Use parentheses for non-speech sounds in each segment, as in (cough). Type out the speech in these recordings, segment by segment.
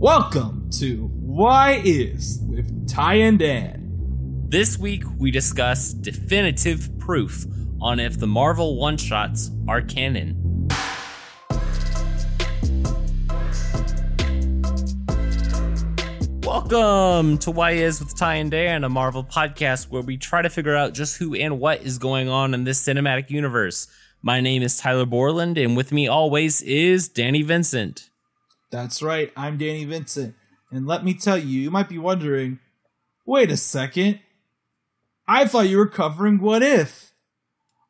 Welcome to Why Is with Ty and Dan. This week, we discuss definitive proof on if the Marvel one shots are canon. Welcome to Why Is with Ty and Dan, a Marvel podcast where we try to figure out just who and what is going on in this cinematic universe. My name is Tyler Borland, and with me always is Danny Vincent. That's right, I'm Danny Vincent. And let me tell you, you might be wondering wait a second. I thought you were covering What If.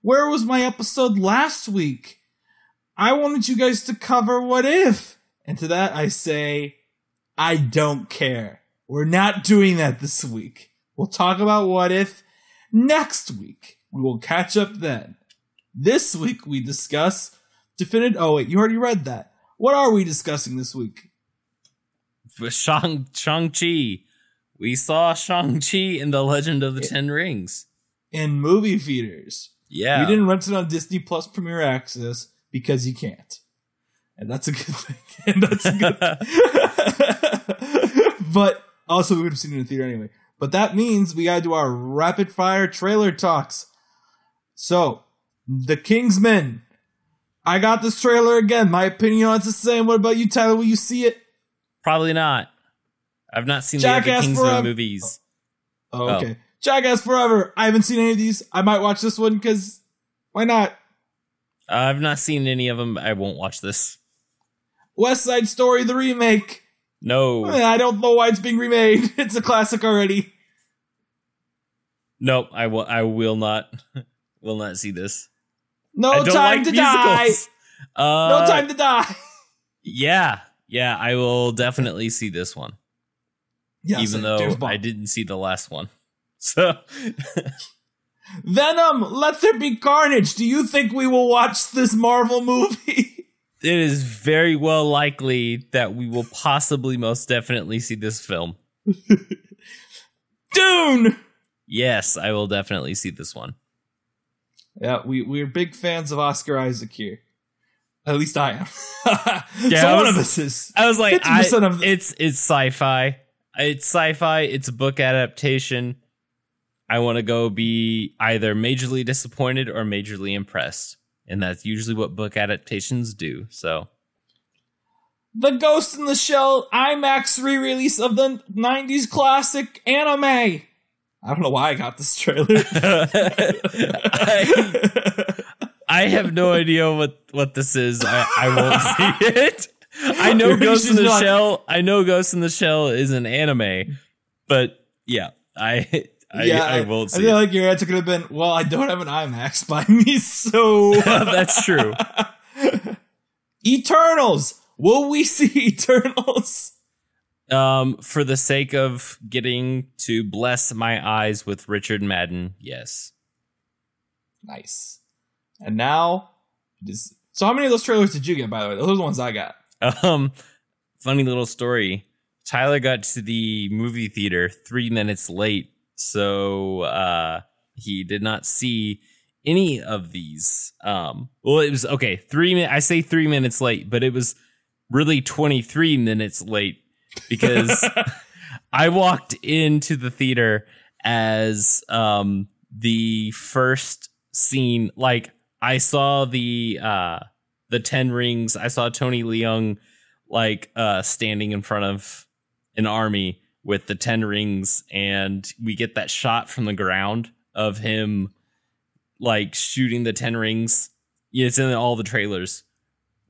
Where was my episode last week? I wanted you guys to cover What If. And to that I say, I don't care. We're not doing that this week. We'll talk about What If next week. We will catch up then. This week we discuss definitive. Oh wait, you already read that. What are we discussing this week? Shang Shang Chi. We saw Shang Chi in the Legend of the Yeah. Ten Rings. In movie theaters. Yeah, We didn't rent it on Disney Plus Premier Access because you can't. And that's a good thing. (laughs) And that's a good (laughs) But also we would have seen it in the theater anyway. But that means we gotta do our rapid fire trailer talks. So, The Kingsman. I got this trailer again. My opinion on it's the same. What about you, Tyler? Will you see it? Probably not. I've not seen Jackass the other Kingsman Forever. movies. Oh, oh, okay. Jackass Forever. I haven't seen any of these. I might watch this one because why not? I've not seen any of them. I won't watch this. West Side Story, the remake. No, eh, I don't know why it's being remade. (laughs) It's a classic already. nope. I will. I will not. (laughs) Will not see this. No time like to die. Uh, No time to die. Yeah, yeah. I will definitely see this one, Yes, even though I didn't see the last one. (laughs) So (laughs) Venom, let there be carnage. Do you think we will watch this Marvel movie? it is very well likely that we will possibly, most definitely, see this film. (laughs) Dune. Yes, I will definitely see this one. Yeah, we we're big fans of Oscar Isaac here. At least I am. (laughs) Yeah, so I one was- of us is. I was like, I, 50% of the- it's it's sci-fi. It's sci-fi. It's a book adaptation. I want to go be either majorly disappointed or majorly impressed, and that's usually what book adaptations do. So The Ghost in the Shell IMAX re-release of the '90s classic anime. I don't know why I got this trailer. I, (laughs) I have no idea what what this is. I, I won't see (laughs) it. I know You're Ghost in the not- Shell. I know Ghost in the Shell is an anime, but yeah, I I, I won't I see feel it. like your answer could have been, "Well, I don't have an IMAX (laughs) by me, so That's true. Eternals. Will we see Eternals? Um, for the sake of getting to bless my eyes with Richard Madden, yes. Nice. And now, this, so how many of those trailers did you get? By the way, those are the ones I got. Um, funny little story. Tyler got to the movie theater three minutes late, so uh, he did not see any of these. Um, well, it was okay. Three minutes. I say three minutes late, but it was really twenty three minutes late because (laughs) I walked into the theater as um the first scene. Like I saw the uh the Ten Rings. I saw Tony Leung like uh standing in front of an army with the Ten Rings, and we get that shot from the ground of him like shooting the Ten Rings. Yeah, It's in all the trailers.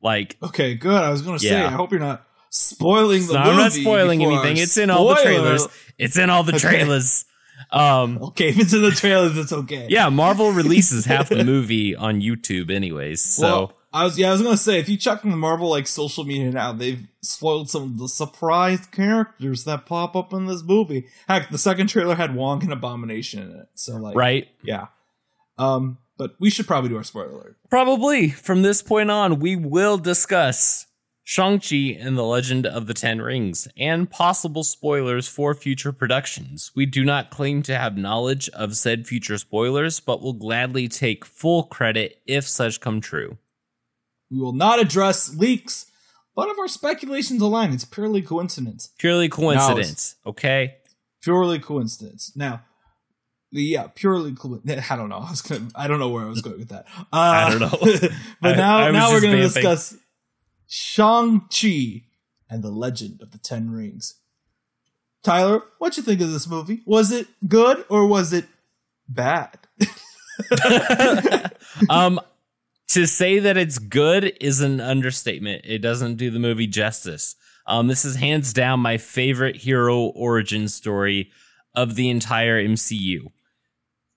Like Okay, good. I was gonna say, I hope you're not spoiling the movie. I'm not spoiling anything. It's in all the trailers. It's in all the Okay. trailers. Um (laughs) Okay, if it's in the trailers, it's okay. yeah, Marvel (laughs) releases half the movie on YouTube anyways. So Well, I was yeah, I was gonna say if you check the Marvel like social media now, they've spoiled some of the surprise characters that pop up in this movie. Heck, the second trailer had Wong and Abomination in it. So like right? yeah. Um, but we should probably do our spoiler alert. Probably from this point on, we will discuss Shang-Chi and the Legend of the Ten Rings and possible spoilers for future productions. We do not claim to have knowledge of said future spoilers, but will gladly take full credit if such come true. We will not address leaks but if our speculations align, it's purely coincidence. Purely coincidence. Okay. Purely coincidence. Now, yeah, purely. (laughs) I don't know. I was gonna. I don't know where I was going with that. Uh, I don't know. (laughs) but I- now, I now we're going to vamping. discuss Shang Chi and the Legend of the Ten Rings. Tyler, what you think of this movie? Was it good or was it bad? (laughs) (laughs) um, to say that it's good is an understatement. It doesn't do the movie justice. Um, this is hands down my favorite hero origin story of the entire MCU.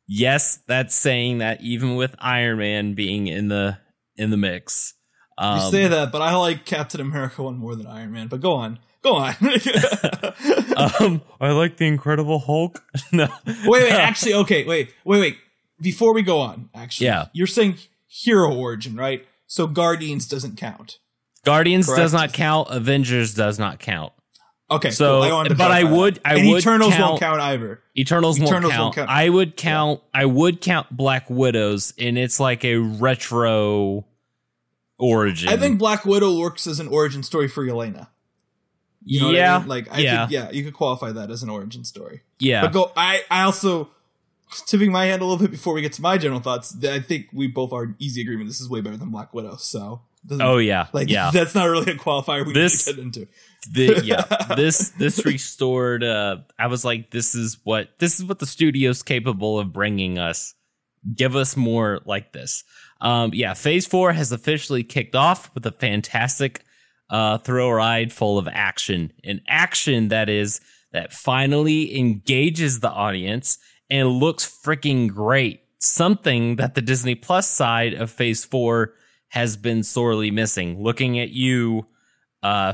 Yes, that's saying that even with Iron Man being in the in the mix. Um, you say that, but I like Captain America one more than Iron Man. But go on, go on. (laughs) um, I like the Incredible Hulk. (laughs) no, wait, wait, (laughs) actually, okay, wait, wait, wait. Before we go on, actually, Yeah. you're saying hero origin, right? So Guardians doesn't count. Guardians Correct. does not count. Avengers does not count. Okay, So, cool. to but I would. I and would Eternals count, won't count either. Eternals, won't, Eternals count. won't count. I would count. I would count Black Widows, and it's like a retro origin. I think Black Widow works as an origin story for Yelena. You know what I yeah, mean? Like, I yeah, think, yeah, you could qualify that as an origin story. yeah. But go. I, I also tipping my hand a little bit before we get to my general thoughts. I think we both are in easy agreement. This is way better than Black Widow. So, oh yeah, like yeah. (laughs) that's not really a qualifier we This- need to get into. the, (laughs) yeah this this restored uh i was like this is what this is what the studio's capable of bringing us give us more like this um yeah phase four has officially kicked off with a fantastic uh thrill ride full of action. An action that is that finally engages the audience and looks freaking great. Something that the disney plus side of phase four has been sorely missing. Looking at you uh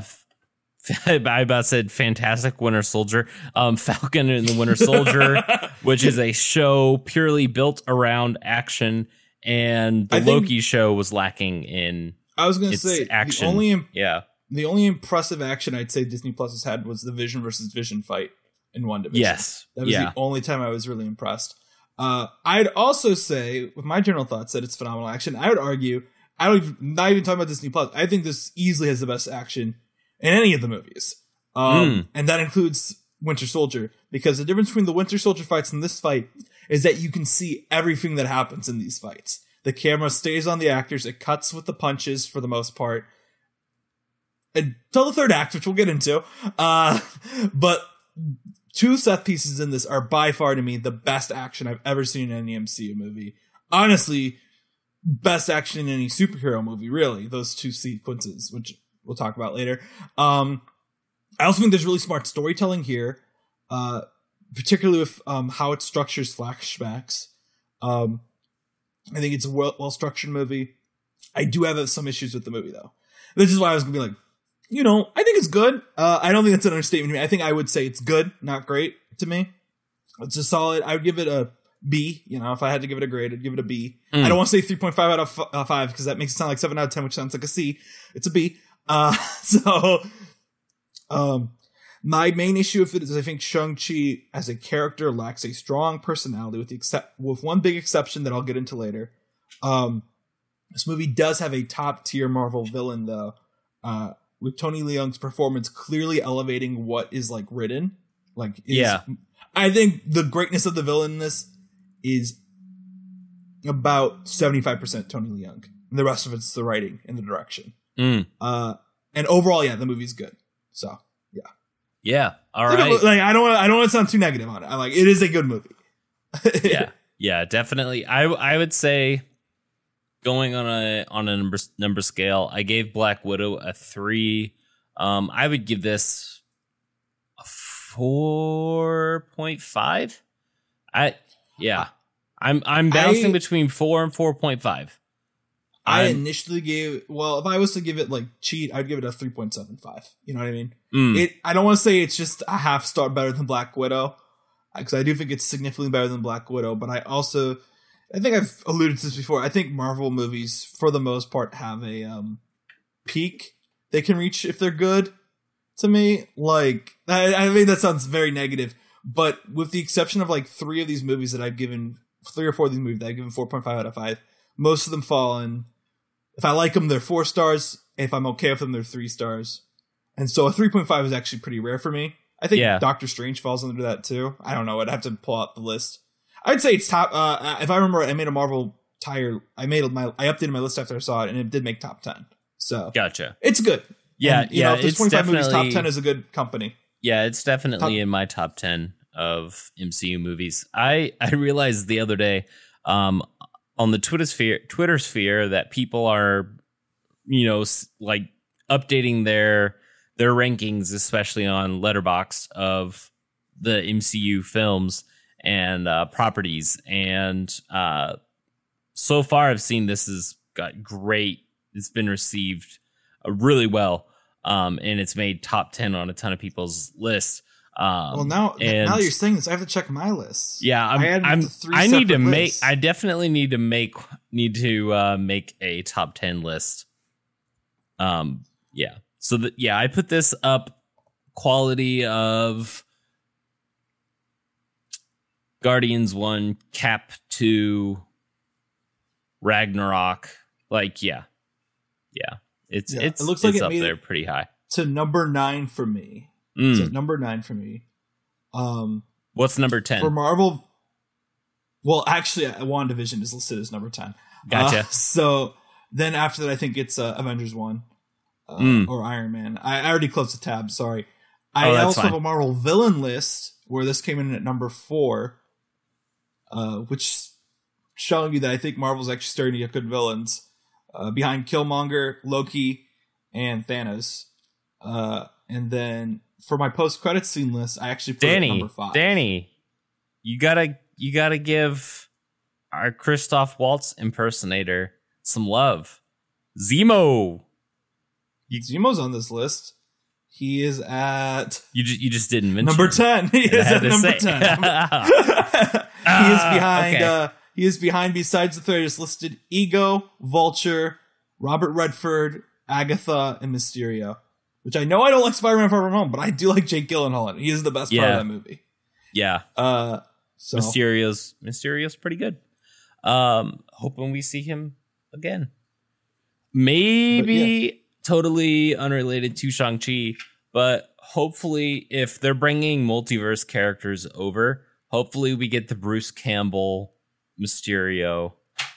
(laughs) I about said Fantastic Winter Soldier, um, Falcon and the Winter Soldier, (laughs) which is a show purely built around action, and the I think- Loki show was lacking in I was gonna say action. the only yeah, the only impressive action I'd say Disney Plus has had was the Vision versus Vision fight in WandaVision. yes, That was yeah, the only time I was really impressed. Uh, I'd also say, with my general thoughts, that it's phenomenal action. I would argue, I don't even, not even talking about Disney Plus. I think this easily has the best action in any of the movies, um, Hmm. and that includes Winter Soldier. Because the difference between the Winter Soldier fights and this fight is that you can see everything that happens in these fights. The camera stays on the actors. It cuts with the punches for the most part. Until the third act, which we'll get into. Uh, (laughs) but two set pieces in this are by far to me the best action I've ever seen in any MCU movie. Honestly, best action in any superhero movie, really. Those two sequences, which we'll talk about later. Um, I also think there's really smart storytelling here, uh, particularly with um, how it structures flashbacks. Um, I think it's a well, well structured movie. I do have some issues with the movie though. This is why I was gonna be like, you know, I think it's good. Uh, I don't think it's an understatement to me. I think I would say it's good, not great to me. It's a solid. I would give it a B. You know, if I had to give it a grade, I'd give it a B. Mm. I don't want to say three point five out of f- uh, five because that makes it sound like seven out of ten, which sounds like a C. It's a B. Uh, (laughs) so, um, my main issue with it is I think Shang Chi as a character lacks a strong personality, with the except with one big exception that I'll get into later. Um, this movie does have a top tier Marvel villain though, uh, with Tony Leung's performance clearly elevating what is like written. Like, is- Yeah. I think the greatness of the villain in this is about seventy five percent Tony Leung, and the rest of it's the writing and the direction. Mm. Uh, and overall, yeah, the movie's good. So, yeah. All right. Like, like I don't I don't want to sound too negative on it. I like it is a good movie. (laughs) yeah. Yeah, definitely. I I would say going on a on a number number scale, I gave Black Widow a 3. Um I would give this a 4.5. I yeah. I'm I'm balancing I, between 4 and 4.5. I initially gave well, if I was to give it like cheat, I'd give it a three point seven five. You know what I mean? Mm. It. I don't want to say it's just a half star better than Black Widow, uh, because I do think it's significantly better than Black Widow. But I also, I think I've alluded to this before. I think Marvel movies, for the most part, have a um, peak they can reach if they're good. To me, like I, I mean, that sounds very negative, but with the exception of like three of these movies that I've given, three or four of these movies that I've given four point five out of five, most of them fall in if I like them, they're four stars. If I'm okay with them, they're three stars. And so a 3.5 is actually pretty rare for me. I think Yeah. Doctor Strange falls under that too. I don't know. I'd have to pull out the list. I'd say it's top. Uh, if I remember, I made a Marvel tire. I made my. I updated my list after I saw it, and it did make top ten. So Gotcha. it's good. Yeah, And, you yeah. know, if there's it's 25 movies, top 10 is a good company. Yeah, it's definitely Top- in my top 10 of MCU movies. I I realized the other day um on the Twitter sphere Twitter sphere that people are you know like updating their their rankings especially on Letterboxd of the MCU films and uh properties and uh so far I've seen this has got great it's been received uh, really well um, and it's made top 10 on a ton of people's lists. Um, well, now and- now you're saying this, I have to check my list. yeah, I'm, I I'm three I need to separate make. I definitely need to make, need to uh, make a top 10 list. Um, yeah. So that, yeah, I put this up quality of Guardians 1, Cap 2, Ragnarok. Like, yeah. Yeah. It's, Yeah, it's, it looks like it's it up there pretty high. To number nine for me. Mm. So number nine for me. Um, What's number 10? for Marvel. Well, actually, uh, WandaVision is listed as number ten. Gotcha. Uh, (laughs) so then after that, I think it's uh, Avengers one uh, Mm. or Iron Man. I, I already closed the tab. Sorry. I Oh, that's also fine. have a Marvel villain list where this came in at number four, uh, which showing you that I think Marvel's actually starting to get good villains uh, behind Killmonger, Loki, and Thanos. Uh, and then for my post credit scene list, I actually put Danny, number five. Danny, you gotta you gotta give our Christoph Waltz impersonator some love. Zemo, Zemo's on this list. He is at you just you just didn't mention number ten. (laughs) He is at number say- ten. (laughs) (laughs) he is Ah, behind. okay. uh He is behind. Besides the three I just listed, Ego, Vulture, Robert Redford, Agatha, and Mysterio. Which I know I don't like Spider-Man Far From Home, but I do like Jake Gyllenhaal. it. He is the best part of that movie. yeah, Uh, so Mysterio's Mysterio's pretty good. Um, hoping we see him again. Maybe totally unrelated to Shang Chi, but hopefully, if they're bringing multiverse characters over, hopefully we get the Bruce Campbell Mysterio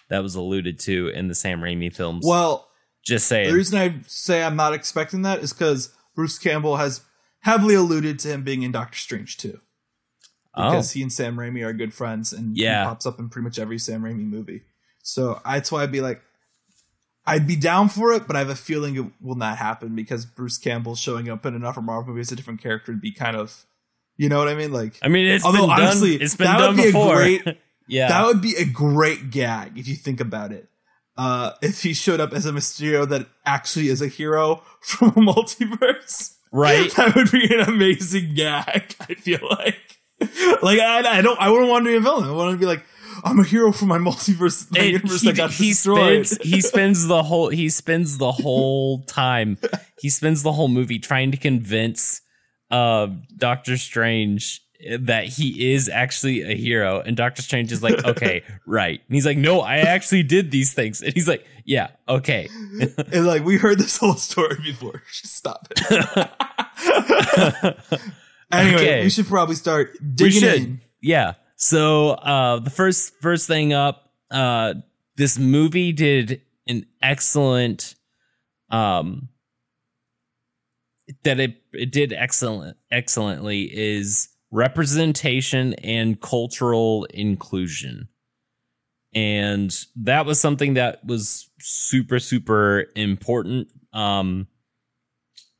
that was alluded to in the Sam Raimi films. well, just say the reason I say I'm not expecting that is because Bruce Campbell has heavily alluded to him being in Doctor Strange too. Oh, because he and Sam Raimi are good friends, and Yeah. he pops up in pretty much every Sam Raimi movie. So that's why I'd be like, I'd be down for it, but I have a feeling it will not happen because Bruce Campbell showing up in another Marvel movie as a different character would be kind of, you know what I mean? Like, I mean, it's although been honestly, done. It's been that done would be before. a great, (laughs) yeah, that would be a great gag if you think about it. Uh, if he showed up as a Mysterio that actually is a hero (laughs) from a multiverse, right. that would be an amazing gag. (laughs) I feel like, like I, I don't, I wouldn't want to be a villain. I want to be like, I'm a hero from my multiverse, my universe he, that got he destroyed. spends he spends the whole he spends the whole time he spends the whole movie trying to convince uh Doctor Strange that he is actually a hero and Doctor Strange is like okay (laughs) right and he's like no I actually did these things and he's like yeah okay (laughs) and like we heard this whole story before. (laughs) Stop it. anyway, Okay. we should probably start we digging should in. yeah so uh the first first thing up uh this movie did an excellent um that it it did excellent excellently is representation and cultural inclusion. And that was something that was super super important um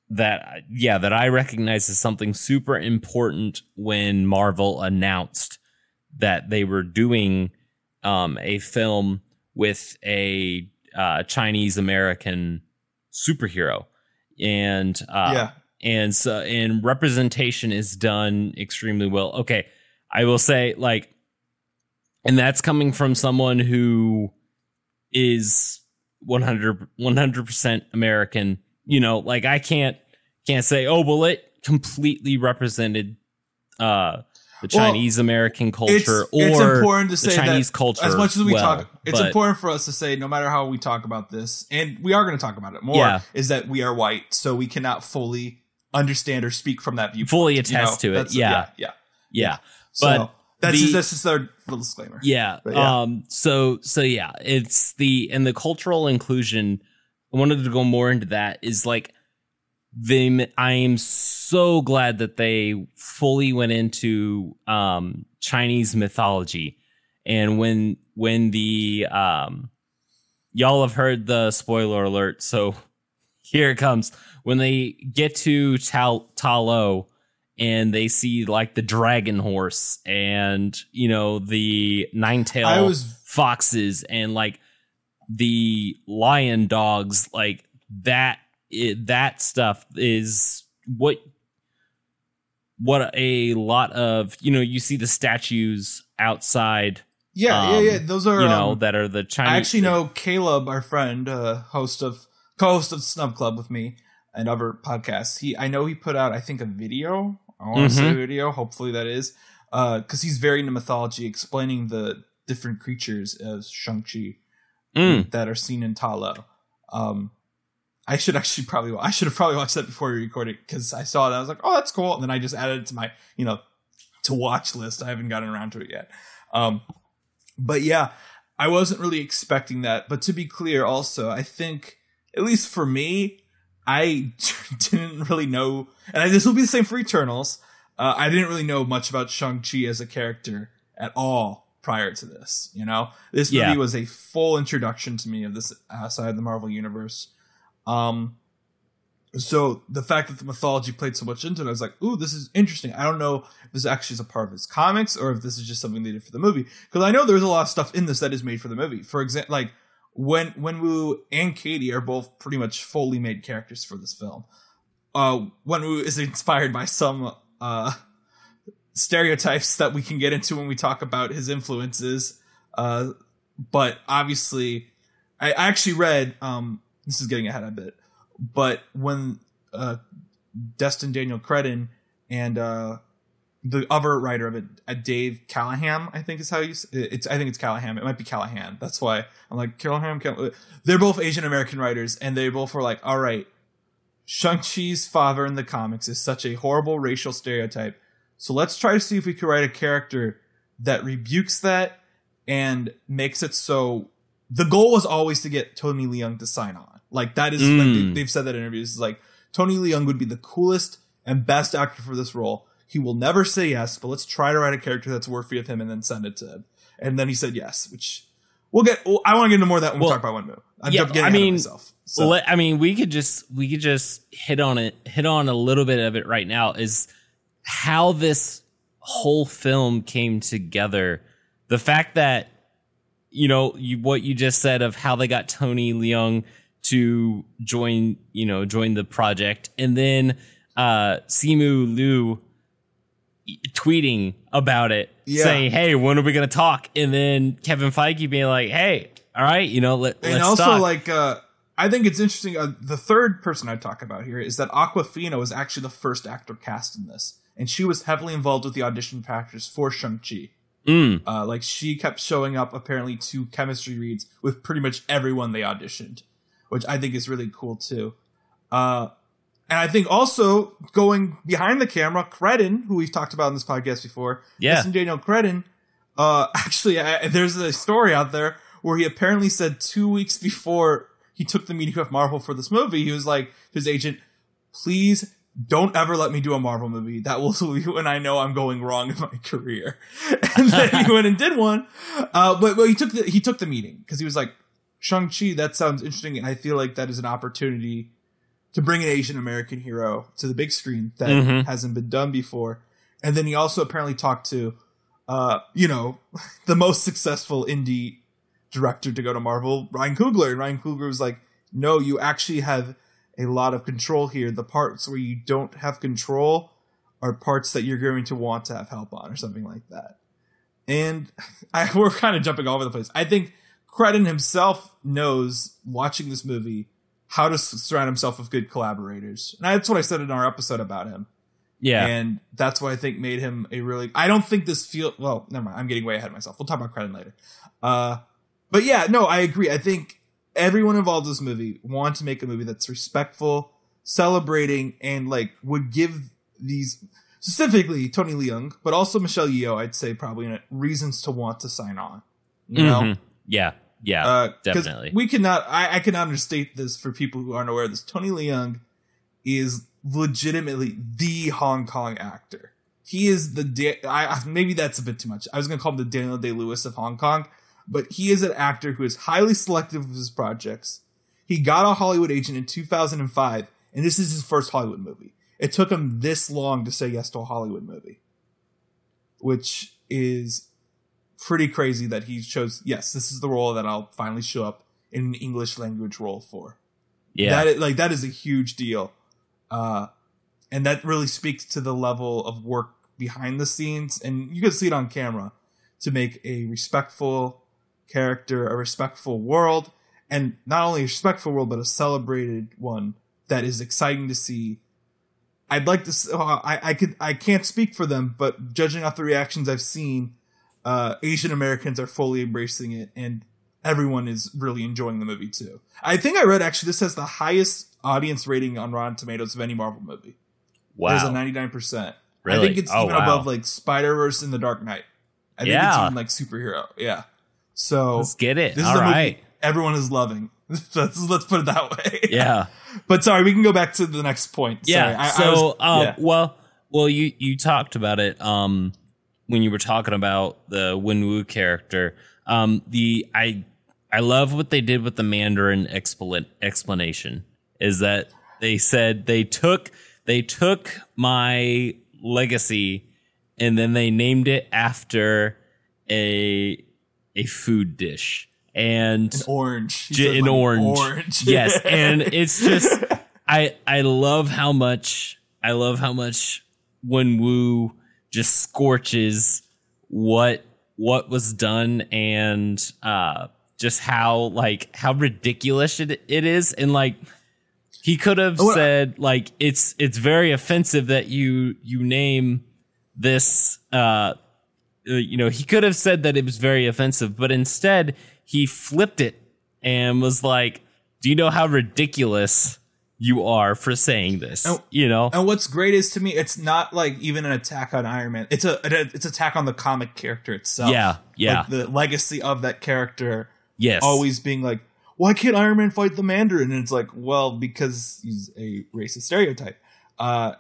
that yeah that i recognize as something super important when marvel announced that they were doing um a film with a uh chinese american superhero. And uh yeah, and so and representation is done extremely well okay i will say like and that's coming from someone who is 100 100% american you know like i can't can't say oh well it completely represented uh the Well, Chinese American culture it's, or it's important to the say Chinese that culture. as much as we well, talk it's but- important for us to say no matter how we talk about this and we are going to talk about it more Yeah. is that we are white so we cannot fully understand or speak from that viewpoint fully you attest know? to it. Yeah, yeah yeah, so But that's the- that's just our little disclaimer yeah. Yeah. Um. So so yeah, it's the and the cultural inclusion. I wanted to go more into that. Is like them. I am so glad that they fully went into um Chinese mythology, and when when the um y'all have heard the spoiler alert, so here it comes. When they get to Tal Ta Lo and they see like the dragon horse and you know the nine tail was foxes and like the lion dogs like that it, that stuff is what what a lot of you know you see the statues outside yeah um, yeah yeah those are you know um, that are the Chinese I actually know Caleb, our friend, uh, host of co-host of Snub Club with me and other podcasts. He, I know he put out, I think, a video. I want to say Mhm. a video. Hopefully that is, because he's very into mythology, explaining the different creatures as Shang Chi Mm, that are seen in Ta Lo. Um, I should actually probably, I should have probably watched that before we recorded because I saw it. I was like, oh, that's cool, and then I just added it to my, you know, to watch list. I haven't gotten around to it yet. Um, but yeah, I wasn't really expecting that. But to be clear, also, I think, at least for me, I (laughs) didn't really know, and I, this will be the same for Eternals. Uh, I didn't really know much about Shang-Chi as a character at all prior to this. You know, this movie Yeah. was a full introduction to me of this uh, side of the Marvel universe. Um, so the fact that the mythology played so much into it, I was like, "Ooh, this is interesting." I don't know if this actually is a part of his comics or if this is just something they did for the movie. Because I know there's a lot of stuff in this that is made for the movie. For example, like when Wenwu and Katie are both pretty much fully made characters for this film. Uh, Wenwu is inspired by some uh, stereotypes that we can get into when we talk about his influences. Uh, but obviously, I I actually read. Um, this is getting ahead a bit, but when uh, Destin Daniel Cretton and uh, the other writer of it, uh, Dave Callahan, I think is how you. It's I think it's Callahan. It might be Callahan. That's why I'm like Callahan. Call- They're both Asian American writers, and they both were like, all right. Shang-Chi's father in the comics is such a horrible racial stereotype. So let's try to see if we can write a character that rebukes that and makes it so the goal was always to get Tony Leung to sign on. Like that is Mm. they, they've said that in interviews. Is like Tony Leung would be the coolest and best actor for this role. He will never say yes, but let's try to write a character that's worthy of him and then send it to him. And then he said yes, which we'll get. well, I want to get into more of that when Well, we talk about one move. I'm yeah, getting I mean, myself. So, Let- I mean, we could just we could just hit on it, hit on a little bit of it right now. Is how this whole film came together. The fact that you know you, what you just said of how they got Tony Leung to join, you know, join the project, and then uh Simu Liu tweeting about it, Yeah. saying, "Hey, when are we going to talk?" And then Kevin Feige being like, "Hey, all right, you know, let, and also talk." like uh i think it's interesting uh, the third person i talk about here is that Awkwafina was actually the first actor cast in this and she was heavily involved with the audition practice for shang-chi Mm. uh, like she kept showing up apparently to chemistry reads with pretty much everyone they auditioned which i think is really cool too uh and I think also going behind the camera, Cretton, who we've talked about in this podcast before, Yeah. Destin Daniel Cretton, uh, (laughs) actually, I, there's a story out there where he apparently said two weeks before he took the meeting with Marvel for this movie, he was like to his agent, "Please don't ever let me do a Marvel movie. That will (laughs) be when I know I'm going wrong in my career." (laughs) And then he went and did one, uh, but but he took the he took the meeting because he was like, "Shang Chi, that sounds interesting, and I feel like that is an opportunity." To bring an Asian American hero to the big screen that Mhm. hasn't been done before, and then he also apparently talked to uh, you know, (laughs) the most successful indie director to go to Marvel, Ryan Coogler. And Ryan Coogler was like, no, you actually have a lot of control here. The parts where you don't have control are parts that you're going to want to have help on, or something like that. And (laughs) I, (laughs) we're kind of jumping all over the place. I think Cretton himself knows, watching this movie, how to surround himself with good collaborators. And that's what I said in our episode about him Yeah. And that's what I think made him a really. I don't think this feel. Well, never mind. I'm getting way ahead of myself. We'll talk about credit later. Uh, but yeah, no, I agree. I think everyone involved in this movie wanted to make a movie that's respectful, celebrating, and like would give these specifically Tony Leung, but also Michelle Yeoh. I'd say probably reasons to want to sign on. You know. Mhm. Yeah. Yeah. Uh, definitely. We cannot. I, I cannot understate this for people who aren't aware of this. Tony Leung is legitimately the Hong Kong actor. He is the. Da- I, I- maybe that's a bit too much. I was going to call him the Daniel Day Lewis of Hong Kong, but he is an actor who is highly selective of his projects. He got a Hollywood agent in 2005, and this is his first Hollywood movie. It took him this long to say yes to a Hollywood movie, which is pretty crazy that he chose yes this is the role that i'll finally show up in an english language role for. Yeah. that is, like that is a huge deal. Uh and that really speaks to the level of work behind the scenes. And you can see it on camera to make a respectful character a respectful world. And not only a respectful world but a celebrated one that is exciting to see. I'd like to uh, i i could i can't speak for them but judging off the reactions i've seen uh, Asian Americans are fully embracing it, and everyone is really enjoying the movie too. I think I read actually this has the highest audience rating on Rotten Tomatoes of any Marvel movie. Wow, there's a 99. percent I think it's Oh, even wow. above like Spider Verse and The Dark Knight. I think it's Yeah. even like superhero. Yeah. So Let's get it. this All is right. movie everyone is loving. (laughs) let's, let's put it that way. Yeah. (laughs) But sorry, we can go back to the next point. Sorry, Yeah. I- I so, was- um, yeah. well, well, you you talked about it um, when you were talking about the Wen Wu character. Um, the I I love what they did with the Mandarin explan- explanation. Is that they said they took they took my legacy and then they named it after a a food dish and An orange. J- said, an like, orange. Orange. (laughs) yes, and it's just I I love how much I love how much Wenwu just scorches what what was done and uh just how like how ridiculous it, it is. And like he could have Oh, I- said like it's it's very offensive that you you name this uh uh, you know, he could have said that it was very offensive, but instead he flipped it and was like, "Do you know how ridiculous you are for saying this?" Oh, you know, And what's great is to me, it's not like even an attack on Iron Man. It's a it's attack on the comic character itself. Yeah, yeah. Like the legacy of that character yes, always being like, why can't Iron Man fight the Mandarin? And it's like, well, because he's a racist stereotype. Uh,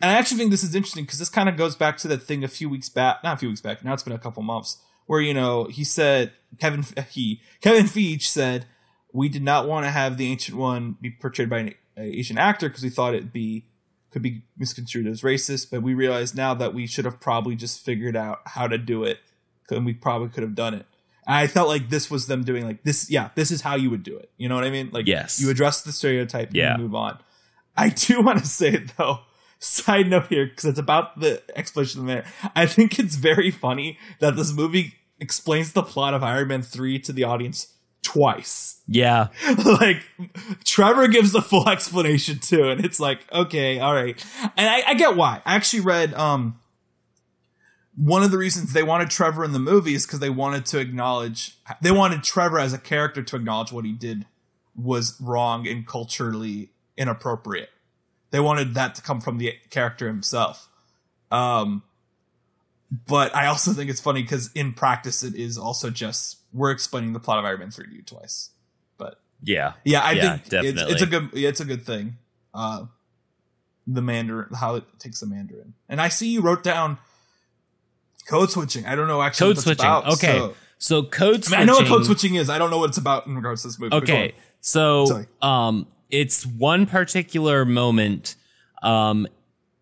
and I actually think this is interesting because this kind of goes back to that thing a few weeks back, not a few weeks back. Now it's been a couple months where you know he said Kevin he Kevin Feige said we did not want to have the Ancient One be portrayed by an Asian actor because we thought it'd be could be misconstrued as racist, but we realized now that we should have probably just figured out how to do it, and we probably could have done it. And I felt like this was them doing like this. Yeah, this is how you would do it. You know what I mean? Like, Yes. you address the stereotype and Yeah. you move on. I do (laughs) want to say though. Side note here, because it's about the explanation of the man. I think it's very funny that this movie explains the plot of Iron Man 3 to the audience twice. yeah, (laughs) like Trevor gives the full (laughs) explanation too, and it's like, okay, all right. And I, I get why. I actually read um one of the reasons they wanted Trevor in the movie is because they wanted to acknowledge they wanted Trevor as a character to acknowledge what he did was wrong and culturally inappropriate. They wanted that to come from the character himself. Um but I also think it's funny because in practice it is also just we're explaining the plot of Iron Man 3 to you twice. But yeah, yeah, I Yeah, think it's, it's a good yeah, it's a good thing. Uh the Mandarin how it takes the Mandarin. And I see you wrote down code switching. I don't know actually code switching. about, okay, so- so, code I, mean, switching. I know what code switching is. I don't know what it's about in regards to this movie. Okay, so Sorry. um, it's one particular moment, um,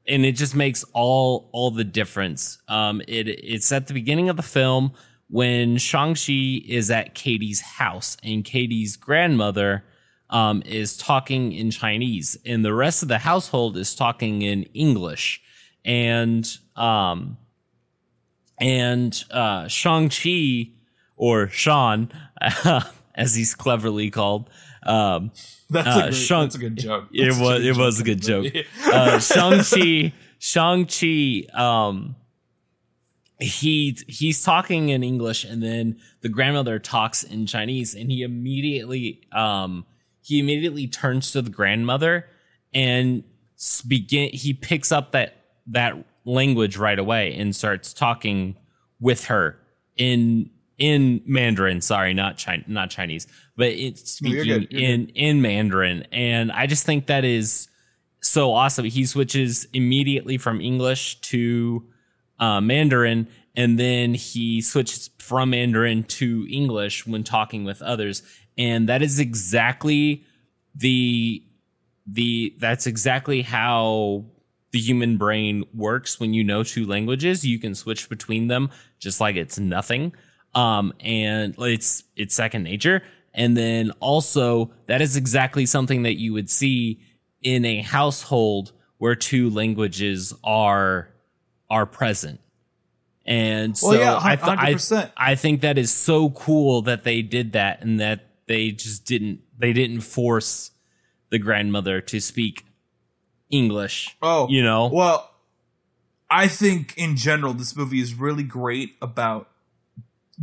and it just makes all all the difference. Um, it it's at the beginning of the film when Shang Chi is at Katie's house, and Katie's grandmother um, is talking in Chinese, and the rest of the household is talking in English, and um, and uh, Shang Chi or Sean, (laughs) as he's cleverly called. Um, That's, uh, a great, Shang- that's a good joke. it was it was a good joke. Uh, (laughs) Shang Chi Shang Chi, um, he he's talking in English, and then the grandmother talks in Chinese, and he immediately um he immediately turns to the grandmother and begin. He picks up that that language right away and starts talking with her in in Mandarin. Sorry, not Chinese, not Chinese, but it's speaking you're good, you're in good. in Mandarin, and I just think that is so awesome. He switches immediately from English to uh, Mandarin, and then he switches from Mandarin to English when talking with others, and that is exactly the the that's exactly how the human brain works. When you know two languages you can switch between them just like it's nothing. Um and it's it's second nature. And then also that is exactly something that you would see in a household where two languages are are present and so well, yeah, I, th- I, I think that is so cool that they did that and that they just didn't they didn't force the grandmother to speak English. Oh, you know. Well, I think in general this movie is really great about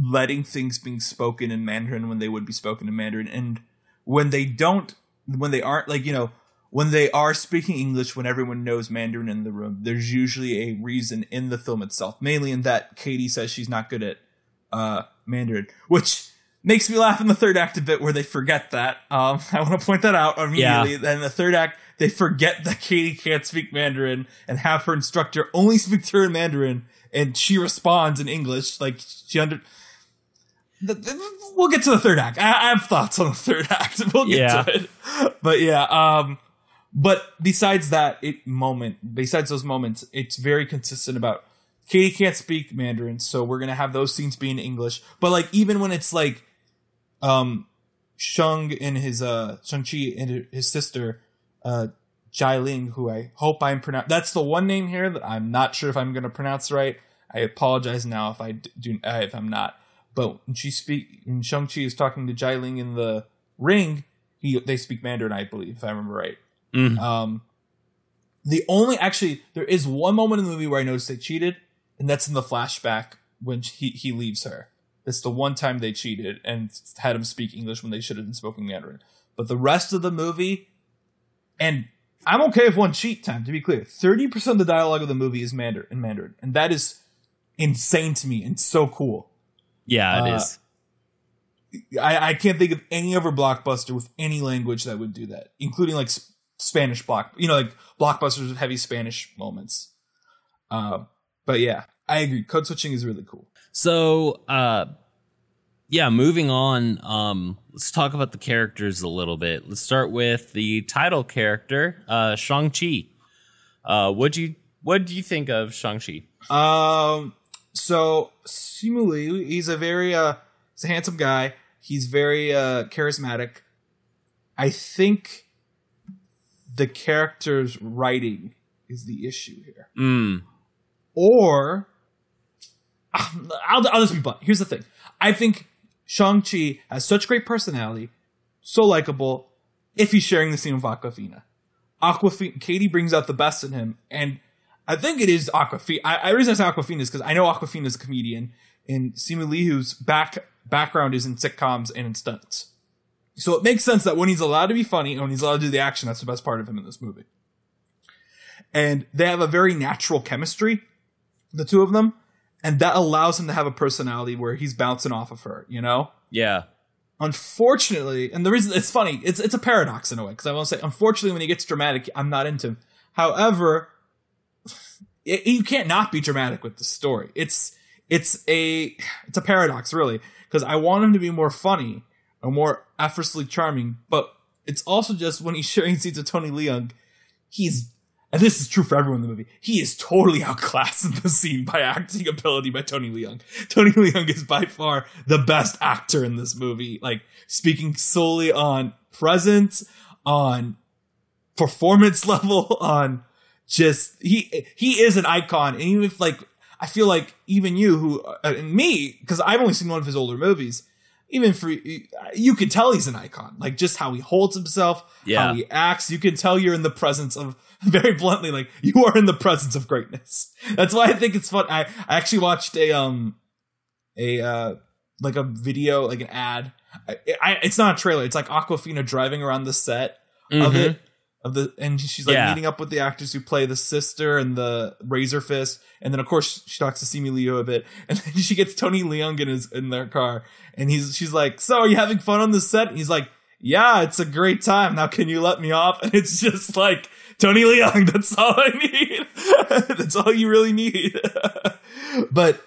letting things being spoken in Mandarin when they would be spoken in Mandarin, and when they don't, when they aren't like you know when they are speaking English when everyone knows Mandarin in the room, there's usually a reason in the film itself, mainly in that Katie says she's not good at uh, Mandarin, which makes me laugh in the third act a bit where they forget that. Um, (laughs) I want to point that out immediately. Yeah. And the third act, they forget that Katie can't speak Mandarin and have her instructor only speak to her in Mandarin, and she responds in English. Like she under. we'll get to the third act. I, I, have thoughts on the third act. (laughs) We'll get yeah. to it. But yeah, um, but besides that it moment, besides those moments, it's very consistent about Katie can't speak Mandarin, so we're gonna have those scenes be in English. But like even when it's like um Shang and his uh Shang-Chi and his sister uh Jai Ling, who I hope I'm pronouncing. That's the one name here that I'm not sure if I'm going to pronounce right. I apologize now if I do uh, if I'm not. But when she speak, when Shang Chi is talking to Jai Ling in the ring, he they speak Mandarin, I believe, if I remember right. Mm. Um, the only actually there is one moment in the movie where I noticed they cheated, and that's in the flashback when he he leaves her. It's the one time they cheated and had him speak English when they should have been speaking Mandarin. But the rest of the movie, and I'm okay with one cheat time, to be clear. 30% of the dialogue of the movie is Mandarin in Mandarin. And that is insane to me and so cool. Yeah, it uh, is. I, I can't think of any other blockbuster with any language that would do that, including like Spanish block, you know, like blockbusters with heavy Spanish moments. Uh, but yeah, I agree. Code switching is really cool. So, uh, yeah, moving on. Um, let's talk about the characters a little bit. Let's start with the title character, uh, Shang Chi. Uh, what do you what do you think of Shang Chi? Um, so Simu Liu, he's a very uh, he's a handsome guy. He's very uh, charismatic. I think the character's writing is the issue here. Mm. Or I'll, I'll just be blunt. Here's the thing. I think Shang-Chi has such great personality, so likable, if he's sharing the scene with Awkwafina. Awkwafina, Katie brings out the best in him, and I think it is Awkwafina. I, I reason I say Awkwafina is because I know Awkwafina is a comedian, and Simu Liu's back background is in sitcoms and in stunts. So it makes sense that when he's allowed to be funny and when he's allowed to do the action, that's the best part of him in this movie. And they have a very natural chemistry, the two of them and that allows him to have a personality where he's bouncing off of her, you know? Yeah. Unfortunately, and the reason it's funny, it's it's a paradox in a way because I want to say, unfortunately, when he gets dramatic, I'm not into him. However, it, you can't not be dramatic with the story. It's it's a it's a paradox really because I want him to be more funny or more effortlessly charming, but it's also just when he's sharing scenes with Tony Leung, he's and this is true for everyone in the movie, he is totally outclassed in the scene by acting ability by Tony Leung. Tony Leung is by far the best actor in this movie, like speaking solely on presence, on performance (laughs) level, on just he he is an icon. And even if like I feel like even you who uh, and me because I've only seen one of his older movies, even for you can tell he's an icon. Like just how he holds himself, Yeah. how he acts. You can tell you're in the presence of (laughs) very bluntly, like you are in the presence of greatness. That's why I think it's fun. I, I actually watched a um a uh like a video, like an ad. I, I it's not a trailer. It's like Awkwafina driving around the set of Mhm. it of the and she's like Yeah. meeting up with the actors who play the sister and the Razor Fist, and then of course she talks to Simu Liu a bit, and then she gets Tony Leung in his in their car, and he's she's like, "So are you having fun on the set?" And he's like, "Yeah, it's a great time. Now can you let me off?" And it's just like Tony Leung. That's all I need. (laughs) that's all you really need. (laughs) but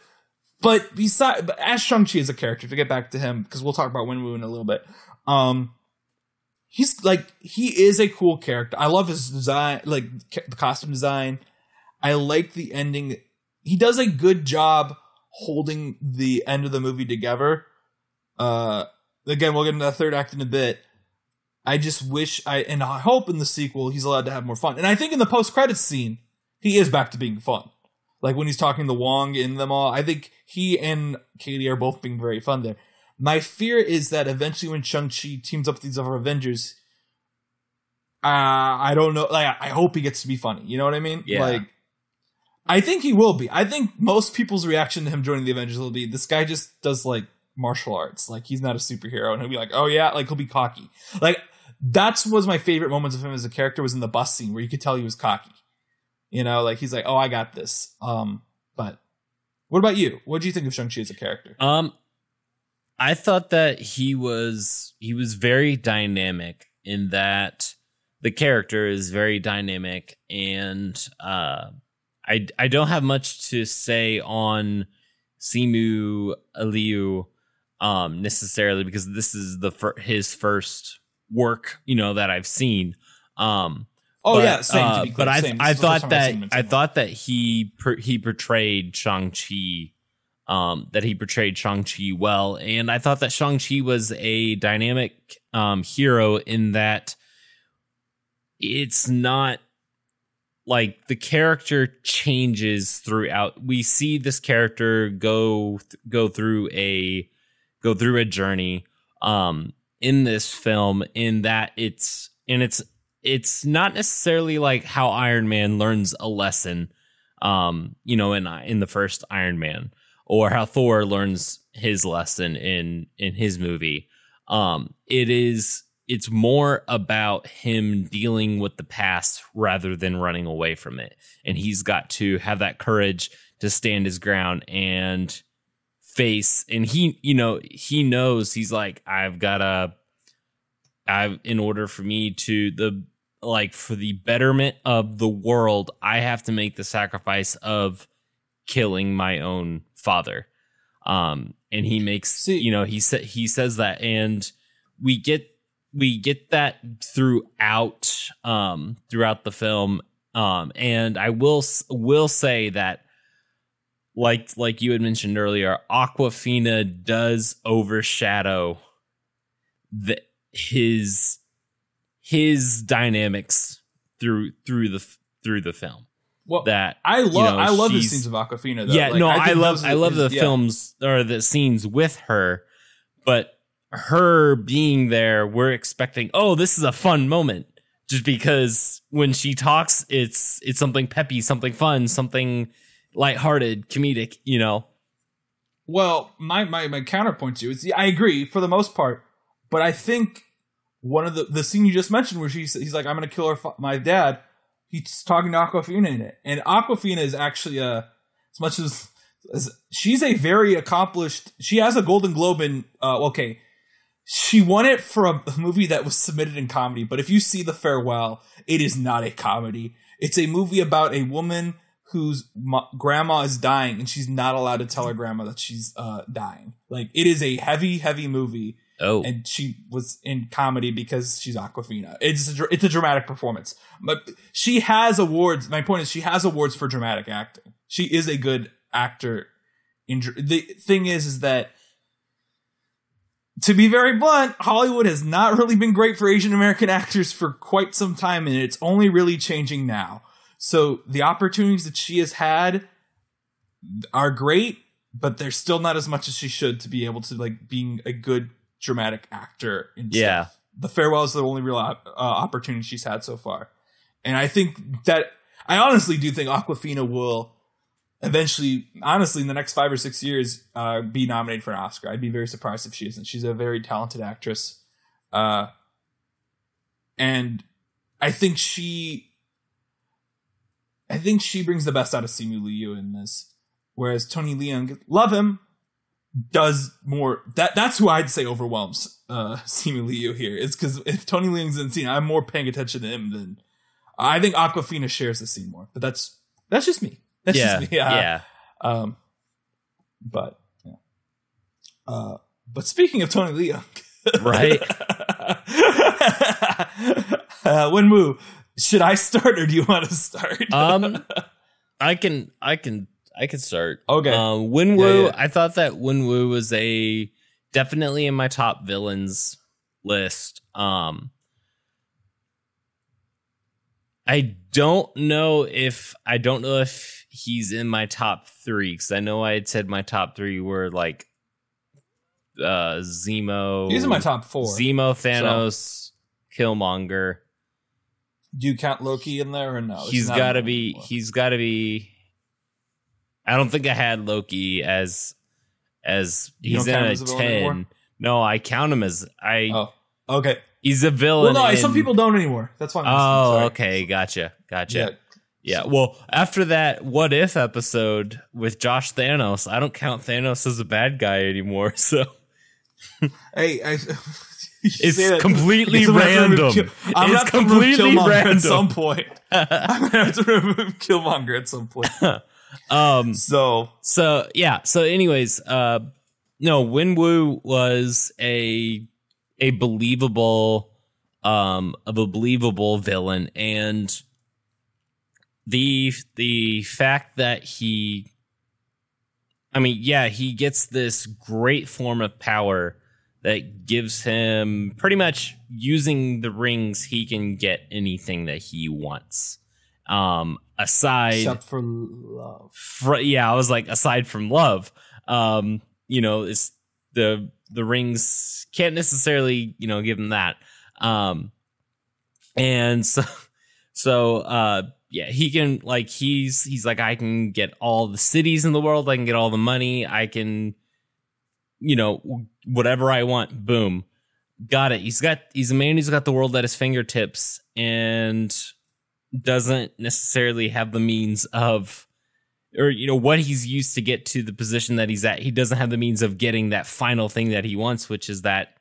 but beside but as Shang Chi as a character, to get back to him because we'll talk about Wenwu in a little bit. Um, he's like he is a cool character. I love his design, like the costume design. I like the ending. He does a good job holding the end of the movie together. Uh, again, we'll get into the third act in a bit. I just wish I and I hope in the sequel he's allowed to have more fun. And I think in the post credits scene, he is back to being fun. Like when he's talking to Wong in them all, I think he and Katie are both being very fun there. My fear is that eventually when Shang-Chi teams up with these other Avengers, uh, I don't know. Like, I hope he gets to be funny. You know what I mean? Yeah. Like, I think he will be. I think most people's reaction to him joining the Avengers will be this guy just does like martial arts. Like, he's not a superhero. And he'll be like, oh yeah, like he'll be cocky. Like, that's was my favorite moments of him as a character was in the bus scene where you could tell he was cocky. You know, like he's like, oh, I got this. Um, but what about you? What do you think of Shang-Chi as a character? Um, I thought that he was he was very dynamic in that the character is very dynamic, and uh, I I don't have much to say on Simu Liu um necessarily because this is the fir- his first work you know that I've seen. Um, Oh but, yeah, same. uh, to be clear, but I. I is the first thought that seen him in I thought that he per, he portrayed Shang Chi, um, that he portrayed Shang Chi well, and I thought that Shang Chi was a dynamic um hero in that it's not like the character changes throughout. We see this character go go through a go through a journey um in this film in that it's and it's it's not necessarily like how Iron Man learns a lesson um you know in in the first Iron Man or how Thor learns his lesson in in his movie. Um it is it's more about him dealing with the past rather than running away from it. And he's got to have that courage to stand his ground and face and he you know he knows he's like i've gotta i've in order for me to the like for the betterment of the world i have to make the sacrifice of killing my own father. Um and he makes See- you know he said he says that and we get we get that throughout um throughout the film. Um and i will s- will say that like like you had mentioned earlier Awkwafina does overshadow the his his dynamics through through the through the film Well, that I love you know, I love the scenes of Awkwafina. Though. yeah, Like, no, I, think love I love the yeah. films or the scenes with her, but her being there, we're expecting, oh, this is a fun moment. Just because when she talks, it's it's something peppy, something fun, something lighthearted, comedic, you know. Well, my, my my counterpoint to you is yeah, I agree for the most part, but I think one of the the scene you just mentioned where she's he's like I'm gonna kill her my dad. He's talking to Awkwafina and Awkwafina is actually a as much as, as she's a very accomplished. She has a Golden Globe in uh, okay. She won it for a movie that was submitted in comedy, but if you see The Farewell, it is not a comedy. It's a movie about a woman whose grandma is dying and she's not allowed to tell her grandma that she's uh, dying. Like it is a heavy, heavy movie, Oh, and she was in comedy because she's Awkwafina. It's a, it's a dramatic performance, but she has awards. My point is, she has awards for dramatic acting. She is a good actor. In the thing is, is that to be very blunt, Hollywood has not really been great for Asian American (laughs) actors for quite some time, and it's only really changing now. So the opportunities that she has had are great, but they're still not as much as she should to be able to like being a good dramatic actor in Yeah. stuff. The farewell is the only real op- uh, opportunity she's had so far, and I think that I honestly do think Awkwafina will eventually, honestly, in the next five or six years, uh, be nominated for an Oscar. I'd be very surprised if she isn't. She's a very talented actress, uh, and I think she, I think she brings the best out of Simu Liu in this. Whereas Tony Leung, love him, does more. That that's who I'd say overwhelms uh, (laughs) Simu Liu here. It's because if Tony Leung's in the scene, I'm more paying attention to him than I think Awkwafina shares the scene more. But that's that's just me. That's yeah, just me. (laughs) Uh, yeah. Um, but yeah. Uh, but speaking of Tony Leung, (laughs) Right. uh, Wenwu, should I start or do you want to start? Um, I can, I can, I could start. Okay. Um, Wenwu. Yeah, yeah. I thought that Wenwu was a definitely in my top villains list. Um, I don't know if I don't know if he's in my top three because I know I had said my top three were like uh Zemo. He's in my top four. Zemo, Thanos, Killmonger. do you count Loki in there or no? He's got to be. He's got to be. I don't think I had Loki as as You he's in a ten. No, I count him as I. Oh, okay. He's a Well, villain. no, in- some people don't anymore. That's why. I'm Oh, okay, gotcha, gotcha. Yeah. Yeah. Well, after that what if episode with Josh Thanos, I don't count Thanos as a bad guy anymore. (laughs) So Hey, I, (laughs) It's completely I'm gonna have to remove random. Kill- I'm It's gonna have to remove completely random. At some point, (laughs) I'm gonna have to remove Killmonger at some point. Um So So yeah. So anyways, uh no, Win Wenwu was a a believable um of a believable villain and the the fact that he I mean, yeah, he gets this great form of power that gives him pretty much using the rings he can get anything that he wants. Um aside except for love, fr- yeah, I was like, aside from love, um, you know, it's the the rings can't necessarily, you know, give him that. Um, and so, (laughs) so, uh, yeah, he can like he's he's like I can get all the cities in the world, I can get all the money, I can, you know, whatever I want. Boom, got it. He's got he's a man who's got the world at his fingertips and doesn't necessarily have the means of or you know what he's used to get to the position that he's at. He doesn't have the means of getting that final thing that he wants which is that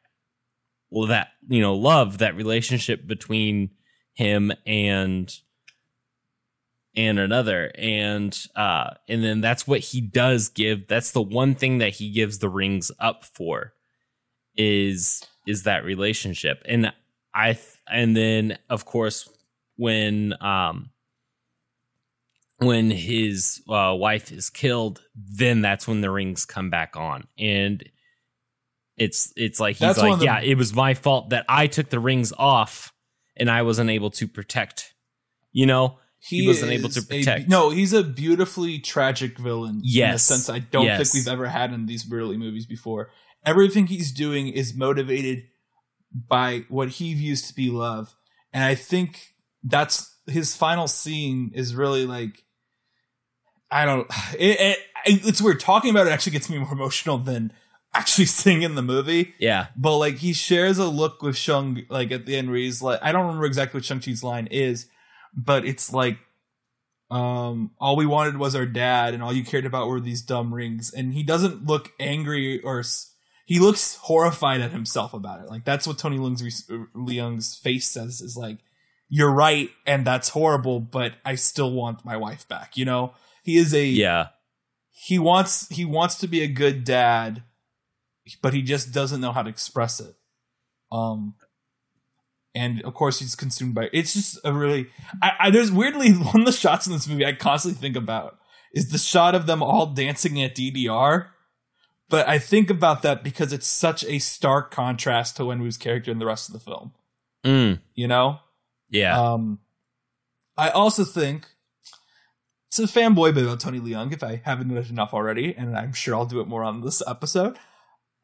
well that you know love that relationship between him and and another. And uh and then that's what he does give. That's the one thing that he gives the rings up for is is that relationship. And i and then of course when um when his uh, wife is killed then that's when the rings come back on and it's it's like he's That's like the- yeah it was my fault that i took the rings off and i wasn't able to protect you know He wasn't able to is a- protect. no, he's a beautifully tragic villain. in a Yes. sense I don't Yes. think we've ever had in these early movies before. Everything he's doing is motivated by what he views to be love, and I think that's his final scene is really like. I don't. (sighs) It, it, it's weird talking about it. Actually, gets me more (laughs) emotional than actually seeing in the movie. yeah But like he shares a look with Shang like at the end where he's like I don't remember exactly what Shang Chi's line is, but it's like um all we wanted was our dad and all you cared about were these dumb rings and he doesn't look angry or s- he looks horrified at himself about it. Like that's what Tony Leung's Leung's face says is like you're right and that's horrible but I still want my wife back, you know? He is a yeah. he wants he wants to be a good dad but he just doesn't know how to express it. Um and of course he's consumed by it's just a really I, I there's weirdly (laughs) one of the shots in this movie i constantly think about is the shot of them all dancing at ddr but i think about that because it's such a stark contrast to wenwu's character in the rest of the film. Mm, you know yeah um, I also think it's a fanboy bit about Tony Leung if I haven't done enough already, and I'm sure I'll do it more on this episode.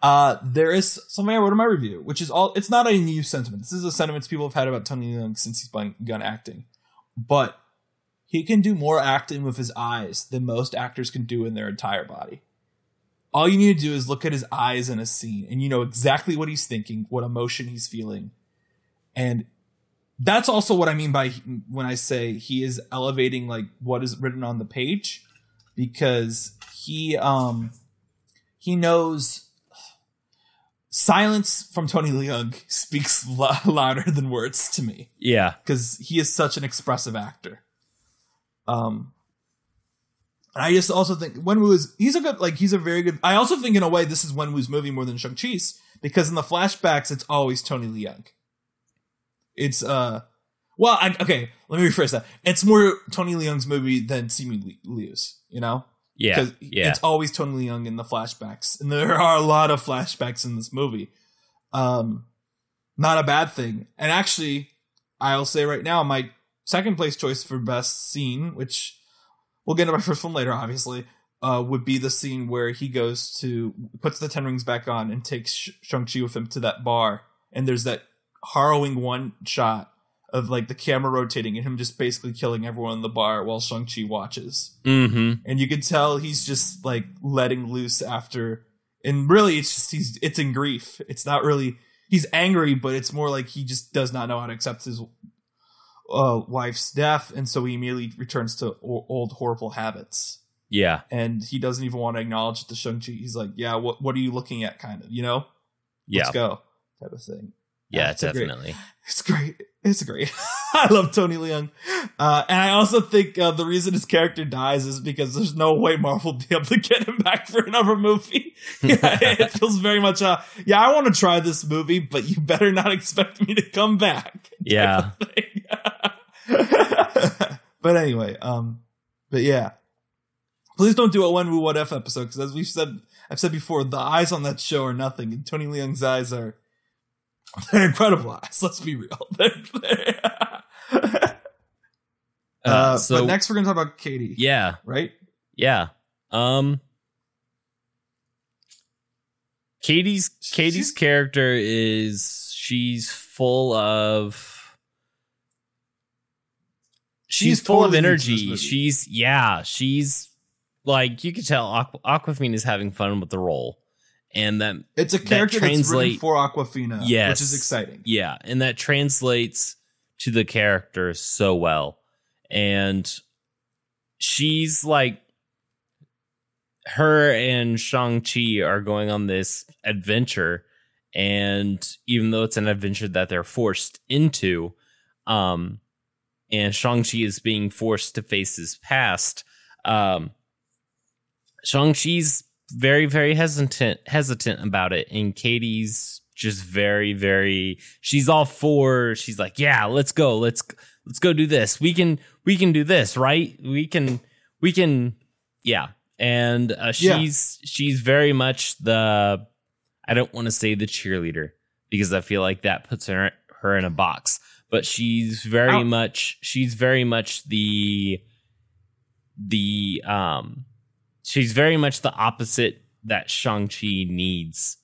Uh, there is something I wrote in my review, which is all. It's not a new sentiment. This is a sentiment people have had about Tony Leung since he's begun acting, but he can do more acting with his eyes than most actors can do in their entire body. All you need to do is look at his eyes in a scene, and you know exactly what he's thinking, what emotion he's feeling, and that's also what I mean by when I say he is elevating like what is written on the page, because he um he knows silence from Tony Leung speaks (laughs) louder than words to me. Yeah, because he is such an expressive actor. Um, I just also think Wenwu is he's a good like he's a very good. I also think in a way this is Wenwu's movie more than Shang Chi's because in the flashbacks it's always Tony Leung. It's uh, well, I, okay, let me rephrase that. It's more Tony Leung's movie than Simu Liu's. You know, yeah, yeah. It's always Tony Leung in the flashbacks, and there are a lot of flashbacks in this movie. Um, not a bad thing. And actually, I'll say right now, my second place choice for best scene, which we'll get into my first one later, obviously, uh, would be the scene where he goes to puts the ten rings back on and takes Shang Chi with him to that bar, and there's that harrowing one shot of like the camera rotating and him just basically killing everyone in the bar while Shang Chi watches, mm-hmm. and you can tell he's just like letting loose after, and really it's just he's it's in grief. It's not really he's angry, but it's more like he just does not know how to accept his uh, wife's death, and so he immediately returns to o- old horrible habits. Yeah, and he doesn't even want to acknowledge it to Shang Chi. He's like, "Yeah, what what are you looking at?" Kind of, you know. Yeah. Let's go, type of thing. Yeah, it's definitely. Great, it's great. It's great. (laughs) I love Tony Leung, uh, and I also think uh, the reason his character dies is because there's no way Marvel will be able to get him (laughs) back for another movie. (laughs) yeah, it feels very much, uh, yeah, I want to try this movie, but you better not expect me to come back. Yeah. but anyway, um, but yeah, please don't do a Wenwu What If episode because as we've said, I've said before, the eyes on that show are nothing, and Tony Leung's eyes are (laughs) they're incredible eyes. Let's be real. (laughs) They're, they're uh, uh, so but next we're gonna talk about Katie. Yeah. Right. Yeah. Um. Katie's Katie's she's, character is she's full of she's, she's full of energy. She's yeah, she's like you could tell Aqu- Awkwafina is having fun with the role and that it's a character that that's written for Awkwafina, yes, which is exciting. Yeah, and that translates to the character so well, and she's like her and Shang Chi are going on this adventure, and even though it's an adventure that they're forced into, um, and Shang Chi is being forced to face his past, um, Shang Chi's very very hesitant hesitant about it. And Katie's just very very she's all for she's like yeah let's go let's let's go do this. We can we can do this right? We can we can yeah. And uh, she's yeah. she's very much the I don't want to say the cheerleader because I feel like that puts her her in a box. But she's very Ow. much she's very much the the um she's very much the opposite that Shang-Chi needs.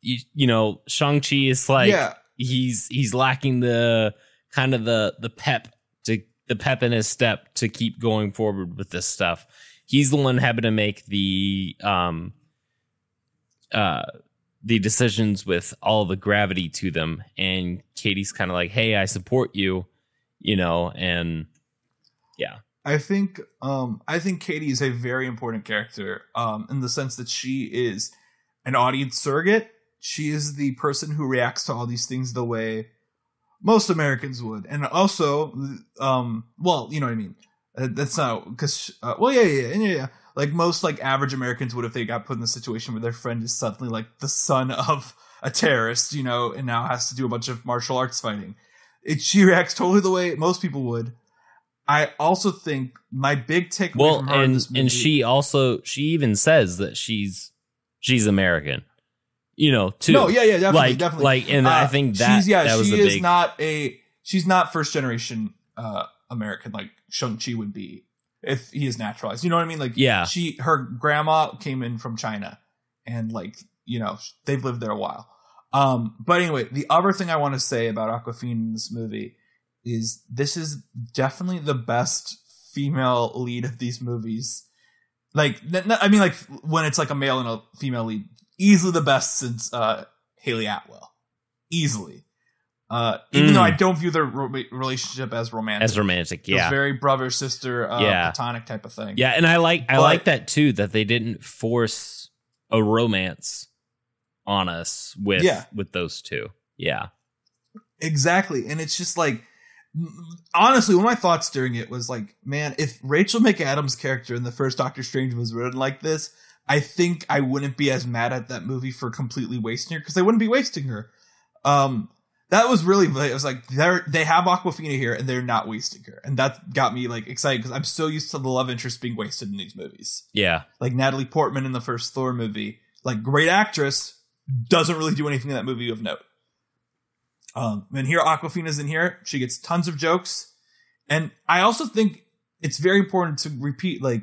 You, you know, Shang-Chi is like yeah. he's he's lacking the kind of the the pep to the pep in his step to keep going forward with this stuff. He's the one having to make the um uh the decisions with all the gravity to them and Katie's kind of like, "Hey, I support you," you know, and yeah. I think um, I think Katie is a very important character um, in the sense that she is an audience surrogate. She is the person who reacts to all these things the way most Americans would, and also, um, well, you know what I mean. Uh, that's not because, uh, well, yeah, yeah, yeah, yeah. Like most like average Americans would if they got put in the situation where their friend is suddenly like the son of a terrorist, you know, and now has to do a bunch of martial arts fighting. It, she reacts totally the way most people would I also think my big takeaway well, and and she also she even says that she's she's American. You know, too. No, yeah, yeah, definitely, like, definitely. Like, and uh, I think that she's, yeah, that she is big... not a she's not first generation uh American like Shang Chi would be if he is naturalized. You know what I mean? Like, yeah, she her grandma came in from China, and like you know they've lived there a while. Um, but anyway, the other thing I want to say about Awkwafina in this movie is this is definitely the best female lead of these movies. Like, I mean, like when it's like a male and a female lead, easily the best since uh, Hayley Atwell, easily. Uh, even Mm. though I don't view their ro- relationship as romantic, As romantic, yeah. very brother sister, uh, Yeah. platonic type of thing. Yeah, and I like I But- like that too that they didn't force a romance on us with Yeah. with those two. Yeah. Exactly. And it's just like honestly, one of my thoughts during it was like, man, if Rachel McAdams' character in the first Doctor Strange was written like this, I think I wouldn't be as mad at that movie for completely wasting her because they wouldn't be wasting her. Um that was really it was like they're they have Awkwafina here and they're not wasting her. And that got me like excited because I'm so used to the love interest being wasted in these movies. Yeah. Like Natalie Portman in the first Thor movie, like great actress, doesn't really do anything in that movie of note. Um, and here Awkwafina's in here. She gets tons of jokes. And I also think it's very important to repeat, like,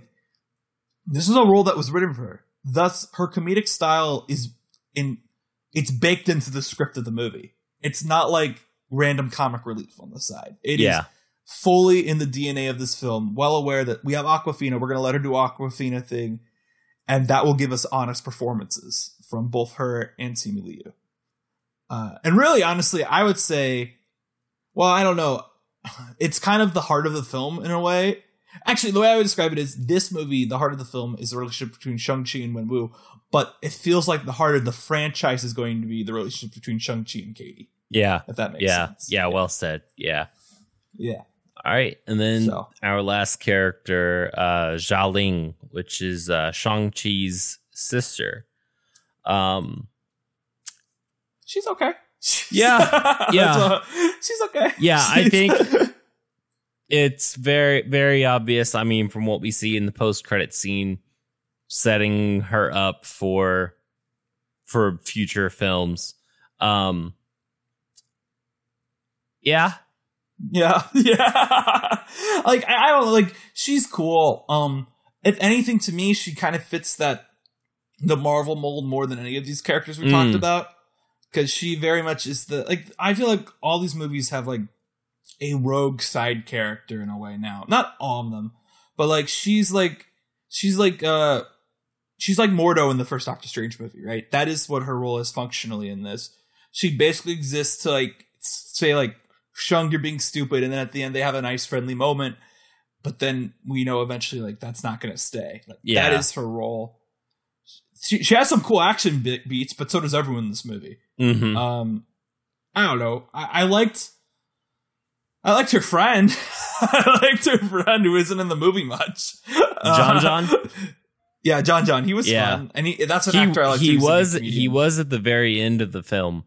this is a role that was written for her. Thus, her comedic style is in, it's baked into the script of the movie. It's not like random comic relief on the side. It is yeah. fully in the DNA of this film, well aware that we have Awkwafina, we're going to let her do Awkwafina thing, and that will give us honest performances from both her and Simu Liu. Uh, and really, honestly, I would say, well, I don't know. (sighs) It's kind of the heart of the film in a way. Actually, the way I would describe it is this movie, the heart of the film is the relationship between Shang-Chi and Wenwu, but it feels like the heart of the franchise is going to be the relationship between Shang-Chi and Katie, Yeah. if that makes Yeah. sense. Yeah, well said. Yeah. Yeah. All right. And then So. our last character, uh Xialing, which is uh Shang-Chi's sister. Um She's okay. Yeah, (laughs) yeah. she's okay. Yeah, I think- (laughs) it's very very obvious i mean from what we see in the post credit scene setting her up for for future films um yeah yeah, (laughs) yeah. like I, I don't like. She's cool. Um, if anything, to me, she kind of fits that the Marvel mold more than any of these characters we talked Mm. about. Because she very much is the like. I feel like all these movies have like a rogue side character in a way now. Not all of them, but like she's like she's like uh she's like Mordo in the first Doctor Strange movie, right? That is what her role is functionally in this. She basically exists to like say like Shung, you're being stupid, and then at the end they have a nice friendly moment. But then we know eventually like that's not gonna stay. Like, Yeah. that is her role. She, she has some cool action bit beats, but so does everyone in this movie. mhm. Um, I don't know. I, I liked, I liked her friend. (laughs) I liked her friend who isn't in the movie much. (laughs) John John? (laughs) Yeah, John John. He was Yeah. fun, and he that's an he, actor I like. he was he was at the very end of the film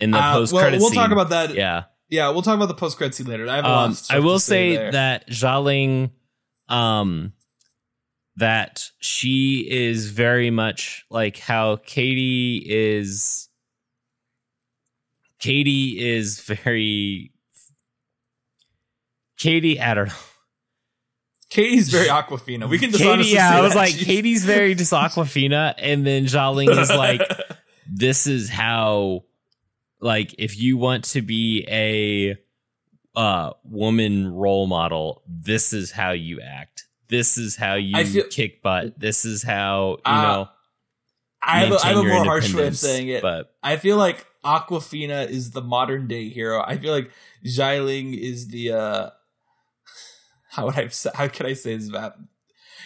in the Uh, post well, we'll scene talk about that. yeah Yeah, we'll talk about the post credit scene later. I have a um, I will say, say there. that Xialing, um, that she is very much like how Katie is. Katie is very. Katie, I don't know. Katie's very Awkwafina. We can just honestly Katie, yeah, I was that. like, Katie's very just Awkwafina, and then Xialing is like, (laughs) this is how like if you want to be a uh woman role model this is how you act this is how you feel- kick butt this is how you Uh, know I have, a, I have a more harsh way of saying it. but I feel like Awkwafina is the modern day hero. I feel like Xialing is the uh (sighs) how would I say, how could I say this about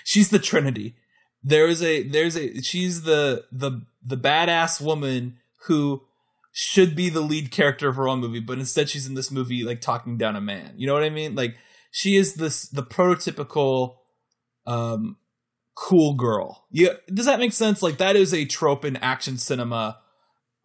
she's the Trinity. There is a there's a she's the the the badass woman who should be the lead character of her own movie, but instead she's in this movie like talking down a man. You know what I mean? Like she is this the prototypical um cool girl. Yeah, does that make sense? Like that is a trope in action cinema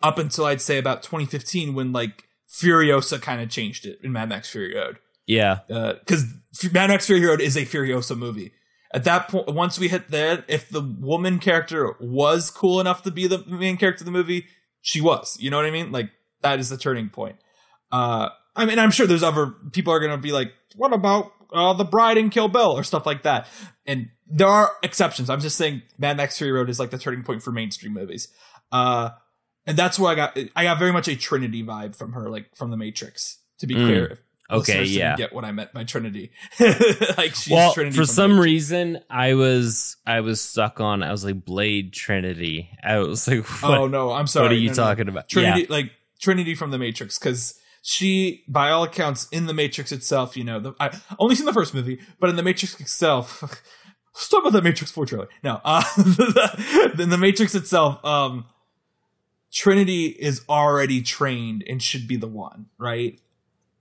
up until I'd say about 2015 when like Furiosa kind of changed it in Mad Max Fury Road. yeah Because Mad Max Fury Road is a Furiosa movie. At that point, once we hit that, if the woman character was cool enough to be the main character of the movie, she was. You know what I mean? Like that is the turning point. Uh, I mean, I'm sure there's other people are gonna be like, what about uh, the Bride and Kill Bill or stuff like that? And there are exceptions. I'm just saying Mad Max Fury Road is like the turning point for mainstream movies. Uh, and that's where I got I got very much a Trinity vibe from her, like from the Matrix. To be Mm. clear, Okay, yeah. get what I meant by Trinity. (laughs) like she's well, Trinity for some Matrix. reason, I was I was stuck on. I was like Blade Trinity. I was like, (laughs) what, oh no, I'm sorry. what are you No, no. talking about? Trinity, like Trinity from the Matrix, because she, by all accounts, in the Matrix itself, you know, the, I only seen the first movie, but in the Matrix itself, let's talk about the Matrix Four trailer. No, uh, (laughs) in the Matrix itself, um, Trinity is already trained and should be the one, right?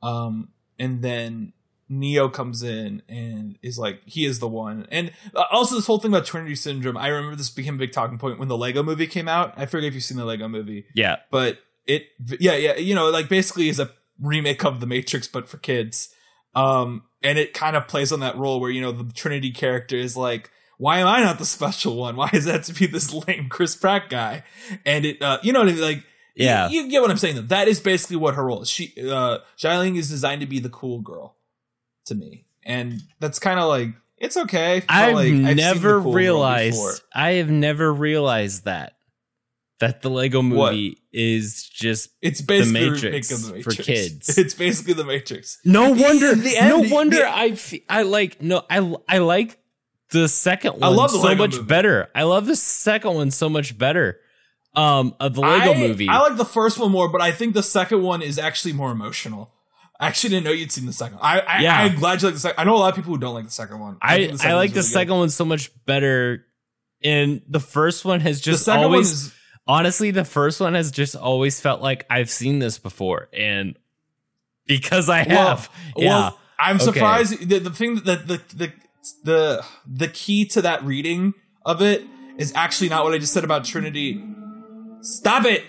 Um, and then Neo comes in and is like, he is the one. And uh, also, this whole thing about Trinity Syndrome, I remember this became a big talking point when the Lego movie came out. I forget if you've seen the Lego movie Yeah, but it yeah yeah you know like basically is a remake of the matrix but for kids. Um and it kind of plays on that role where you know the trinity character is like why am i not the special one? Why is that to be this lame chris pratt guy? And it uh you know what I mean? like yeah. you, you get what i'm saying though. That is basically what her role is. She uh Xialing is designed to be the cool girl to me. And that's kind of like it's okay I've like, the never cool realized. I have never realized that that the Lego movie is just it's basically the Matrix the for kids. (laughs) It's basically the Matrix. no wonder. the no wonder the- I I like no I I like the second one I love so much movie. better. I love the second one so much better. Um, of the Lego I, movie. I like the first one more, but I think the second one is actually more emotional. I actually didn't know you'd seen the second. I, I Yeah. I'm glad you like the second. I know a lot of people who don't like the second one. I think I, like the really second one so much better. And the first one has good. Just always honestly the first one has just always felt like I've seen this before and because I well, have. yeah. well, I'm Okay. surprised. The, the thing that the, the the the key to that reading of it is actually not what I just said about Trinity. Stop it!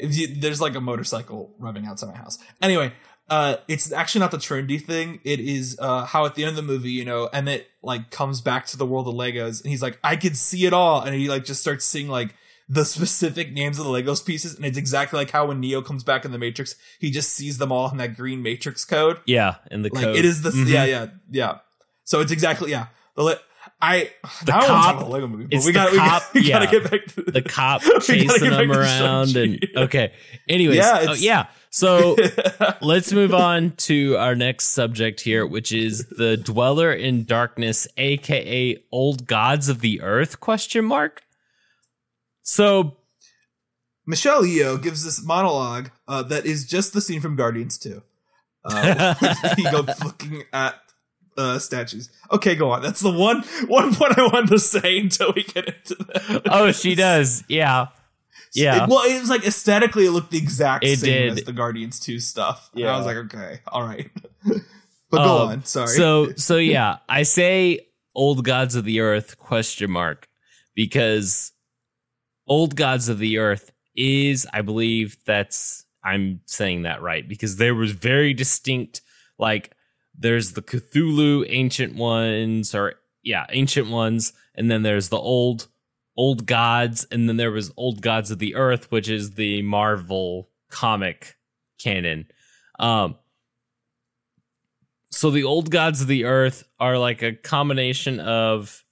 You- there's like a motorcycle revving outside my house. Anyway, uh, it's actually not the Trinity thing. It is uh, how at the end of the movie, you know, Emmet like comes back to the world of Legos, and he's like, "I can see it all," and he like just starts seeing like the specific names of the Legos pieces, and it's exactly like how when Neo comes back in the Matrix, he just sees them all in that green Matrix code. yeah, in the Like code. it is the Mhm. yeah yeah yeah. So it's exactly yeah. The le- I The now I wanna talk cop- the Lego movie, but it's we the got we, cop, gotta, yeah. get back to the cop (laughs) We gotta chasing them around and okay. Anyways, Yeah, oh, yeah. So (laughs) let's move on to our next subject here, which is the Dweller in Darkness, aka Old Gods of the Earth? Question mark. So Michelle Yeoh gives this monologue uh, that is just the scene from Guardians 2. Uh, (laughs) (laughs) he goes looking at uh, statues. Okay, go on. That's the one one point I wanted to say until we get into that. oh, she does. Yeah, yeah. It- well, it was like aesthetically, it looked the exact It same did. as the Guardians 2 stuff. And Yeah. I was like, okay, all right. (laughs) but go Um, on. Sorry. So so yeah, I say old gods of the earth question mark because old gods of the earth is I believe that's I'm saying that right because there was very distinct like there's the Cthulhu ancient ones or yeah, ancient ones and then there's the old old gods and then there was old gods of the earth which is the Marvel comic canon. Um so the old gods of the earth are like a combination of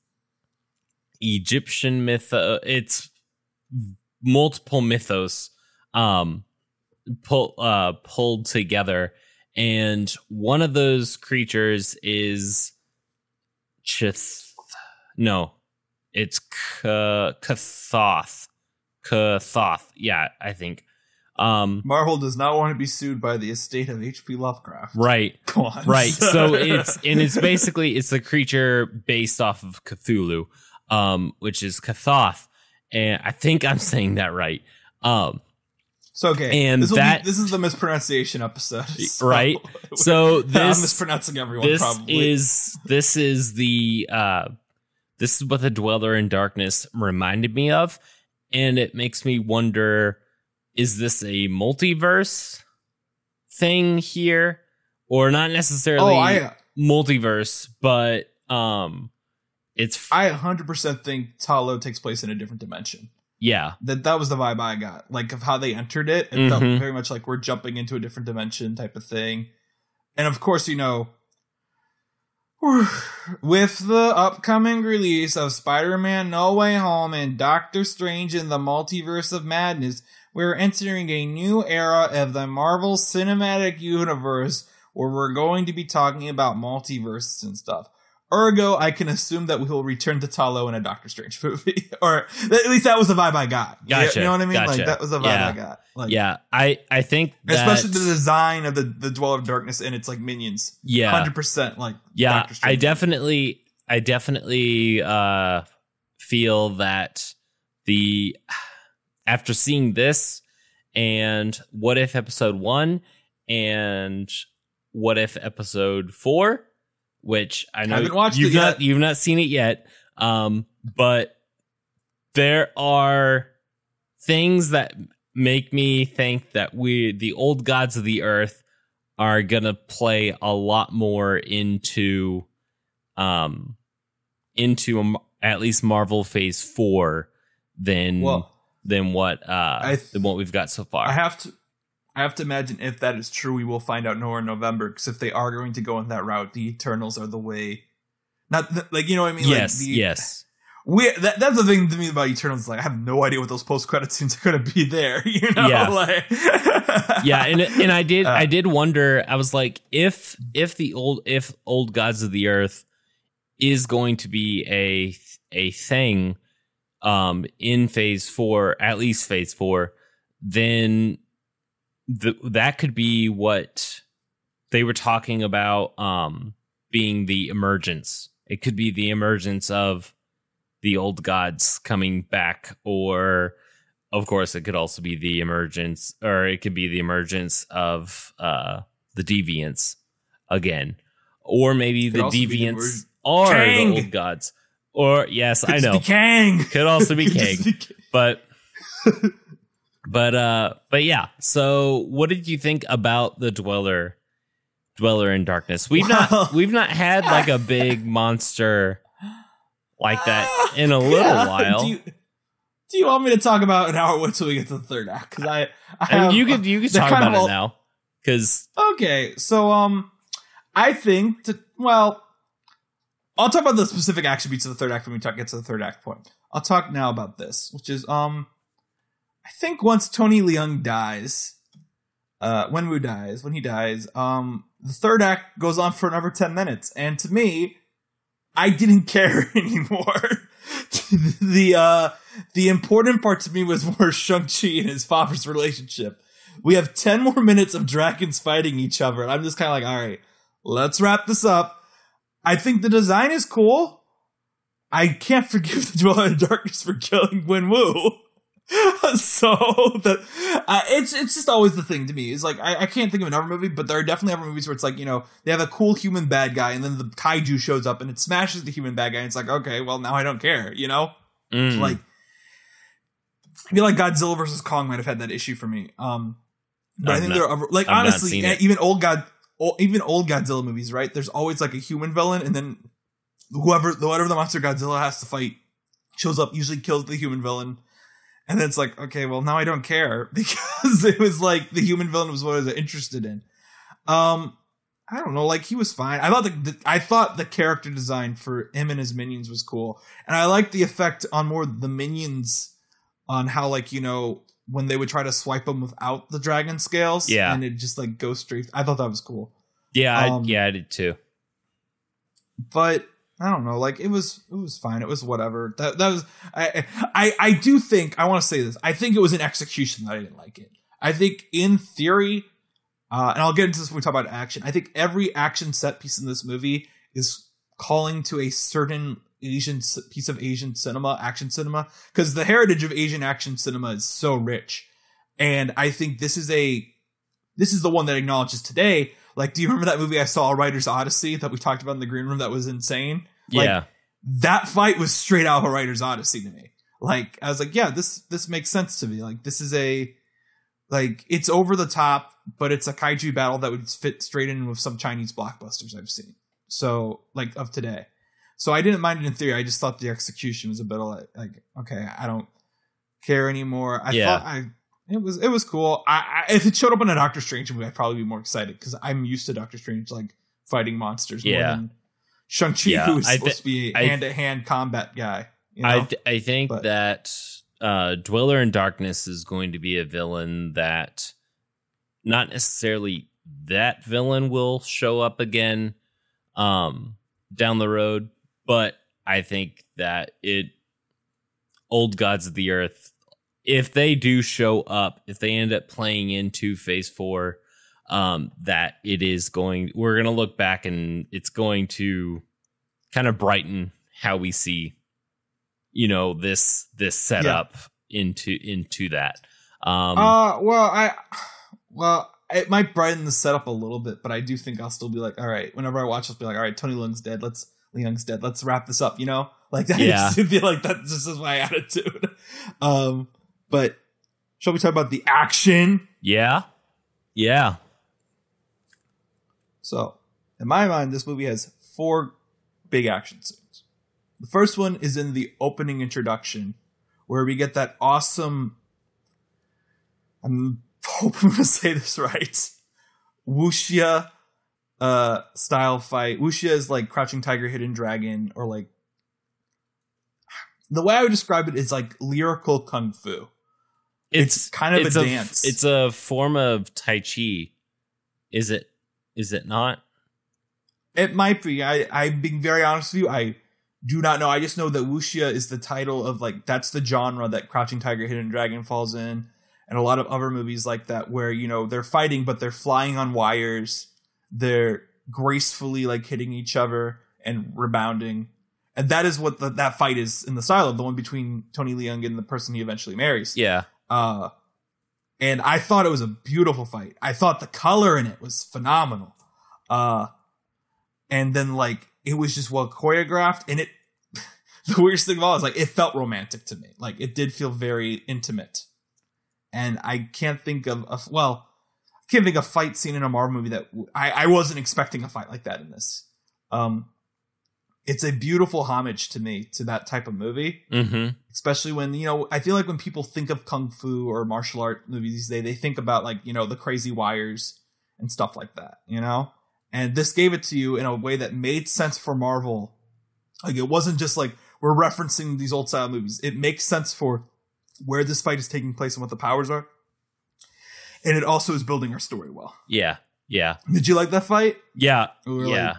Egyptian myth. It's multiple mythos um pull, uh, pulled together, and one of those creatures is Chith. No, it's K- Kathoth. Kathoth. Yeah, I think. Um, Marvel does not want to be sued by the estate of H.P. Lovecraft. right. (laughs) Go on. right so (laughs) it's and it's basically it's a creature based off of cthulhu um which is kathoth and i think i'm (laughs) saying that right. Um So okay, And this that- be, this is the mispronunciation episode, (laughs) so- right? (laughs) So I'm mispronouncing everyone. this probably. is this is the uh this is what the dweller in darkness reminded me of and it makes me wonder is this a multiverse thing here? Or not necessarily oh, I multiverse, but um, it's I 100 percent think Ta Lo takes place in a different dimension. yeah, That that was the vibe I got, like of how they entered it. It felt Mhm. very much like we're jumping into a different dimension type of thing. And of course, you know, (sighs) With the upcoming release of Spider Man No Way Home and Doctor Strange in the Multiverse of Madness, we're entering a new era of the Marvel Cinematic Universe where we're going to be talking about multiverses and stuff. Ergo, I can assume that we will return to Ta Lo in a Doctor Strange (laughs) movie, or at least that was the vibe I got. Gotcha. You know what I mean? Gotcha. Like that was the vibe Yeah. I got. Like, yeah, I I think that, especially the design of the the Dweller of Darkness and its like minions. yeah hundred percent like yeah I definitely I definitely uh feel that the after seeing this and what if episode 1 and what if episode 4 which I know Haven't watched you've not yet. you've not seen it yet um but there are things that make me think that we the old gods of the earth are gonna play a lot more into um into a, at least Marvel Phase Four than Well, than what uh I th- than what we've got so far. I have to. I have to imagine if that is true, we will find out nowhere in November. Because if they are going to go in that route, the Eternals are the way. Not like you know what I mean. yes, like the, yes, We that, that's the thing to me about Eternals. Like I have no idea what those post credit scenes are going to be (laughs) there. You know, Yeah. (laughs) like (laughs) yeah, and and I did Uh, I did wonder. I was like, if if the old if old gods of the earth is going to be a a thing um in phase four at least phase four then the, that could be what they were talking about um being the emergence it could be the emergence of the old gods coming back or of course it could also be the emergence or it could be the emergence of uh the deviants again or maybe the be the deviants are Kang. the old gods or yes i Could know Kang. could also be (laughs) Kang. but (laughs) but uh but yeah so what did you think about the dweller dweller in darkness we've not we've not had like a big (laughs) monster like that in a little Yeah. while Do you, do you want me to talk about an hour until we get to the third act? Because I, I have- you could you could talk about of it now because Okay, so um, I think to well, I'll talk about the specific action beats of the third act when we talk get to the third act point. I'll talk now about this, which is um, I think once Tony Leung dies, uh, when Wu dies, when he dies, um, the third act goes on for another ten minutes, and to me, I didn't (laughs) care anymore. (laughs) the uh, the important part to me was more (laughs) Shang Chi and his father's relationship we have 10 more minutes of dragons fighting each other. And I'm just kind of like, all right, let's wrap this up. I think the design is cool. I can't forgive the Dweller in Darkness for killing Wenwu. (laughs) so that uh, it's it's just always the thing to me. Is like I, I can't think of another movie, but there are definitely other movies where it's like you know they have a cool human bad guy, and then the kaiju shows up and it smashes the human bad guy. And it's like okay, well now I don't care, you know. Mm. Like I feel like Godzilla versus Kong might have had that issue for me. Um, but i I've think not- there are like I've honestly, even old God, even old Godzilla movies, right? There's always like a human villain, and then whoever, whatever the monster Godzilla has to fight, shows up, usually kills the human villain, and then it's like, okay, well now I don't care (laughs) because it was like the human villain was what I was interested in. Um, I don't know, like he was fine. I thought the, the I thought the character design for him and his minions was cool, and I liked the effect on more the minions on how like you know when they would try to swipe them without the dragon scales, Yeah. and it just like go straight. I thought that was cool, yeah I, um, yeah I did too but I don't know, like it was it was fine. It was whatever. That that was I I I do think I want to say this. I think it was an execution that I didn't like it. I think in theory, uh, and I'll get into this when we talk about action. I think every action set piece in this movie is calling to a certain Asian piece of Asian cinema, action cinema, because the heritage of Asian action cinema is so rich, and I think this is a this is the one that acknowledges today. Like, do you remember that movie I saw, Writer's Odyssey, that we talked about in the green room? That was insane. Like, yeah that fight was straight out of a writer's odyssey to me. Like I was like, yeah, this this makes sense to me. Like this is a like it's over the top, but it's a kaiju battle that would fit straight in with some Chinese blockbusters I've seen. So like of today. So I didn't mind it in theory. I just thought the execution was a bit like, like okay, I don't care anymore. I Yeah. thought I it was it was cool. I, I if it showed up in a Doctor Strange movie, I'd probably be more excited because I'm used to Doctor Strange like fighting monsters Yeah. more than Shang Chi, Yeah, who is I supposed to be a I- hand to hand combat guy. You know? I th- I think But- that uh, Dweller in Darkness is going to be a villain that not necessarily that villain will show up again um, down the road, but I think that it old gods of the earth if they do show up, if they end up playing into Phase Four, um, that it is going. We're gonna look back and it's going to kind of brighten how we see you know this this setup into into that um uh, well, I, well, it might brighten the setup a little bit, but I do think I'll still be like, all right. Whenever I watch, I'll be like, all right, Tony Leung's dead. Let's Leung's dead. Let's wrap this up. You know, like (laughs) that. Yeah. I feel like that just is my (laughs) attitude. Um, but shall we talk about the action? yeah yeah So, in my mind, this movie has four big action scenes. The first one is in the opening introduction, where we get that awesome. I'm (laughs) hoping I'm gonna say this right. Wuxia uh style fight. Wuxia is like Crouching Tiger, Hidden Dragon, or like the way I would describe it is like lyrical kung fu. It's kind of a it's dance. it's a form of tai chi is it is it not It might be. I I'm being very honest with you. I do not know. I just know that wuxia is the title of like that's the genre that Crouching Tiger, Hidden Dragon falls in, and a lot of other movies like that where you know they're fighting but they're flying on wires, they're gracefully like hitting each other and rebounding, and that is what the, that fight is in the style of the one between Tony Leung and the person he eventually marries. yeah Uh, and I thought it was a beautiful fight. I thought the color in it was phenomenal. Uh, and then like it was just well choreographed, and it. (laughs) the weirdest thing of all is like it felt romantic to me. Like it did feel very intimate, and I can't think of a well, I can't think of a fight scene in a Marvel movie that I I wasn't expecting a fight like that in this. Um, it's a beautiful homage to me to that type of movie. Mm-hmm. Especially when you know i feel like when people think of kung fu or martial art movies these days they think about like you know the crazy wires and stuff like that you know? And this gave it to you in a way that made sense for marvel. Like it wasn't just like we're referencing these old style movies. It makes sense for where this fight is taking place and what the powers are. And it also is building our story well. Yeah. Yeah. Did you like that fight? Yeah. Yeah. like-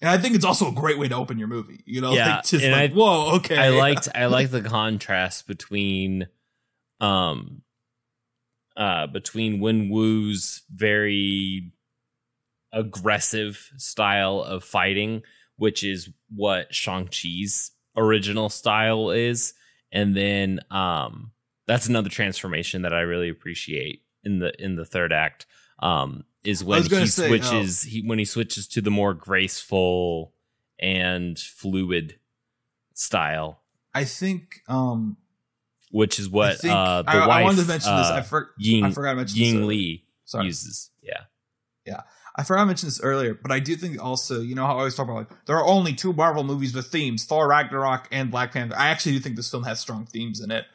and i think it's also a great way to open your movie you know Yeah, like just and like I- whoa okay I liked (laughs) I liked the contrast between um uh between Wenwu's very aggressive style of fighting, which is what Shang-Chi's original style is, and then um that's another transformation that I really appreciate in the in the third act. Um is when he say, switches he when he switches to the more graceful and fluid style i think um which is what think- uh, the I, wife I wanted to mention this. uh, I, for, Ying, I forgot to mention Ying this. earlier. Li Sorry, uses. Yeah. Yeah, I forgot to mention this earlier, but I do think also, you know how I always talk about like there are only two Marvel movies with themes: Thor Ragnarok and Black Panther. I actually do think this film has strong themes in it,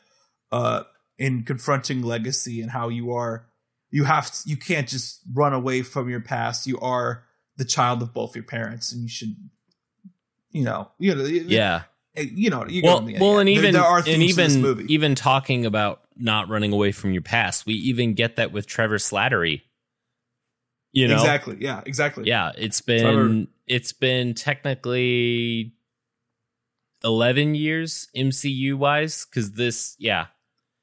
uh, in confronting legacy and how you are, you have, to, you can't just run away from your past. You are the child of both your parents, and you should, you know, you know, yeah. you know, you Well, well, and even there are and even movie. even talking about not running away from your past, we even get that with Trevor Slattery. You know, exactly, yeah, exactly, yeah. It's been Trevor- it's been technically eleven years MCU wise because this, yeah,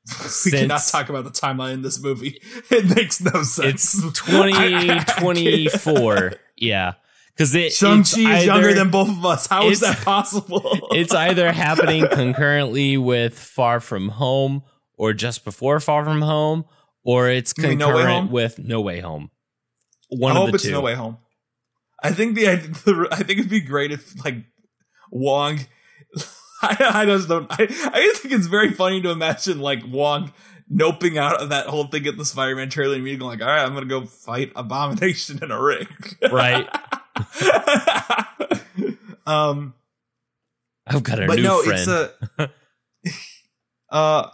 (laughs) we cannot talk about the timeline in this movie. (laughs) It makes no sense. it's (laughs) twenty twenty four. Yeah, because it Shang Chi is younger than both of us. How is that possible? it's either happening concurrently with Far From Home or just before Far From Home, or it's mean No concurrent with No Way Home. One I of hope the it's two. No Way Home. I think the, the I think it'd be great if like Wong. (laughs) I, I just don't. I, I just think it's very funny to imagine like Wong noping out of that whole thing at the Spider-Man trailer and meeting like, all right, I'm gonna go fight Abomination in a ring. Right. (laughs) um. I've got a but new no, friend. it's a. (laughs) uh,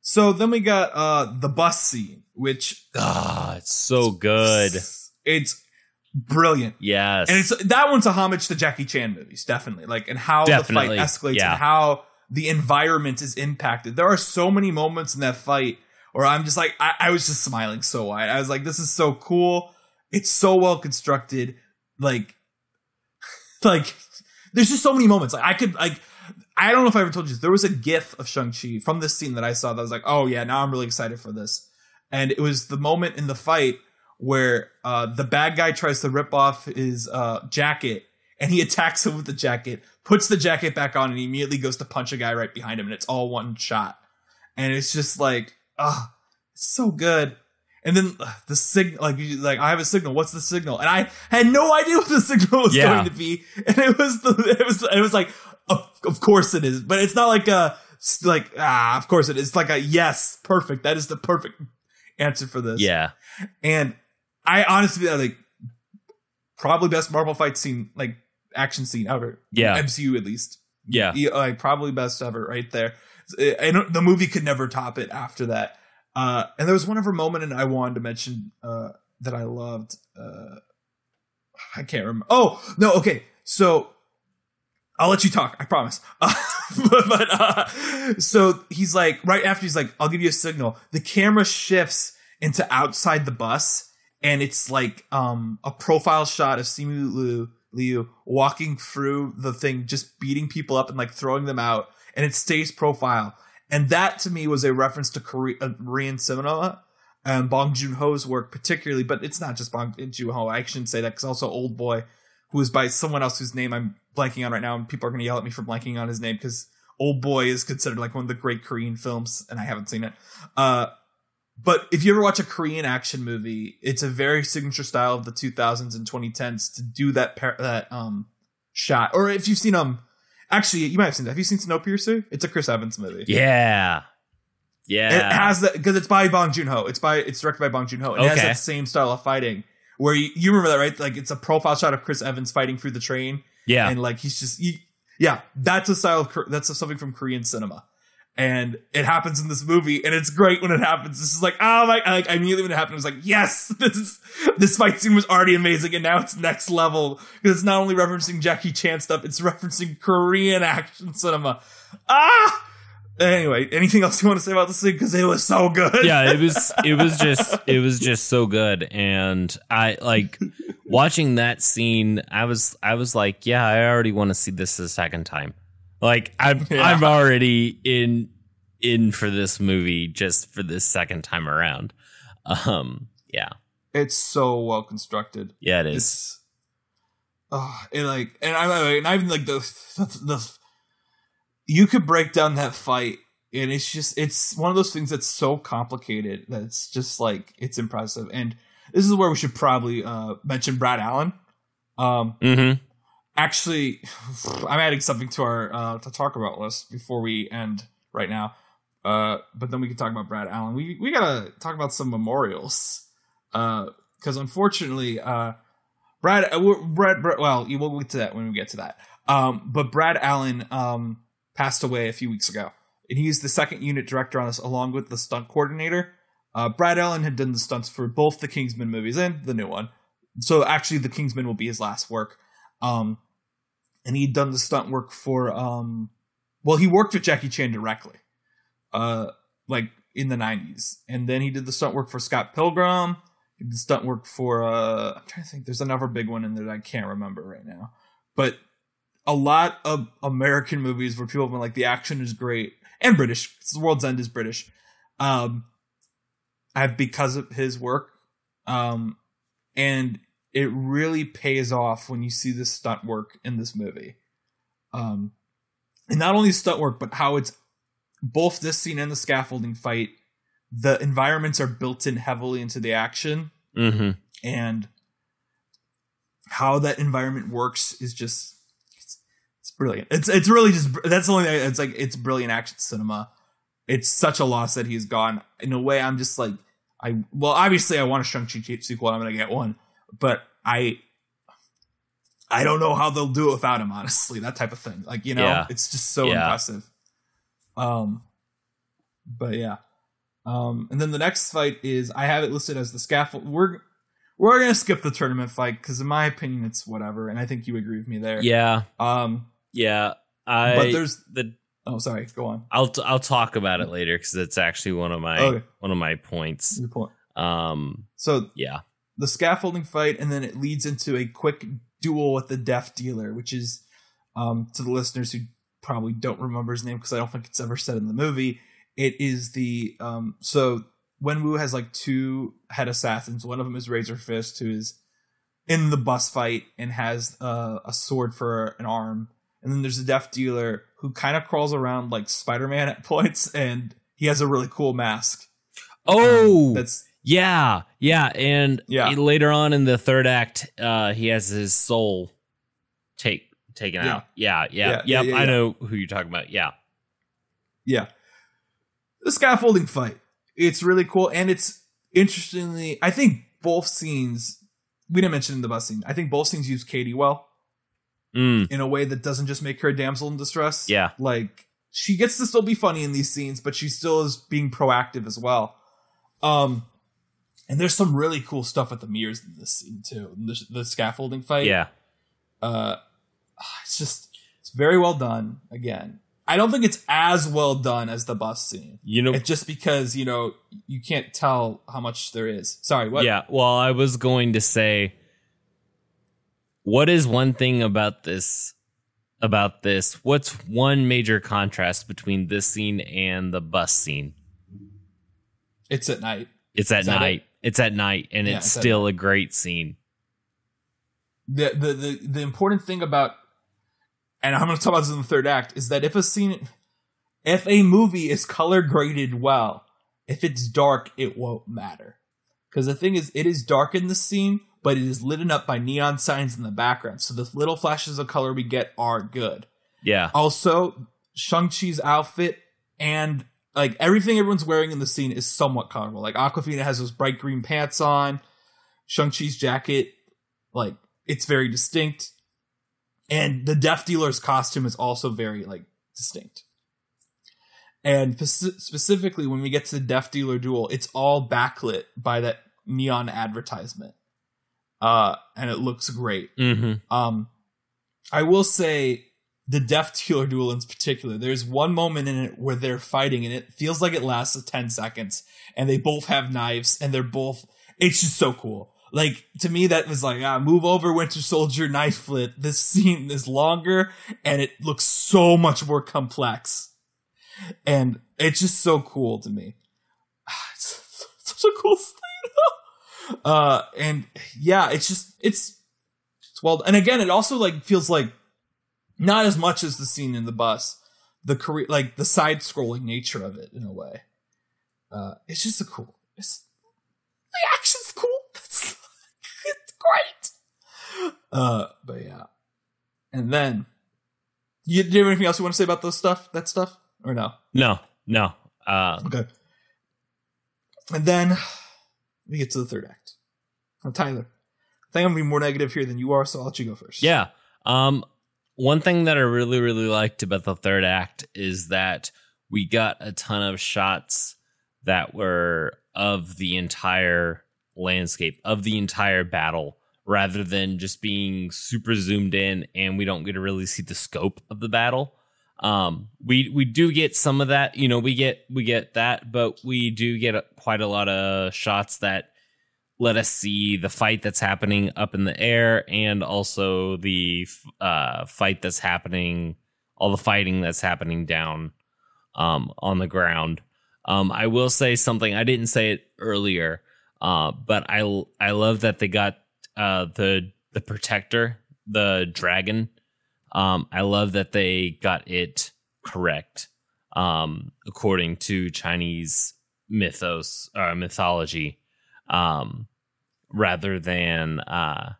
so then we got uh the bus scene, which Ah, it's so good. It's brilliant. Yes. And it's that one's a homage to Jackie Chan movies, definitely. Like and how Definitely, the fight escalates yeah. and how the environment is impacted. There are so many moments in that fight where I'm just like I, I was just smiling so wide. I was like, this is so cool. It's so well constructed. Like (laughs) like there's just so many moments. Like I could like I don't know if I ever told you this. There was a gif of Shang-Chi from this scene that I saw that was like, oh yeah, now I'm really excited for this. And it was the moment in the fight where uh, the bad guy tries to rip off his uh, jacket and he (laughs) attacks him with the jacket, puts the jacket back on, and he immediately goes to punch a guy right behind him, and it's all one shot. And it's just like, ah, it's so good. And then uh, the signal, like, like I have a signal. What's the signal? And I had no idea what the (laughs) signal was Yeah. going to be. And it was the, it was, it was like, of, of course it is, but it's not like a, like ah, of course it is. It's like a yes, perfect. That is the perfect answer for this. yeah. And I honestly like probably best Marvel fight scene, like action scene ever. Yeah. MCU at least. Yeah. Like probably best ever right there. And the movie could never top it after that. Uh, and there was one other moment, and I wanted to mention uh, that I loved. Uh, I can't remember. Oh no, okay. So I'll let you talk. I promise. (laughs) Uh, but uh, so he's like, right after he's like, I'll give you a signal. The camera shifts into outside the bus, and it's like um a profile shot of Simu Liu, Liu walking through the thing, just beating people up and like throwing them out, and it stays profile. And that to me was a reference to uh, Korean cinema and Bong Joon Ho's work, particularly. But it's not just Bong Joon Ho. I shouldn't say that because also Old Boy, who is by someone else whose name I'm blanking on right now, and people are going to yell at me for blanking on his name because Old Boy is considered like one of the great Korean films, and I haven't seen it. Uh, but if you ever watch a Korean action movie, it's a very signature style of the 2000s and 2010s to do that par- that um shot. Or if you've seen um, actually you might have seen that. Have you seen Snowpiercer? It's a Chris Evans movie. Yeah. Yeah. It has that because it's by Bong Joon Ho. It's by it's directed by Bong Joon Ho. And It has that same style of fighting where you, you remember that right? Like it's a profile shot of Chris Evans fighting through the train, yeah. and like he's just he, yeah. That's a style of that's something from Korean cinema, and it happens in this movie, and it's great when it happens. This is like oh my! Like immediately when it happened, I was like yes, (laughs) this is this fight scene was already amazing, and now it's next level because it's not only referencing Jackie Chan stuff, it's referencing Korean action cinema. Ah. Anyway, anything else you want to say about this thing? Because it was so good. yeah, it was (laughs) it was just it was just so good and I like watching that scene I was I was like, yeah, I already want to see this a second time. Like I'm (laughs) Yeah. I'm already in in for this movie just for this second time around. Um yeah. it's so well constructed. Yeah, it is. It's, oh, and like, and I, and I even like the, the the you could break down that fight, and it's just it's one of those things that's so complicated that it's just like it's impressive. And this is where we should probably uh mention Brad Allen. Um, Mhm. Actually, (sighs) I'm adding something to our uh, to talk about list before we end right now. Uh, but then we can talk about Brad Allen. We we gotta talk about some memorials. Because unfortunately, uh, Brad, uh, Brad, Brad, well, you will get to that when we get to that. Um, but Brad Allen um passed away a few weeks ago, and he's the second unit director on this, along with the stunt coordinator. Uh, Brad Allen had done the stunts for both the Kingsman movies and the new one. So actually, the Kingsman will be his last work. Um, and he'd done the stunt work for um, well, he worked with Jackie Chan directly, uh, like in the '90s, and then he did the stunt work for Scott Pilgrim. He did the stunt work for uh, I'm trying to think. There's another big one in there that I can't remember right now, but a lot of American movies where people have been like the action is great and British. The World's End is British. Um, I've because of his work, um, and it really pays off when you see the stunt work in this movie. Um, and not only stunt work, but how it's both this scene and the scaffolding fight. The environments are built in heavily into the action, Mhm. and how that environment works is just it's, it's brilliant. It's it's really just that's the only thing. It's like it's brilliant action cinema. It's such a loss that he's gone. In a way, I'm just like I well, obviously I want a Shang-Chi sequel. I'm gonna get one, but I I don't know how they'll do it without him. Honestly, that type of thing. Like you know, Yeah. it's just so Yeah. impressive. Um, but yeah. Um, and then the next fight is I have it listed as the scaffold. We're we're gonna skip the tournament fight because, in my opinion, it's whatever, and I think you agree with me there. Yeah, Um. yeah. I But there's. the Oh, sorry. Go on. I'll t- I'll talk about it later because it's actually one of my Okay. one of my points. Good point. Um, So yeah, the scaffolding fight, and then it leads into a quick duel with the Death Dealer, which is, um, to the listeners who probably don't remember his name because I don't think it's ever said in the movie. It is the um. So Wenwu has like two head assassins. One of them is Razor Fist, who is in the bus fight and has uh, a sword for an arm. And then there's a Death Dealer who kind of crawls around like Spider Man (laughs) at points, and he has a really cool mask. Oh, That's yeah, yeah, and Yeah. later on in the third act, uh, he has his soul take taken Yeah. out. Yeah, yeah, Yeah, yep. yeah, yeah, I know who you're talking about. Yeah, yeah the scaffolding fight it's really cool and it's interestingly i think both scenes we didn't mention in the bus scene i think both scenes use katie well mm, in a way that doesn't just make her a damsel in distress Yeah. like she gets to still be funny in these scenes but she still is being proactive as well um and there's some really cool stuff at the mirrors in this scene too the, the scaffolding fight yeah. uh it's just it's very well done again i don't think it's as well done as the bus scene You know, it's just because you know you can't tell how much there is. Sorry, what? yeah. Well, I was going to say, what is one thing about this? About this, what's one major contrast between this scene and the bus scene? It's at night. It's at night. It's at night, and Yeah, it's it's still a great scene. The, the the the important thing about, and I'm going to talk about this in the third act, is that if a scene, if a movie is color graded well, if it's dark, it won't matter. Because the thing is, it is dark in the scene, but it is lit up by neon signs in the background. So the little flashes of color we get are good. Yeah, Also, Shang-Chi's outfit and like everything everyone's wearing in the scene is somewhat colorful. Like Awkwafina has those bright green pants on. Shang-Chi's jacket, like it's very distinct. And the Death Dealer's costume is also very like distinct. And specifically when we get to the Death Dealer duel, it's all backlit by that neon advertisement. Uh and it looks great. hmm Um, I will say the Death (laughs) Dealer duel in particular. There's one moment in it where they're fighting, and it feels like it lasts ten seconds, and they both have knives, and they're both. It's just so cool. Like to me, that was like, ah, move over, Winter Soldier, knife flip. This scene is longer, and it looks so much more complex, and it's just so cool to me. (sighs) It's (laughs) such a cool scene. uh, and yeah, it's just it's it's well, and again, it also like feels like not as much as the scene in the bus, the career, like the side scrolling nature of it in a way. Uh, it's just a cool. It's the action's cool. (laughs) It's, it's great. Uh, but yeah, and then you do you have anything else you want to say about those stuff? That stuff or no? No, no. Uh, Okay. And then we get to the third act. Now, Tyler, I think I'm gonna be more negative here than you are, so I'll let you go first. yeah. Um, one thing that I really, really liked about the third act is that we got a ton of shots that were of the entire landscape, of the entire battle, rather than just being super zoomed in and we don't get to really see the scope of the battle. Um, we we do get some of that, you know, we get we get that, but we do get a, quite a lot of shots that let us see the fight that's happening up in the air and also the uh, fight that's happening, all the fighting that's happening down um, on the ground. Um, I will say something. I didn't say it earlier, uh, but I I love that they got uh, the the protector, the dragon. Um, I love that they got it correct um, according to Chinese mythos or mythology um, rather than uh,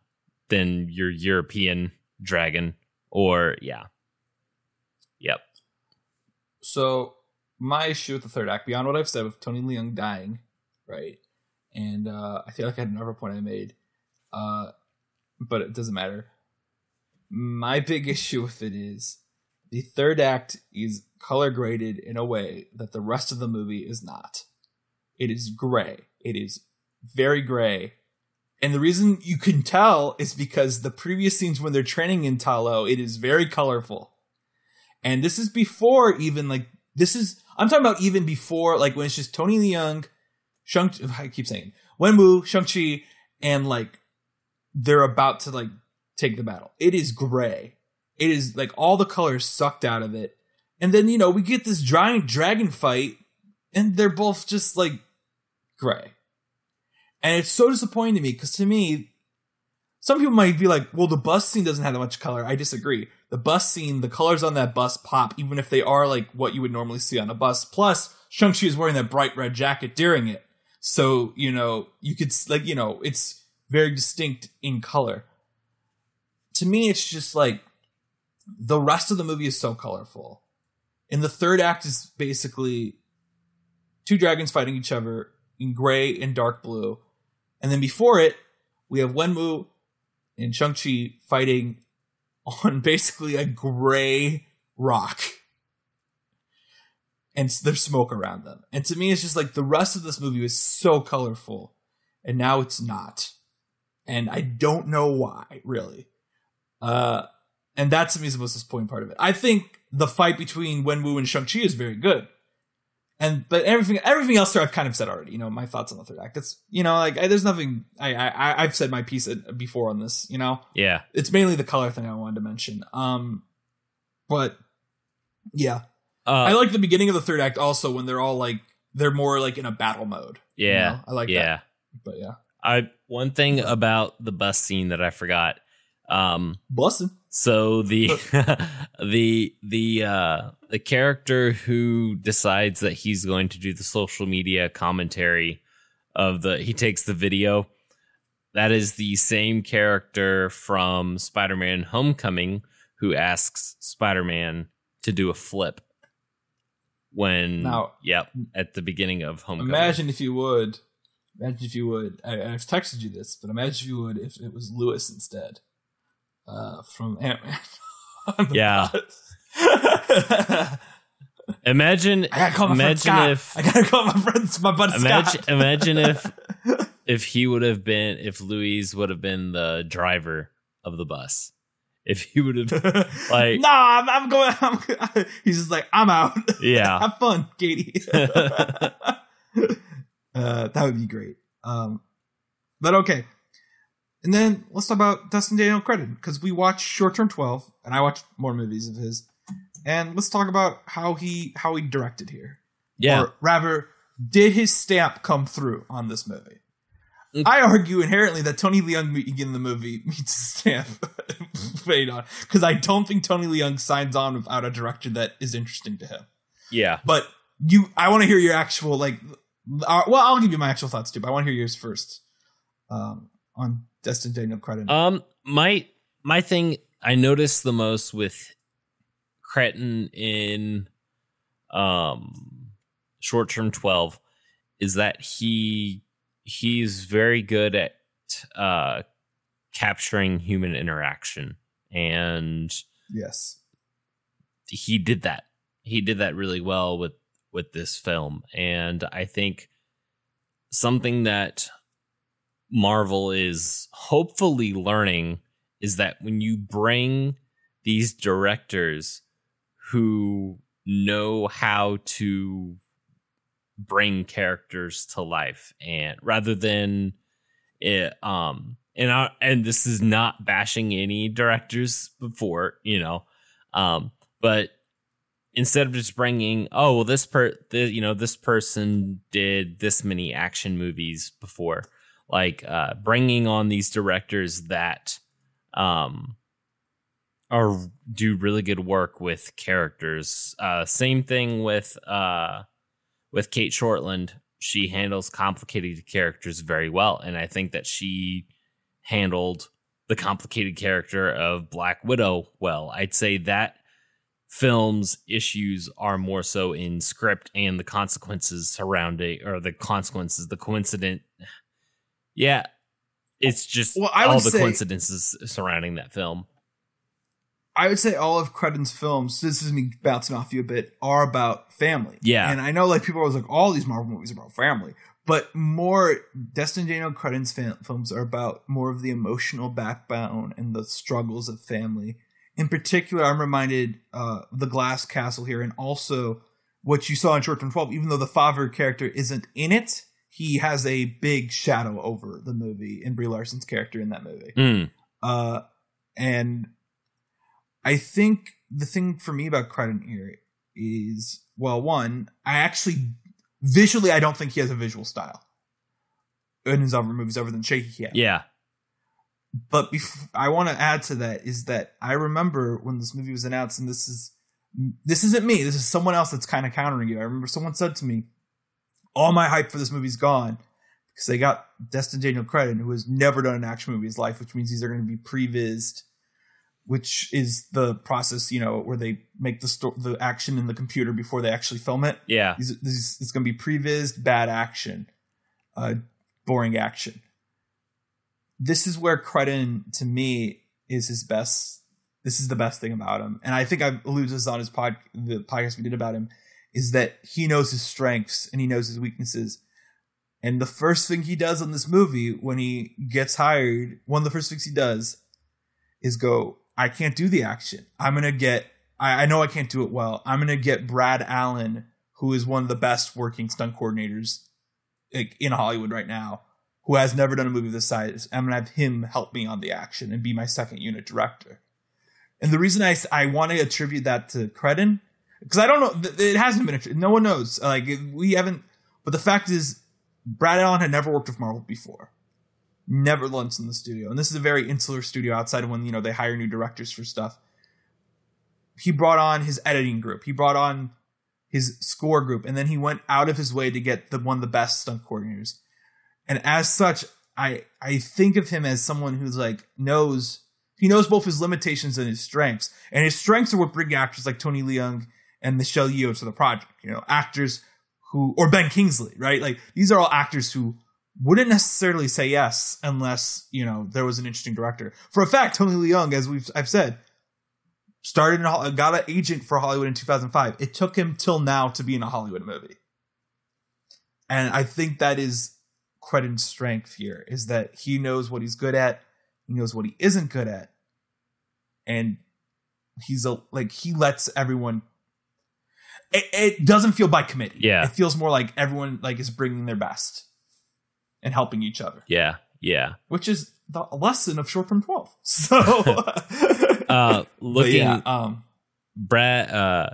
than your European dragon or yeah, yep, So my issue with the third act, beyond what I've said with Tony Leung dying, right? And uh, I feel like I had another point I made, uh, but it doesn't matter. My big (laughs) issue with it is the third act is color graded in a way that the rest of the movie is not. It is gray. It is very gray, And the reason you can tell is because the previous scenes when they're training in Ta Lo, it is very colorful. And this is before even like this is I'm talking about even before like when it's just Tony Leung, Shang I keep saying Wenwu, Shang-Chi, and like they're about to like take the battle. It is gray. It is like all the colors sucked out of it. And then, you know, we get this giant dragon fight, and they're both just like gray. And it's so disappointing to me because to me, some people might be like, well, the bus scene doesn't have that much color. I disagree. The bus scene, the colors on that bus pop, even if they are like what you would normally see on a bus. Plus, Shang-Chi is wearing that bright red jacket during it. So, you know, you could, like, you know, it's very distinct in color. To me, it's just like the rest of the movie is so colorful. And the third act is basically two dragons fighting each other in gray and dark blue. And then before it, we have Wenwu and Shang-Chi fighting on (laughs) basically a gray rock. And there's smoke around them. And to me, it's just like the rest of this movie was so colorful. And now it's not. And I don't know why, really. Uh, and that to me is the most disappointing part of it. I think the fight between Wenwu and Shang-Chi is very good. And but everything everything else there I've kind of said already. You know my thoughts on the third act. It's you know like I, there's nothing I I I've said my piece before on this. You know yeah. it's mainly the color thing I wanted to mention. Um, but yeah, Uh, I like the beginning of the third act also when they're all like they're more like in a battle mode. you yeah. know? I like yeah. that. But yeah, I one thing about the bus scene that I forgot. Um, busting. So the (laughs) the the uh the character who decides that he's going to do the social media commentary of the he takes the video that is the same character from Spider-Man Homecoming who asks Spider-Man to do a flip when Now- yep at the beginning of Homecoming. Imagine if you would. Imagine if you would. I, I've texted you this, but imagine if you would if it was Luis instead, uh, from Ant Man. (laughs) Yeah. (laughs) Imagine I gotta call my friend imagine Scott. if I gotta call my friends, my buddy imagine Scott. imagine if (laughs) if he would have been if Luis would have been the driver of the bus. If he would have like- no, I'm, I'm going. I'm, he's just like, I'm out. yeah. Have fun, Katie. uh, that would be great. Um, but okay. And then let's talk about Destin Daniel Cretton because we watched Short Term 12 and I watched more movies of his. And let's talk about how he how he directed here. yeah. Or rather, did his stamp come through on this movie? Mm. I argue inherently that Tony Leung in the movie (laughs) meets his stamp (laughs) made on because I don't think Tony Leung signs on without a director that is interesting to him. yeah. But you, I want to hear your actual like. Uh, well, I'll give you my actual thoughts too, but I want to hear yours first um, on Destin Daniel Cretton. Um my my thing I noticed the most with Cretton in um short term 12 is that he he's very good at uh capturing human interaction and yes, he did that. He did that really well with with this film. And i think something that marvel is hopefully learning is that when you bring these directors who know how to bring characters to life and rather than it um and I, and this is not bashing any directors before you know um but instead of just bringing oh well this per the, you know this person did this many action movies before like uh bringing on these directors that um are do really good work with characters. Uh same thing with uh with Cate Shortland. She handles complicated characters very well and I think that she handled the complicated character of Black Widow well. I'd say that film's issues are more so in script and the consequences surrounding or the consequences the coincident yeah it's just Well, I all the say- coincidences surrounding that film I would say all of Cretton's films. This is me bouncing off you a bit. Are about family. Yeah. and I know like people are always like all these Marvel movies are about family, but more Destin Daniel Cretton's fam- films are about more of the emotional backbone and the struggles of family. In particular, I'm reminded uh, the Glass Castle here, and also what you saw in Short Term 12. Even though the father character isn't in it, he has a big shadow over the movie in Brie Larson's character in that movie. Mm. Uh, and I think the thing for me about Cretton here is, well, one, I actually visually I don't think he has a visual style in his other movies other than Shaky Cam. Yeah. But bef- I want to add to that is that I remember when this movie was announced, and this is this isn't me. This is someone else that's kind of countering you. I remember someone said to me, "All my hype for this movie's gone." Because they got Destin Daniel Cretton, who has never done an action movie in his life, which means these are going to be prevised which is the process, you know, where they make the sto- the action in the computer before they actually film it. Yeah. These, these, it's going to be prevised bad action, uh, boring action. This is where Cretton, to me, is his best. This is the best thing about him, and I think I've alluded to this on his pod, the podcast we did about him, is that he knows his strengths and he knows his weaknesses. And the first thing he does in this movie when he gets hired, one of the first things he does is go, I can't do the action. I'm gonna get. I, I know I can't do it well. I'm gonna get Brad Allen, who is one of the best working stunt coordinators like, in Hollywood right now, who has never done a movie of this size. I'm gonna have him help me on the action and be my second unit director. And the reason I I want to attribute that to Cretton because I don't know it hasn't been no one knows like we haven't. But the fact is, Brad Allen had never worked with Marvel before never lunch in the studio. And this is a very insular studio outside of when, you know, they hire new directors for stuff. He brought on his editing group. He brought on his score group. And then he went out of his way to get the one of the best stunt coordinators. And as such, I I think of him as someone who's like knows he knows both his limitations and his strengths. And his strengths are what bring actors like Tony Leung and Michelle Yeoh to the project. You know, actors who or Ben Kingsley, right? Like these are all actors who wouldn't necessarily say yes unless you know there was an interesting director. For a fact, Tony Leung, as we've I've said, started in got an agent for Hollywood in 2005. It took him till now to be in a Hollywood movie, and I think that is Cretton's strength here is that he knows what he's good at, he knows what he isn't good at, and he's a like he lets everyone. It, it doesn't feel by committee. Yeah. it feels more like everyone like is bringing their best and helping each other, Yeah. Yeah. which is the lesson of short term 12. (laughs) So, (laughs) Uh, (laughs) looking, yeah, um, Brad, uh,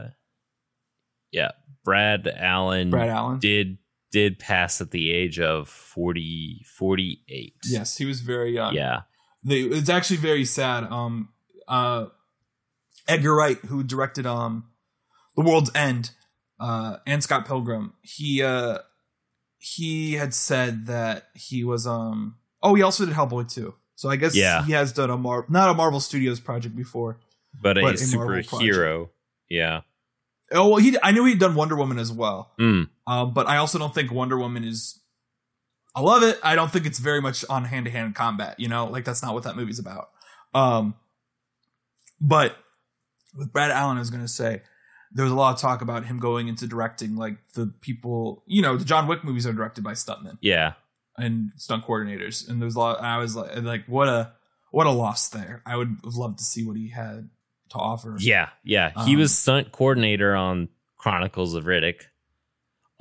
yeah, Brad Allen Brad Allen. did did pass at the age of 40, 48. Yes, he was very young. Yeah. They, it's actually very sad. Um, uh, Edgar Wright, who directed um, The World's End, uh, and Scott Pilgrim, he uh, he had said that he was um. Oh, he also did Hellboy too. So I guess Yeah. he has done a Mar not a Marvel Studios project before. But a But a Marvel superhero. Yeah. Oh well, he I knew he'd done Wonder Woman as well. Mm. Um, but I also don't think Wonder Woman is. I love it. I don't think it's very much on hand to hand combat. You know, like that's not what that movie's about. Um, but with Brad Allen, I was going to say there was a lot of talk about him going into directing like the people. You know, the John Wick movies are directed by stuntmen Yeah. and stunt coordinators, and there's a lot. I was like, like what a what a loss there. I would have loved to see what he had to offer. Yeah. Yeah. he Um, was stunt coordinator on Chronicles of Riddick.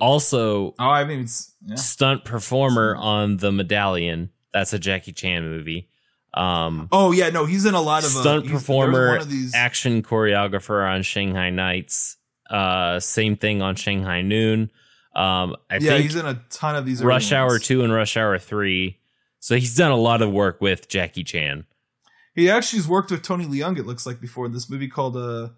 Also, Oh, I mean, it's yeah. stunt performer on The Medallion. That's a Jackie Chan movie. Um, Oh yeah, no, he's in a lot of uh, stunt was performer, of these- action choreographer on Shanghai Nights. Uh, same thing on Shanghai Noon. Um, I yeah, think he's in a ton of these. Rush Hour 2 and Rush Hour 3. So he's done a lot of work with Jackie Chan. He actually has worked with Tony Leung. It looks like before this movie called uh,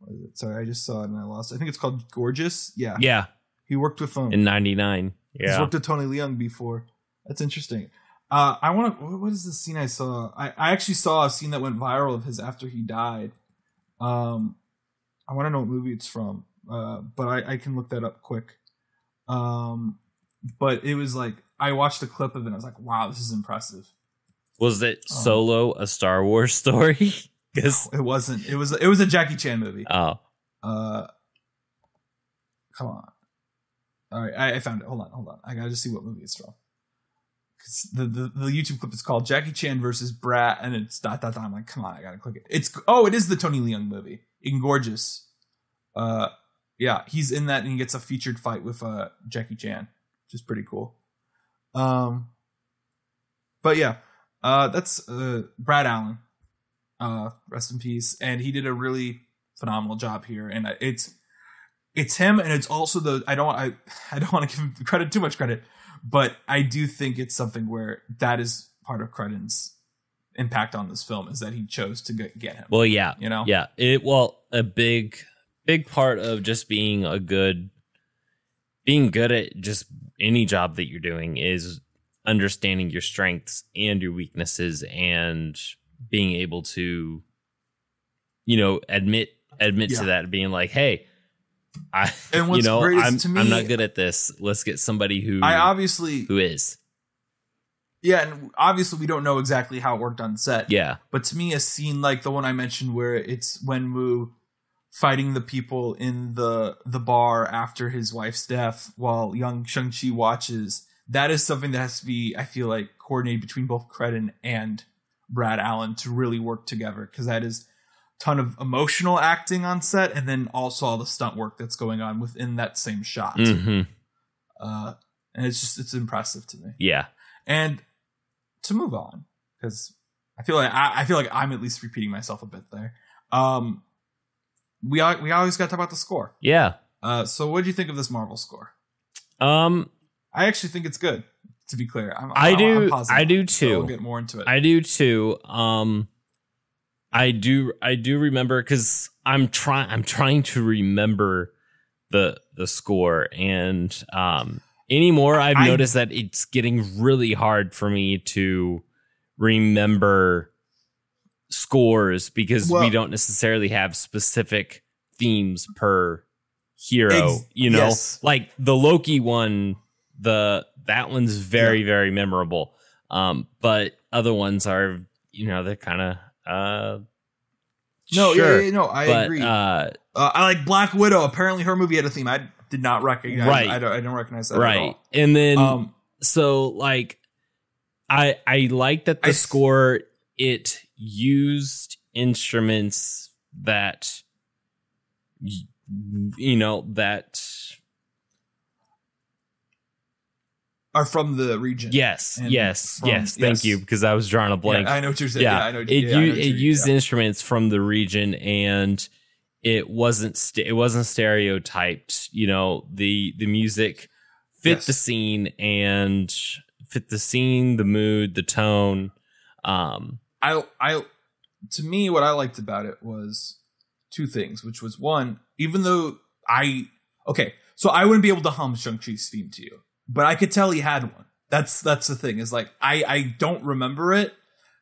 what is it? sorry, I just saw it and I lost. I think it's called Gorgeous. Yeah, Yeah, he worked with um, in 99. Yeah, he's worked with Tony Leung before. That's interesting. Uh, I want to. What is the scene I saw? I, I actually saw a scene that went viral of his after he died. Um, I want to know what movie it's from. Uh, but I, I can look that up quick. Um, but it was like I watched a clip of it. and I was like, wow, this is impressive. Was it Oh. Solo a Star Wars (laughs) story? Because It wasn't. It was. It was a Jackie Chan movie. oh, Uh, come on. All right, I, I found it. Hold on, hold on. I gotta just see what movie it's from. The, the the YouTube clip is called Jackie Chan versus Brad, and it's dot dot dot. I'm like, come on, I gotta click it. It's oh, it is the Tony Leung movie, Ingorgeous. Uh, yeah, he's in that, and he gets a featured fight with uh Jackie Chan, which is pretty cool. Um, but yeah, uh, that's uh Brad Allen. Uh, rest in peace, and he did a really phenomenal job here, and it's it's him, and it's also the I don't I I don't want to give him credit too much credit, but I do think it's something where that is part of Cretton's impact on this film is that he chose to get, get him. Well, yeah, you know, yeah. It well, a big, big part of just being a good, being good at just any job that you're doing is understanding your strengths and your weaknesses and being able to, you know, admit admit Yeah. to that, being like, hey. I, And (laughs) you what's know, great I'm, to me- I'm not good at this. Let's get somebody who I obviously who is. yeah, and obviously we don't know exactly how it worked on set. Yeah, But to me, a scene like the one I mentioned, where it's Wenwu fighting the people in the the bar after his wife's death, while young Shang Chi watches, that is something that has to be, I feel like, coordinated between both Cretton and Brad Allen to really work together, because that is ton of emotional acting on set, and then also all the stunt work that's going on within that same shot. hmm Uh, and it's just it's impressive to me. yeah, And to move on, because I feel like I, I feel like I'm at least repeating myself a bit there. Um, we we always got to talk about the score. yeah. Uh, so what do you think of this Marvel score? Um, I actually think it's good. To be clear, I'm, I I'm- do- I do so too. we'll get more into it. I do too. Um, I do. I do remember because I'm trying. I'm trying to remember the the score, and um, anymore I've I- noticed that it's getting really hard for me to remember scores because we don't necessarily have specific themes per hero. Ex- you know, yes. like the Loki one. The that one's very very memorable. Um, but other ones are, you know, they're kind of uh, no, sure, yeah, yeah, no, I but agree. uh, uh, I like Black Widow. Apparently, her movie had a theme. I did not recognize. Right. I don't. I don't recognize that. right, and then Um, so like, I I like that the I score it used instruments that you know that are from the region. yes And yes yes thank yes. you because I was drawing a blank Yeah, I know what you're saying. yeah, Yeah, I know. it, yeah, I u- know it used instruments from the region and it wasn't st- it wasn't stereotyped you know the the music fit Yes. the scene and fit the scene the mood the tone um I I to me what I liked about it was two things, which was one, even though I okay, so I wouldn't be able to hum Shang-Chi's theme to you, but I could tell he had one. That's that's the thing, is like I I don't remember it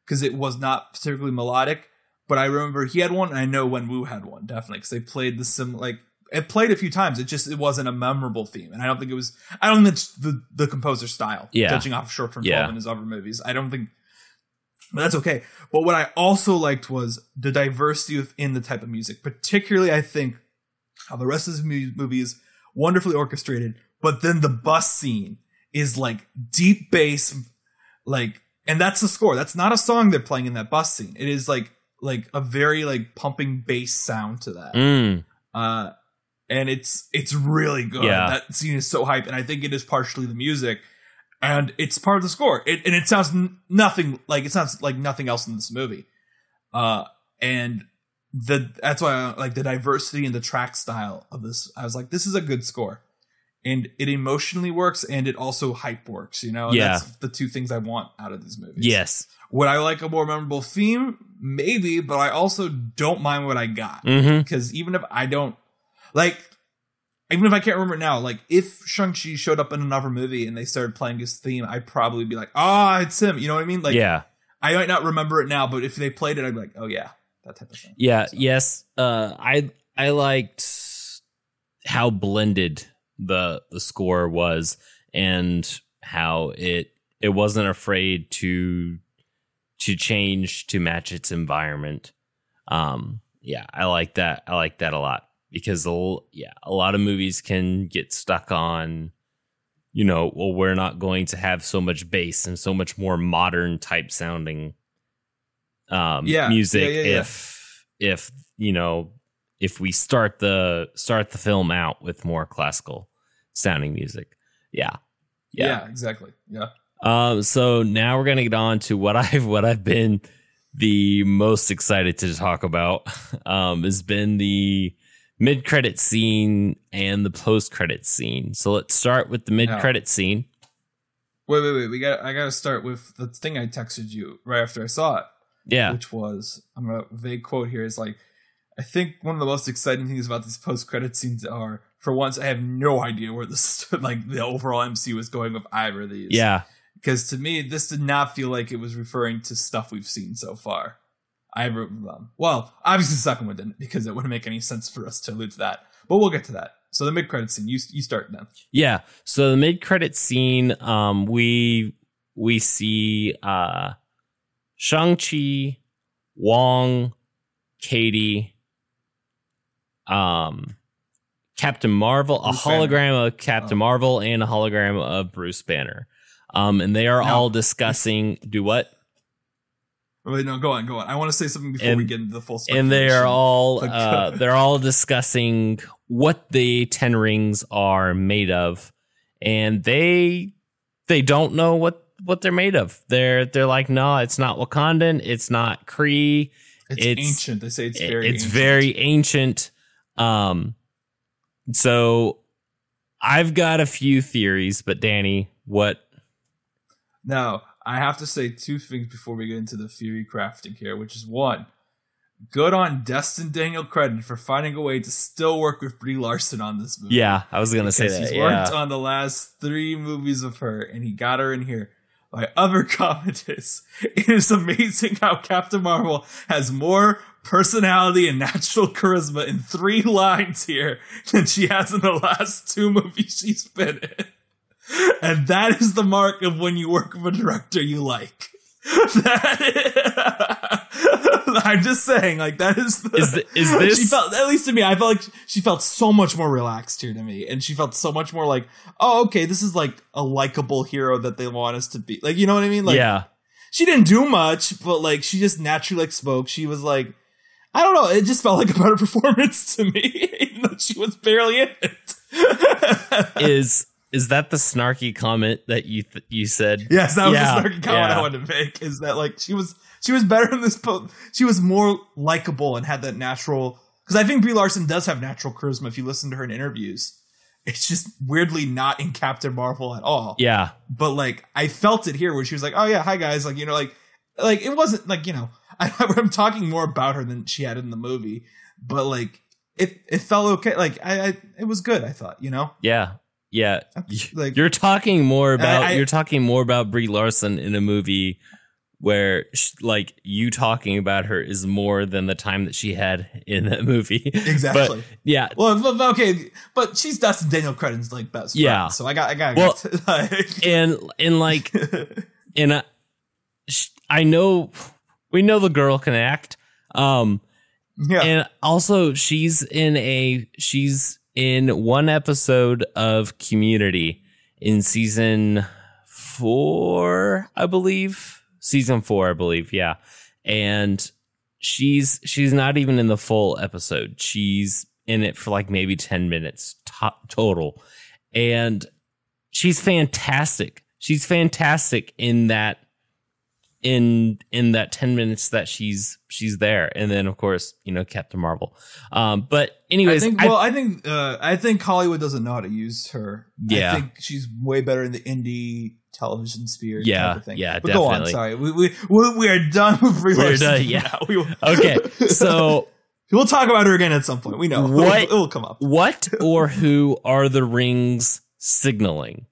because it was not particularly melodic, but I remember he had one and I know Wenwu had one, definitely, because they played the sim like it played a few times. It just it wasn't a memorable theme, and I don't think it was. I don't think it's the the composer's style. Yeah. judging off short term Yeah. twelve in his other movies, I don't think. But that's okay. But what I also liked was the diversity within the type of music. Particularly, I think how the rest of this mu- movie is wonderfully orchestrated, but then the bus scene is like deep bass, like, and that's the score. That's not a song they're playing in that bus scene. It is like like a very like pumping bass sound to that. mm, Uh, and it's it's really good. Yeah. That scene is so hype, and I think it is partially the music, and it's part of the score. It, and it sounds n- nothing like it sounds like nothing else in this movie. Uh, and the that's why I like the diversity and the track style of this. I was like, this is a good score, and it emotionally works, and it also hype works. You know, Yeah. That's the two things I want out of these movies. yes Would I like a more memorable theme? Maybe, but I also don't mind what I got mm-hmm because even if I don't like, even if I can't remember it now, like if Shang Chi showed up in another movie and they started playing his theme, I'd probably be like, ah, it's him. You know what I mean? Like, yeah I might not remember it now, but if they played it, I'd be like, oh yeah, that type of thing. Yeah, So- yes. Uh I I liked how blended the the score was and how it it wasn't afraid to to change to match its environment. Um yeah, I like that. I like that a lot because yeah, a lot of movies can get stuck on you know, well, we're not going to have so much bass and so much more modern type sounding um Yeah, music yeah, yeah, if if you know if we start the start the film out with more classical sounding music. Yeah. Yeah, Yeah. exactly. Yeah. Um so now we're going to get on to what (laughs) I've what I've been the most excited to talk about (laughs) um has been the mid credit scene and the post credit scene. So let's start with the mid credit scene. Wait, wait, wait. We got. I got to start with the thing I texted you right after I saw it, Yeah. which was I'm gonna vague quote here is like, I think one of the most exciting things about these post credit scenes are, for once, I have no idea where this (laughs) like the overall MC was going with either of these. Yeah. because to me this did not feel like it was referring to stuff we've seen so far. Either of them. Well, obviously the second one didn't because it wouldn't make any sense for us to allude to that. But we'll get to that. So the mid credit scene, you you start then. Yeah. So the mid credit scene, um, we we see uh Shang-Chi, Wong, Katie, um Captain Marvel, Bruce a Banner. hologram of Captain Oh. Marvel and a hologram of Bruce Banner. Um and they are Now- all discussing do what? Wait, no, go on, go on. I want to say something before And- we get into the full. and they are all uh, they're all discussing what the ten rings are made of, and they they don't know what what they're made of. They're they're like, no, it's not Wakandan, it's not Kree, It's, it's- ancient. They say it's it- very. it's ancient. very ancient. Um, so I've got a few theories, but Danny, what? Now, I have to say two things before we get into the theory crafting here, which is one, good on Destin Daniel Cretton for finding a way to still work with Brie Larson on this movie. Yeah, I was gonna say that. He's worked Yeah, on the last three movies of her, and he got her in here. My other (laughs) comment is, it is amazing how Captain Marvel has more personality and natural charisma in three lines here than she has in the last two movies she's been in. And that is the mark of when you work with a director you like. (laughs) That I'm just saying, like that is the, Is th- is this- she felt at least to me, I felt like she felt so much more relaxed here to me, and she felt so much more like, oh, okay, this is like a likable hero that they want us to be. Like, you know what I mean? Like, yeah, she didn't do much, but like she just naturally like spoke. She was like, I don't know, it just felt like a better (laughs) performance to me, even though she was barely in it. (laughs) is is that the snarky comment that you th- you said? Yes, that was Yeah, the snarky comment yeah. I wanted to make. Is that like she was she was better in this po- she was more likable and had that natural because I think Brie Larson does have natural charisma if you listen to her in interviews. It's just weirdly not in Captain Marvel at all. Yeah, But like I felt it here where she was like, "Oh yeah, hi guys," like you know, like like it wasn't like you know (laughs) I, I'm talking more about her than she had in the movie, but like it it felt okay. Like I, I it was good. I thought you know yeah, yeah. like You're talking more about I- you're talking more about Brie Larson in a movie where sh- like you talking about her is more than the time that she had in that movie. (laughs) exactly. But yeah, Well, okay, but she's Destin Daniel Cretton's like best friend, Yeah. So I got, I got, Well, (laughs) like, and and like and I, I know we know the girl can act. Um yeah, and also she's in a she's in one episode of Community in season 4, I believe. Season 4, I believe. Yeah. And she's she's not even in the full episode. She's in it for like maybe 10 minutes to- total. And she's fantastic. She's fantastic in that in in that 10 minutes that she's she's there and then of course you know captain marvel um but I think. Well, I think, uh, I think Hollywood doesn't know how to use her. Yeah. I think she's way better in the indie television sphere. Yeah, type of thing. yeah, But go on. Sorry, we we we, are done (laughs) with We're done, yeah. We (laughs) okay so (laughs) we'll talk about her again at some point. We know What- it will come up. what or who are the rings signaling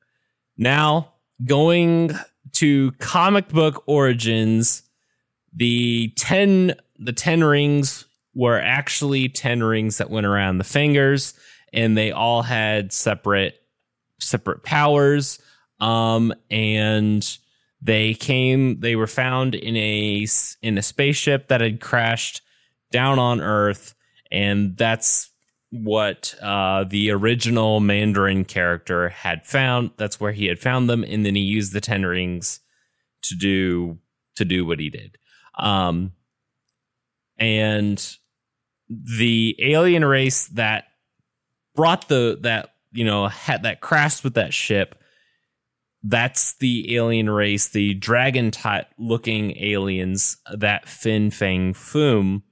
now going to comic book origins the 10 the 10 rings were actually 10 rings that went around the fingers and they all had separate separate powers. Um and they came they were found in a in a spaceship that had crashed down on earth and that's what uh, the original Mandarin character had found. That's where he had found them, and then he used the ten rings to do to do what he did. Um, and the alien race that brought the that you know had that crashed with that ship. That's the alien race, the dragon type looking aliens that Fin Fang Foom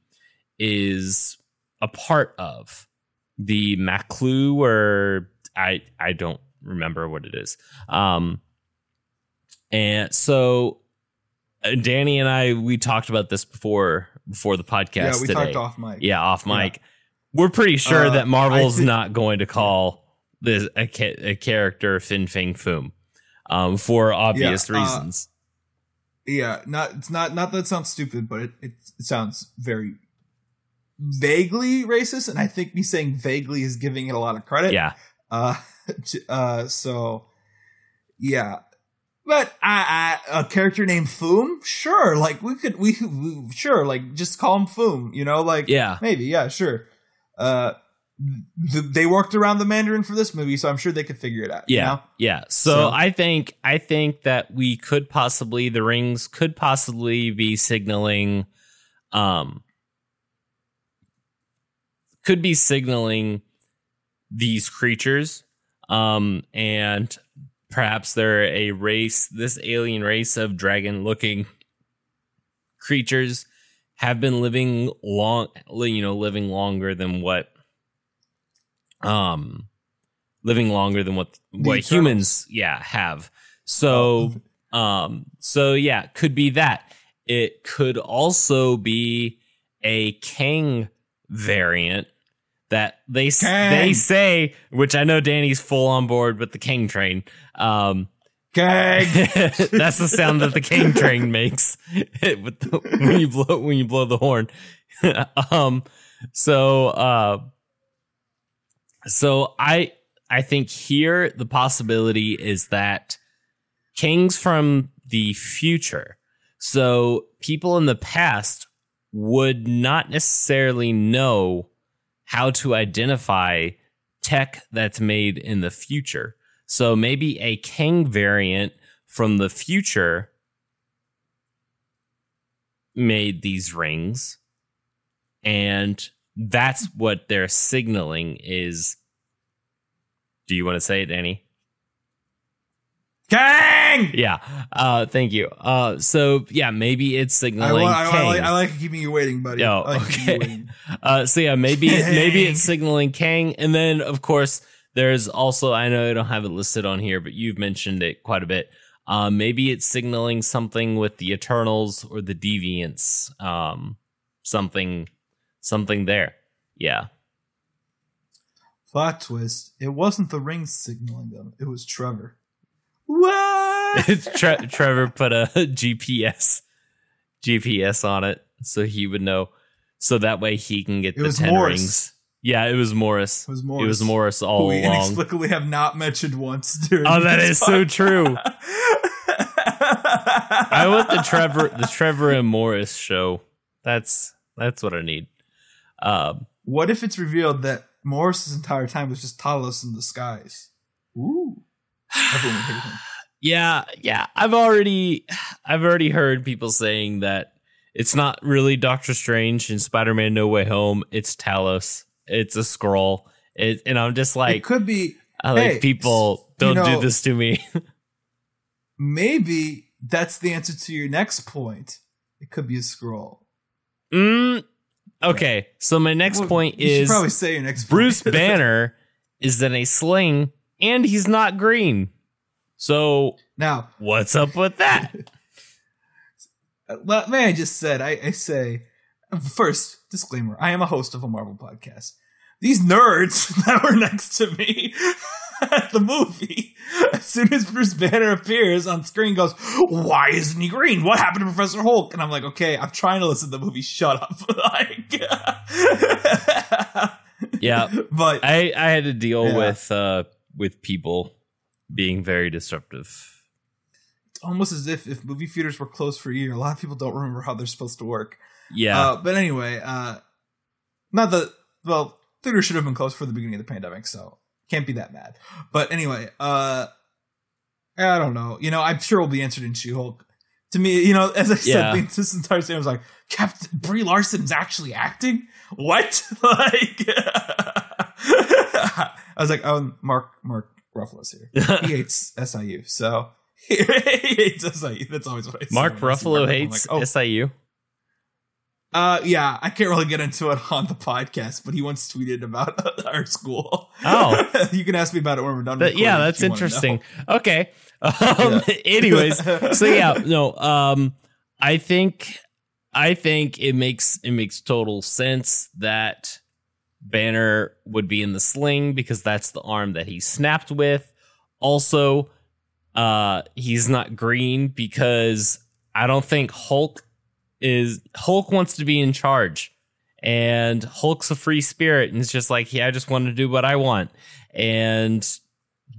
is a part of the Maklu or I I don't remember what it is. Um and so uh, Danny and I we talked about this before before the podcast Yeah, we today. talked off mic. Yeah, off mic. We're pretty sure Uh, that Marvel's I thi- not going to call this a, ca- a character Fin Fang Foom um, for obvious Yeah, uh, reasons. Yeah, not it's not not that it sounds stupid, but it, it sounds very vaguely racist, and I think me saying vaguely is giving it a lot of credit. yeah, Uh, (laughs) uh, so yeah, but I, I a character named Foom, sure. Like we could, we, we sure, like just call him Foom. You know, like yeah, maybe, yeah, sure. Uh, th- they worked around the Mandarin for this movie, so I'm sure they could figure it out. you yeah, know? yeah. So, So- I think I think that we could possibly the rings could possibly be signaling, um, could be signaling these creatures, um, and perhaps they're a race, this alien race of dragon-looking creatures have been living long, you know, living longer than what, um, living longer than what what Eternals. humans, yeah, have. So, um, so yeah, could be that. It could also be a Kang variant that they Kang. they say, which I know Danny's full on board with the Kang train. Um, Gag. (laughs) that's the sound that the Kang train makes (laughs) with the, when you blow when you blow the horn. (laughs) um, so uh, so I I think here the possibility is that kings from the future. So people in the past would not necessarily know how to identify tech that's made in the future. So maybe a Kang variant from the future made these rings and that's what they're signaling is do you want to say it danny Kang. yeah uh thank you uh so yeah maybe it's I, signaling wa- I, I, Kang. like, I like keeping you waiting, buddy. Oh, like okay. Uh, so yeah, maybe (laughs) maybe it's signaling Kang, and then of course there's also I know I don't have it listed on here, but you've mentioned it quite a bit. Uh, maybe it's signaling something with the Eternals or the Deviants, um, something something there. Yeah, Plot twist: It wasn't the rings signaling them; it was Trevor. What? (laughs) Tre- Trevor put a (laughs) GPS GPS on it so he would know, so that way he can get It the ten Morris. rings. Yeah, it was Morris. It was Morris. It was Morris all we along. inexplicably have not mentioned once during. Oh, that is so true. I want the Trevor the Trevor and Morris show. That's that's what I need. Um, What if it's revealed that Morris's entire time was just Talos in disguise? Ooh, everyone would hate him. yeah, yeah. I've already I've already heard people saying that it's not really Doctor Strange in Spider-Man No Way Home. It's Talos. It's a scroll. It, and I'm just it like, could be I like hey, people don't do know- this to me. (laughs) maybe that's the answer to your next point. It could be a scroll. mm, okay, so my next Well, point is probably say your next. Bruce. (laughs) Banner is in a sling and he's not green. So now, what's up with that? (laughs) let- may I just said I, I say first disclaimer: I am a host of a Marvel podcast. These nerds (laughs) that were next to me (laughs) at the movie, as soon as Bruce Banner appears on screen, goes, "Why isn't he green? What happened to Professor Hulk?" And I'm like, "Okay, I'm trying to listen to the movie. Shut up!" like, Yeah. but I I had to deal Yeah. with uh with people being very disruptive. It's almost as if if movie theaters were closed for a year, a lot of people don't remember how they're supposed to work. Yeah. Uh, but anyway, uh, not that. Well, theater should have been closed for the beginning of the pandemic, so can't be that mad. But anyway, uh, I don't know. You know, I'm sure will be answered in She-Hulk. To me, you know, as I said, Yeah. this entire thing I was like, Captain Brie Larson's actually acting. What? (laughs) like, (laughs) I was like, oh, Mark Mark Ruffalo's here. (laughs) He hates SIU, so (laughs) he hates SIU. That's always what I say. Mark when I see Ruffalo I'm hates like, oh, SIU. uh, yeah, I can't really get into it on the podcast, but he once tweeted about (laughs) our school. Oh. you can ask me about it when we're done. That- yeah, that's you wanna know. interesting. Okay. Um, anyways, so yeah, no. Um, I think, I think it makes it makes total sense that Banner would be in the sling because that's the arm that he snapped with. Also, uh, he's not green because I don't think Hulk is Hulk wants to be in charge. And Hulk's a free spirit, and it's just like, yeah, I just want to do what I want. And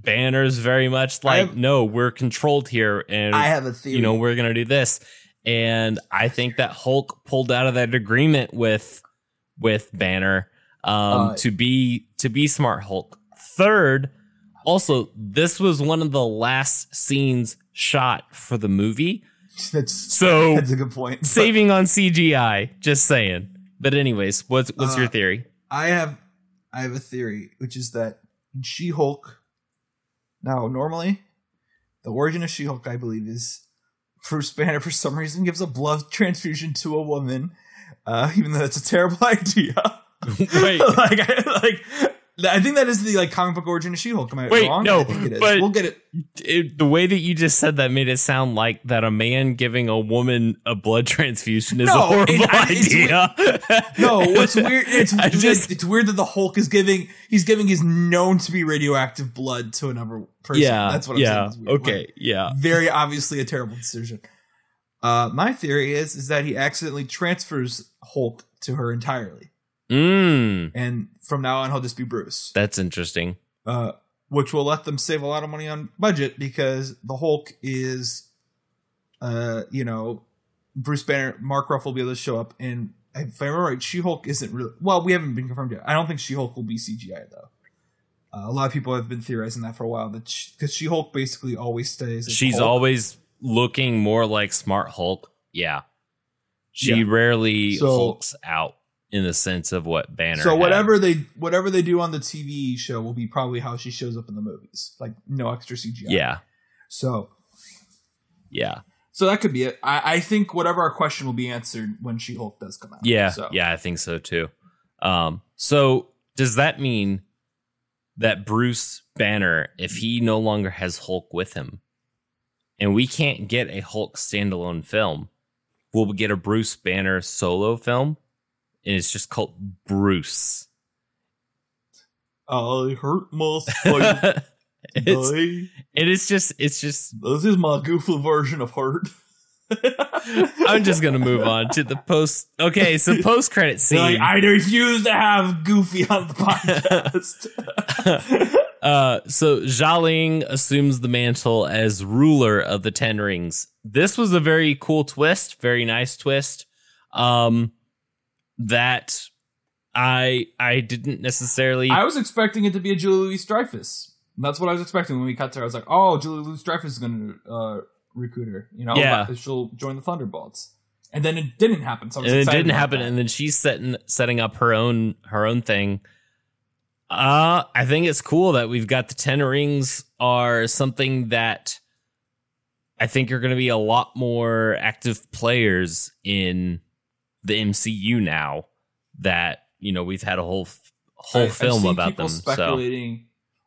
Banner's very much like, have- no, we're controlled here, and I have a theory. you know we're gonna do this and i think that hulk pulled out of that agreement with with banner um Uh, to be to be smart hulk third also this was one of the last scenes shot for the movie (laughs) that's so that's a good point. Saving on cgi just saying but anyways what's what's your Uh, theory I have I have a theory, which is that in She-Hulk. Now, normally, the origin of She-Hulk, I believe, is Bruce Banner for some reason gives a blood transfusion to a woman, uh, even though that's a terrible (laughs) idea. (laughs) wait like, I, like I think that is the like comic book origin of She-Hulk. Am I Wait, wrong? no, I think it is. but- we'll get it. it, the way that you just said that made it sound like that a man giving a woman a blood transfusion is a horrible it- I- it's idea. No, (laughs) what's weird? It's just- it's weird that the Hulk is giving he's giving his known to be radioactive blood to another person. yeah, that's what I'm yeah, saying. okay, Like, yeah. very obviously a terrible decision. Uh, my theory is is that he accidentally transfers Hulk to her entirely, Mm, and from now on he'll just be Bruce. that's interesting. Uh, which will let them save a lot of money on budget because the Hulk is, uh, you know, Bruce Banner, Mark Ruffalo will be able to show up, and if I remember right, She Hulk isn't really well. We haven't been confirmed yet. I don't think She Hulk will be CGI though. Uh, a lot of people have been theorizing that for a while. That because She Hulk basically always stays. She's Hulk. always looking more like Smart Hulk. Yeah, she Yeah. rarely So- hulks out in the sense of what Banner. So had. whatever they whatever they do on the TV show will be probably how she shows up in the movies, like no extra CGI. Yeah, So yeah, so that could be it. I, I think whatever our question will be answered when She Hulk does come out. yeah, So. yeah. I think so too. Um, so does that mean that Bruce Banner, if he no longer has Hulk with him, and we can't get a Hulk standalone film, will we'll get a Bruce Banner solo film, and it's just called Bruce. I hurt my (laughs) spine. it's, Boy. it is just it's just This is my goofy version of hurt. (laughs) I'm just gonna move on to the post. Okay, so (laughs) post credit scene. Like, I refuse to have Goofy on the podcast. Uh, so Xialing assumes the mantle as ruler of the Ten Rings. This was a very cool twist, very nice twist. Um, that I I didn't necessarily. I was expecting it to be a Julie Louis Dreyfus. That's what I was expecting when we cut to her. I was like, oh, Julie Louis Dreyfus is going to uh, recruit her. You know, Yeah. she'll join the Thunderbolts. And then it didn't happen. So I was and it didn't happen, that. and then she's setting setting up her own her own thing. Uh, I think it's cool that we've got the Ten Rings are something that I think are going to be a lot more active players in the MCU now. That you know we've had a whole whole I- film about them. So speculating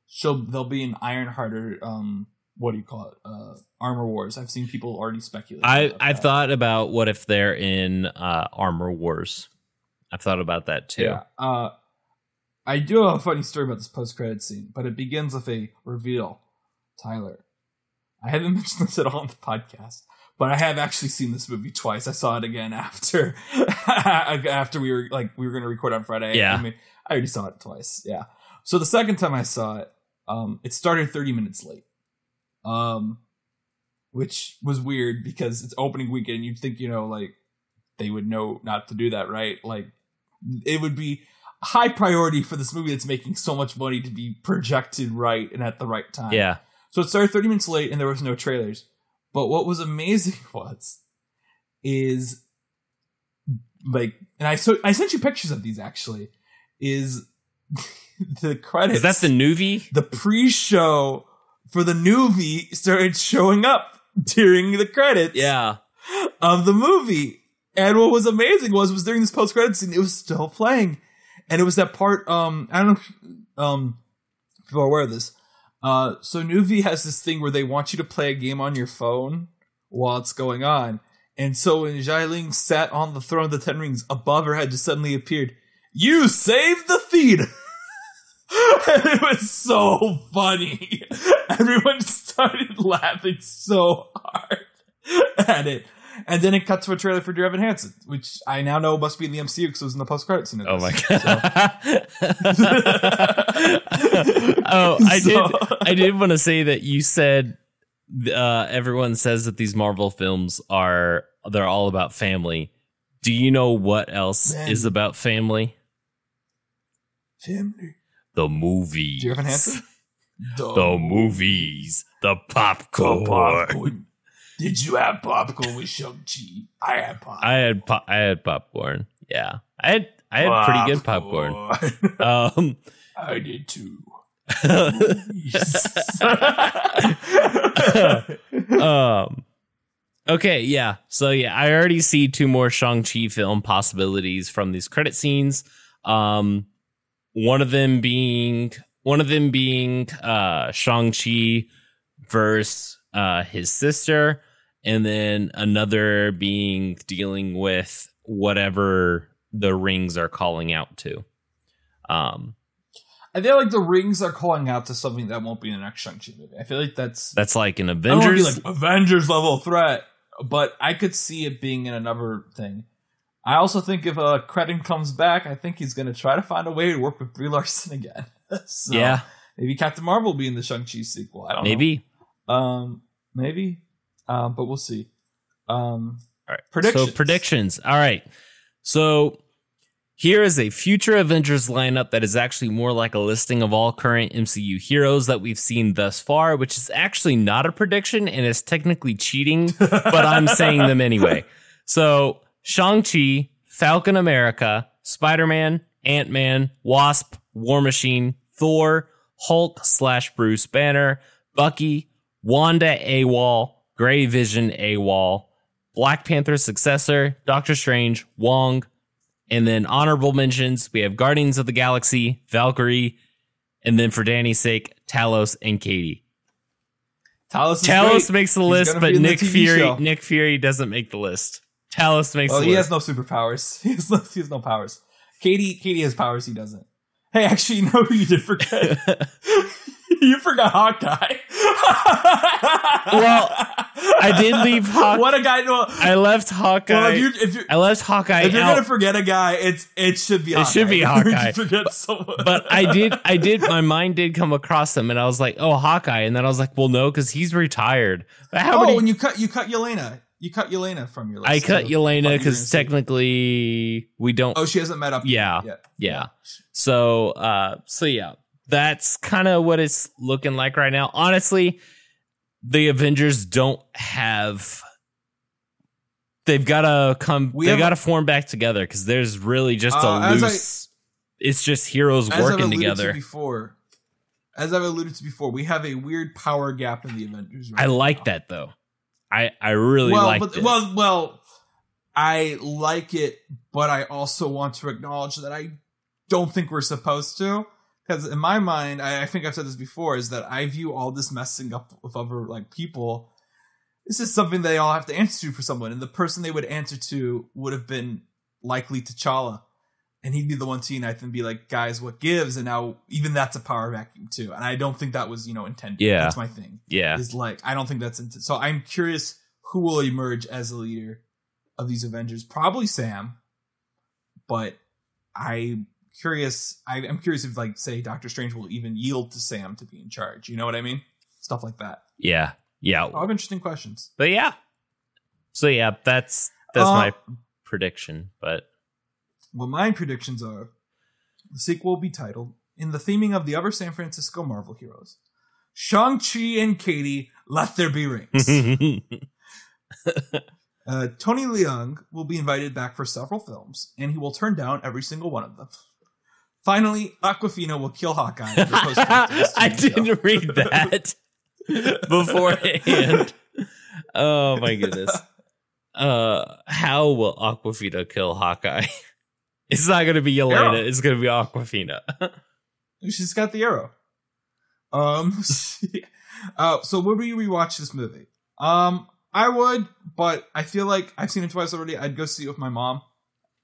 she'll they'll be an Ironheart or um what do you call it uh Armor Wars. I've seen people already speculate. I I've thought about what if they're in uh, Armor Wars. I've thought about that too. Yeah. Uh, I do have a funny story about this post credit scene, but it begins with a reveal. Tyler, I haven't (laughs) mentioned this at all on the podcast, but I have actually seen this movie twice. I saw it again after (laughs) after we were like we were going to record on Friday. Yeah. I mean, I already saw it twice. Yeah. So the second time I saw it, um, it started 30 minutes late. Um, which was weird because it's opening weekend. You'd think, you know, like they would know not to do that, right? Like it would be high priority for this movie that's making so much money to be projected right and at the right time. Yeah. So it started 30 minutes late and there was no trailers. But what was amazing (laughs) was is like and I so I sent you pictures of these actually is (laughs) the credits Is that the Noovie? the pre-show for the movie started showing up during the credits Yeah. of the movie. And what was amazing was was during this post credits scene, it was still playing. And it was that part, um, I don't know if um people are aware of this. Uh so Noovie (laughs) has this thing where they want you to play a game on your phone while it's going on. And so when Xialing sat on the throne of the Ten Rings, above her head just suddenly appeared, You saved the theater! (laughs) and it was so funny. (laughs) Everyone started laughing so hard at it. And then it cuts to a trailer for Dear Evan Hansen, which I now know must be in the MCU because it was in the post credit scene. Oh my god. (laughs) oh, I So- did. I did want to say that you said uh, everyone says that these Marvel films are they're all about family. Do you know what else Man. is about family? Family. The movies. Dear Evan Hansen? The movies. The popcorn. popcorn. Did you have popcorn with Shang-Chi? I had popcorn. I had po- I had popcorn. Yeah, I had I had pretty good popcorn. Um, (laughs) I did too. (laughs) um okay yeah so yeah i already see two more shang-chi film possibilities from these credit scenes um one of them being one of them being uh shang-chi versus uh his sister and then another being dealing with whatever the rings are calling out to um I feel like the rings are calling out to something that won't be in the next Shang-Chi movie. I feel like that's that's like an I don't wanna be avengers like Avengers level threat, but I could see it being in another thing. I also think if uh, Cretton comes back, I think he's going to try to find a way to work with Brie Larson (laughs) again. so yeah maybe Captain Marvel will be in the Shang-Chi sequel. I don't maybe know. Maybe. Um, maybe. Um, but we'll see. Um, All right. Predictions. So predictions. All right. So here is a future Avengers lineup that is actually more like a listing of all current MCU heroes that we've seen thus far, which is actually not a prediction and is technically cheating, but I'm (laughs) saying them anyway. So Shang-Chi, Falcon America, Spider-Man, Ant-Man, Wasp, War Machine, Thor, Hulk slash Bruce Banner, Bucky, Wanda AWOL, Grey Vision AWOL, Black Panther's successor, Doctor Strange, Wong, and then honorable mentions, we have Guardians of the Galaxy, Valkyrie, and then for Danny's sake, Talos and Katie. Talos, Talos makes the list, but be in the Nick Fury show. Nick Fury doesn't make the list. Talos makes Well, the he list. has no superpowers. (laughs) He has no, he has no powers. Katie, Katie has powers. He doesn't. Hey, actually, (laughs) you know who you did forget? (laughs) (laughs) you forgot Hawkeye. Well, I did (laughs) leave Hawkeye. What a guy! Well, I left Hawkeye. well, if you if you I left Hawkeye if you're out. gonna forget a guy, it's it should be. It should be (laughs) Hawkeye. Hawkeye. Forget someone. but I did, I did, my mind did come across him, and I was like, "Oh, Hawkeye," and then I was like, "Well, no, because he's retired." But how oh, when you cut you cut Yelena, you cut Yelena from your list. I cut so- Yelena Fuck, you were because technically we don't. Oh, she hasn't met up. Yeah. yet. yeah. So, uh, so yeah, that's kind of what it's looking like right now. Honestly, the Avengers don't have. They've got to come. We they got to form back together because there's really just Uh, a I- loose. it's just heroes working alluded together. to before, as I've alluded to before, we have a weird power gap in the Avengers. Right I like now. that though. I I really well, like but, it. well, well, I like it, but I also want to acknowledge that I don't think we're supposed to. Because in my mind, I, I think I've said this before, is that I view all this messing up with other like people. This is something they all have to answer to for someone, and the person they would answer to would have been likely T'Challa, and he'd be the one to unite them and be like, "Guys, what gives?" And now even that's a power vacuum too, and I don't think that was you know intended. Yeah. that's my thing yeah, is like I don't think that's into, so I'm curious who will emerge as the leader of these Avengers. Probably Sam, but I'm curious. I, I'm curious if like say Doctor Strange will even yield to Sam to be in charge. You know what I mean? Stuff like that. yeah, yeah. I have interesting questions. But yeah. So yeah, that's that's Uh, my prediction. But well, my predictions are The sequel will be titled, in the theming of the other San Francisco Marvel heroes, Shang-Chi and Katie, Let There Be Rings. (laughs) uh, Tony Leung will be invited back for several films, and he will turn down every single one of them. Finally, Awkwafina will kill Hawkeye. (laughs) in the post-credits I didn't read that (laughs) beforehand. Oh my goodness. (laughs) Uh, how will Awkwafina kill Hawkeye? It's not going to be Yelena. Arrow. It's going to be Awkwafina. She's got the arrow. Um. uh, so would we rewatch this movie? Um, I would, but I feel like I've seen it twice already. I'd go see it with my mom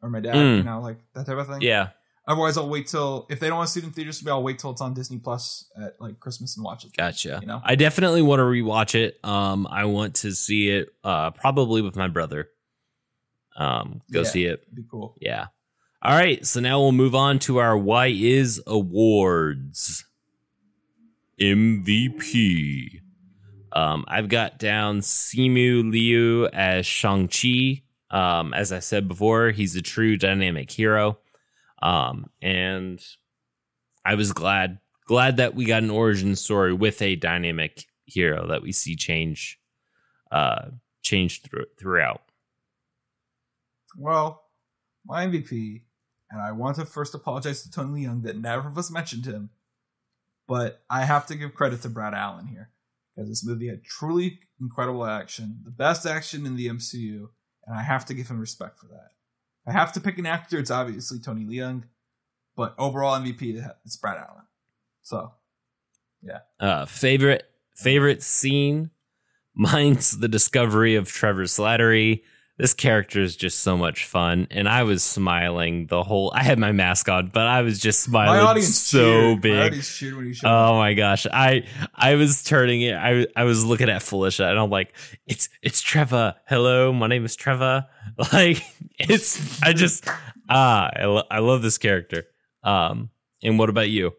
or my dad. Mm. You know, like that type of thing. yeah. Otherwise, I'll wait till if they don't want to see it in theaters, maybe I'll wait till it's on Disney Plus at like Christmas and watch it. Gotcha. You know? I definitely want to rewatch it. Um, I want to see it uh probably with my brother. Um, go Yeah. see it. Be cool. Yeah. All right, so now we'll move on to our Why Is Awards. MVP. Um, I've got down Simu Liu as Shang-Chi. Um, as I said before, he's a true dynamic hero. Um, and I was glad glad that we got an origin story with a dynamic hero that we see change uh change through, throughout. Well, my MVP, and I want to first apologize to Tony Leung that never us mentioned him, but I have to give credit to Brad Allen here because this movie had truly incredible action, the best action in the MCU, and I have to give him respect for that. I have to pick an actor, it's obviously Tony Leung, but overall MVP, it's Brad Allen. So, yeah. Uh, favorite favorite scene? (laughs) Mine's the discovery of Trevor Slattery. This character is just so much fun, and I was smiling the whole. I had my mask on, but I was just smiling my audience so cheered. My big. audience cheered when he showed Oh my gosh, I I was turning it. I I was looking at Felicia, and I'm like, it's it's Trevor. Hello, my name is Trevor. (laughs) Like it's I just ah I, lo- I love this character. Um, and what about you?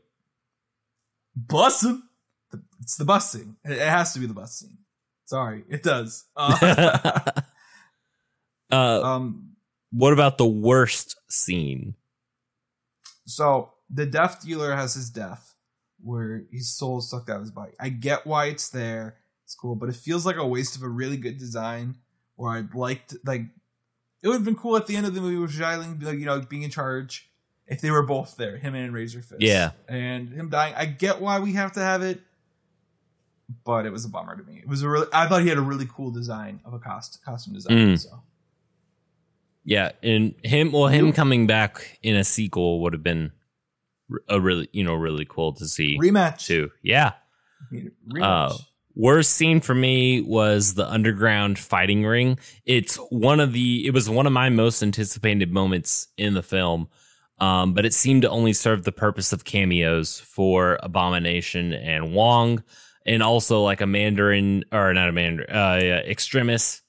Bussin'. It's the bus scene. It it has to be the bus scene. Sorry, it does. Uh, (laughs) (laughs) uh, um, what about the worst scene? so the death dealer has his death, where his soul is sucked out of his body. I get why it's there. It's cool, but it feels like a waste of a really good design. Where I'd like like, it would have been cool at the end of the movie with Xialing, like, you know, being in charge if they were both there, him and Razor Fist, Yeah. and him dying. I get why we have to have it, but it was a bummer to me. It was a really. I thought he had a really cool design of a cost costume design. Mm. So Yeah, and him well him coming back in a sequel would have been a really you know really cool to see rematch. too. Yeah. Rematch. Uh, Worst scene for me was the underground fighting ring. It's one of the it was one of my most anticipated moments in the film. Um, but it seemed to only serve the purpose of cameos for Abomination and Wong, and also like a Mandarin or not a Mandarin, uh, yeah, Extremis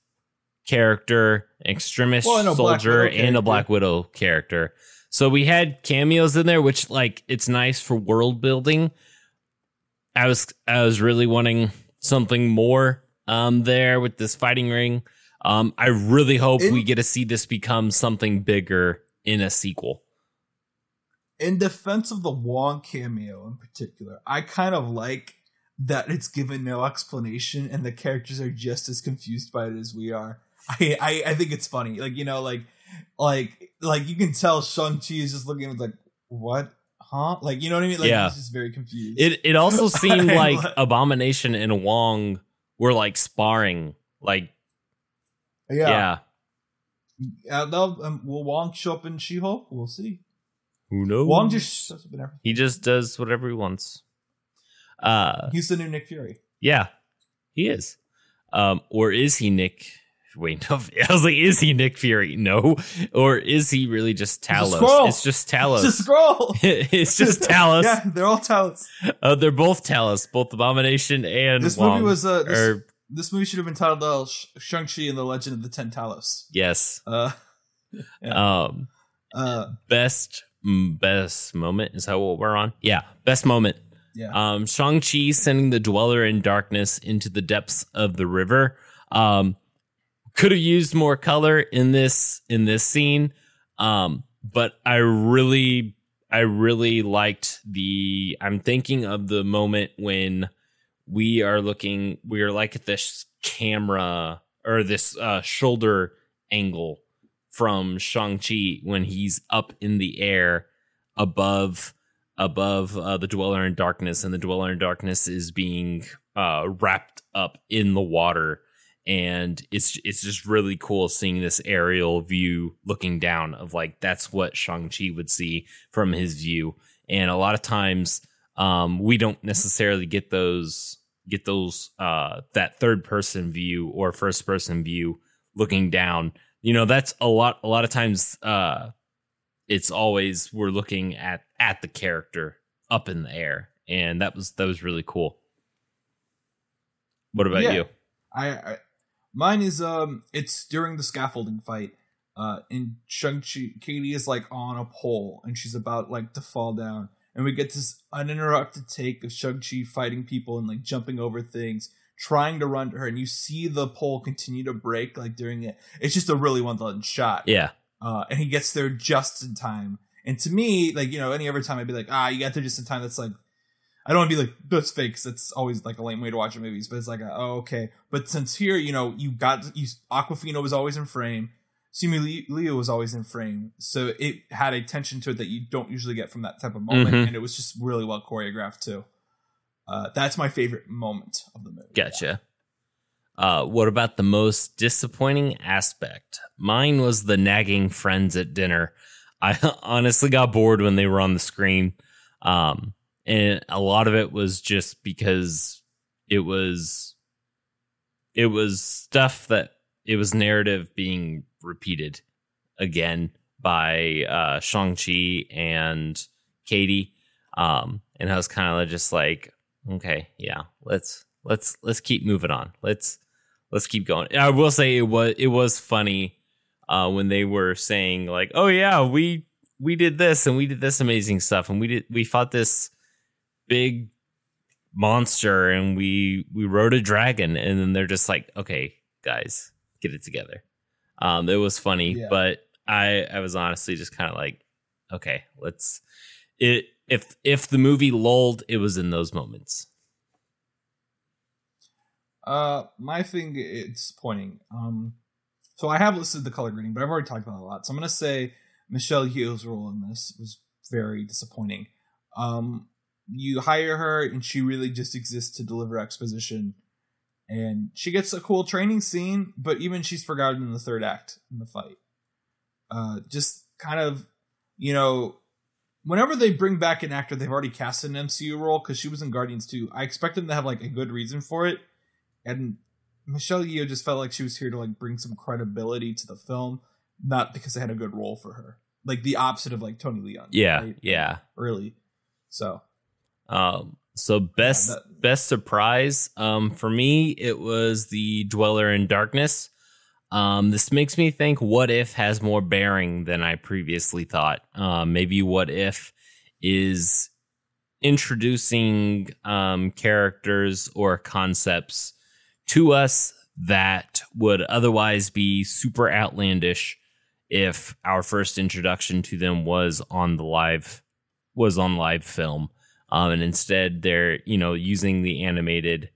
character, Extremis Well, and soldier, and a. Black Widow character. So we had cameos in there, which like it's nice for world building. I was I was really wanting something more um there with this fighting ring. Um I really hope In- we get to see this become something bigger in a sequel. in defense of the Wong cameo in particular, I kind of like that it's given no explanation and the characters are just as confused by it as we are. I I, I think it's funny. Like, you know, like like like you can tell Shang Chi is just looking like what? Huh? Like you know what I mean? Like Yeah. he's just very confused. It it also (laughs) seemed like Abomination and Wong were like sparring. Like yeah. yeah. Uh, they'll- um, will Wong show up in She Hulk? We'll see. Who knows? Wong just shows up in everything. he just does whatever he wants. Uh He's the new Nick Fury. Yeah, he is. Um, or is he Nick? Wait, no. (laughs) I was like, is he Nick Fury? No. Or is he really just Talos? It's just It's a Talos. scroll. it's just Talos. (laughs) (laughs) yeah, they're all Talos. Uh, they're both Talos, both Abomination and This Wong. movie was uh, this, Or- this movie should have been titled uh, Sh- Shang-Chi and the Legend of the Ten Talos. yes. Uh, Yeah. Um, uh, best mm, best moment is that what we're on? Yeah, best moment. yeah. Um, Shang Chi sending the Dweller in Darkness into the depths of the river. Um, could have used more color in this in this scene. Um, but I really I really liked the. I'm thinking of the moment when we are looking. We are like at this camera or this uh, shoulder angle from Shang Chi when he's up in the air above above uh, the Dweller in Darkness, and the Dweller in Darkness is being uh, wrapped up in the water and it's it's just really cool seeing this aerial view looking down of like that's what Shang-Chi would see from his view. And a lot of times um, we don't necessarily get those get those uh, that third person view or first person view looking down. You know, that's a lot a lot of times uh, it's always we're looking at at the character up in the air. And that was that was really cool. What about Yeah. you? I, I mine is um it's during the scaffolding fight. Uh and Shang-Chi Katie is like on a pole and she's about like to fall down. And we get this uninterrupted take of Shang-Chi fighting people and like jumping over things, trying to run to her, and you see the pole continue to break like during it. It's just a really done shot. Yeah. uh, and he gets there just in time. And to me, like you know, any other time I'd be like, ah, you got there just in time. That's like, I don't want to be like that's fake. 'cause That's always like a lame way to watch movies. But it's like, oh, okay. But since here, you know, you got you Awkwafina was always in frame. Simu Liu was always in frame, so it had a tension to it that you don't usually get from that type of moment, Mhm. and it was just really well choreographed too. Uh, that's my favorite moment of the movie. Gotcha. Uh, what about the most disappointing aspect? Mine was the nagging friends at dinner. I (laughs) honestly got bored when they were on the screen. Um, and a lot of it was just because it was it was stuff that it was narrative being repeated again by uh Shang-Chi and Katie. Um, and I was kind of just like, okay, yeah, let's let's let's keep moving on. Let's let's keep going. I will say it was it was funny uh, when they were saying like, oh yeah, we we did this and we did this amazing stuff and we did we fought this big monster and we we rode a dragon and then they're just like, okay, guys, get it together. Um, it was funny, Yeah. but I I was honestly just kind of like, okay, let's it if if the movie lulled, it was in those moments. Uh, my thing it's disappointing. Um, so I have listed the color grading, but I've already talked about it a lot. So I'm gonna say Michelle Yeoh's role in this was very disappointing. Um, you hire her, and she really just exists to deliver exposition, and she gets a cool training scene, but even she's forgotten in the third act in the fight. Uh, just kind of, you know, whenever they bring back an actor they've already cast an MCU role, because she was in Guardians 2, I expect them to have like a good reason for it and Michelle Yeoh just felt like she was here to like bring some credibility to the film, not because they had a good role for her. Like the opposite of like Tony Leung. Yeah, right? yeah. Really. So Um, so best that- best surprise um, for me, it was the Dweller in Darkness. Um, this makes me think what if has more bearing than I previously thought. Um, maybe what if is introducing um, characters or concepts to us that would otherwise be super outlandish if our first introduction to them was on the live was on live film um, and instead they're you know using the animated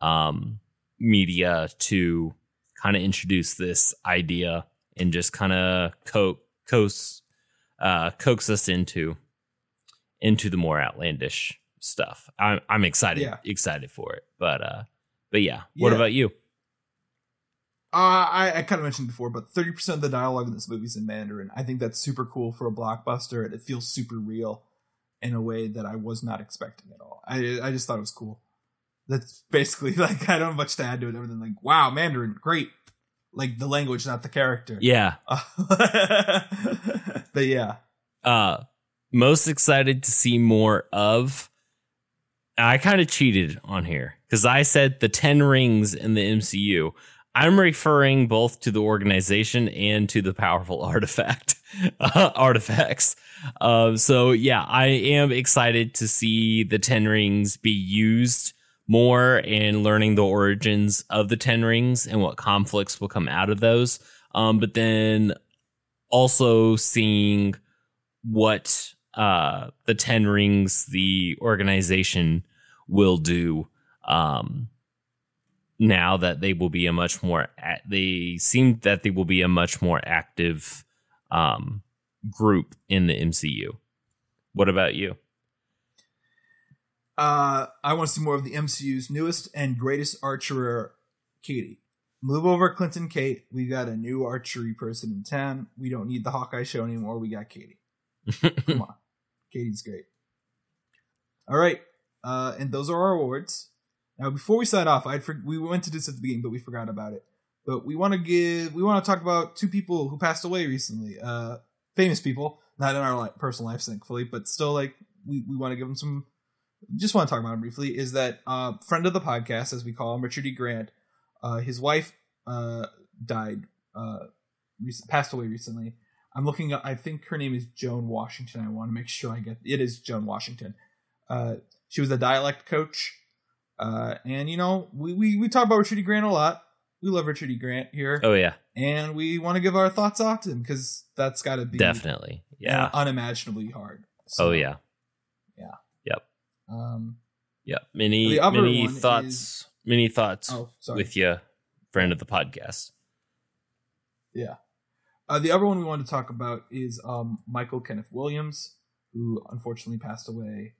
um, media to kind of introduce this idea and just kind of co- coax uh, coax us into into the more outlandish stuff. I'm I'm excited Yeah. excited for it, but uh, but yeah. What Yeah. about you? uh, I, I kind of mentioned before, but 30% of the dialogue in this movie is in Mandarin. I think that's super cool for a blockbuster, and it feels super real in a way that I was not expecting at all. I I just thought it was cool. That's basically (laughs) like I don't have much to add to it. Everything like wow, Mandarin, great. Like the language, not the character. Yeah. (laughs) but yeah, uh most excited to see more of i kind of cheated on here because i said the 10 rings in the mcu i'm referring both to the organization and to the powerful (laughs) artifact (laughs) artifacts uh, so yeah i am excited to see the 10 rings be used more and learning the origins of the 10 rings and what conflicts will come out of those um, but then also seeing what uh, the Ten Rings, the organization, will do. Um, now that they will be a much more, they seem that they will be a much more active um, group in the MCU. What about you? Uh, I want to see more of the MCU's newest and greatest archer, Katie. Move over, Clinton Kate. We got a new archery person in town. We don't need the Hawkeye show anymore. We got Katie. (laughs) Come on. Katie's great. All right. Uh, and those are our awards. Now, before we sign off, I for- we went to this at the beginning, but we forgot about it. But we want to give, we want to talk about two people who passed away recently. Uh, famous people, not in our li- personal lives, thankfully, but still, like we, we want to give them some. Just want to talk about him briefly. Is that uh, friend of the podcast, as we call him, Richard E. Grant. Uh, his wife uh, died, uh, passed away recently. I'm looking up. I think her name is Joan Washington. I want to make sure I get it is Joan Washington. Uh, she was a dialect coach, uh, and you know we, we we talk about Richard E. Grant a lot. We love Richard E. Grant here, Oh yeah, and we want to give our thoughts out to him because that's got to be definitely. Yeah. unimaginably hard. So, oh yeah. Um, Yeah. Many The other many one thoughts. is- Many thoughts oh, with you, friend of the podcast. Yeah. Uh, the other one we wanted to talk about is um, Michael Kenneth Williams, who unfortunately passed away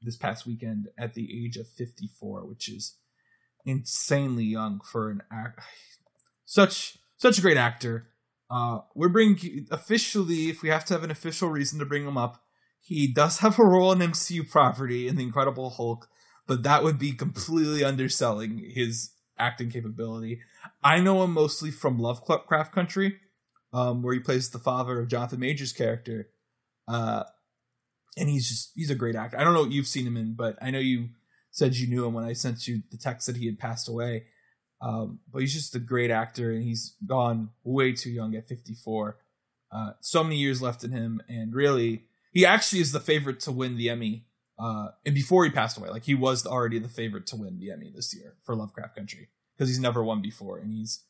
this past weekend at the age of 54, which is insanely young for an act. Such such a great actor. Uh, we're bringing officially, if we have to have an official reason to bring him up, he does have a role in MCU property in the Incredible Hulk, but that would be completely underselling his acting capability. I know him mostly from Lovecraft Country, um, where he plays the father of Jonathan Majors' character. Uh, and he's just he's a great actor. I don't know what you've seen him in, but I know you said you knew him when I sent you the text that he had passed away. Um, but he's just a great actor, and he's gone way too young at 54. Uh, so many years left in him, and really, he actually is the favorite to win the Emmy. Uh, and before he passed away, like he was already the favorite to win the Emmy this year for Lovecraft Country because he's never won before, and he's,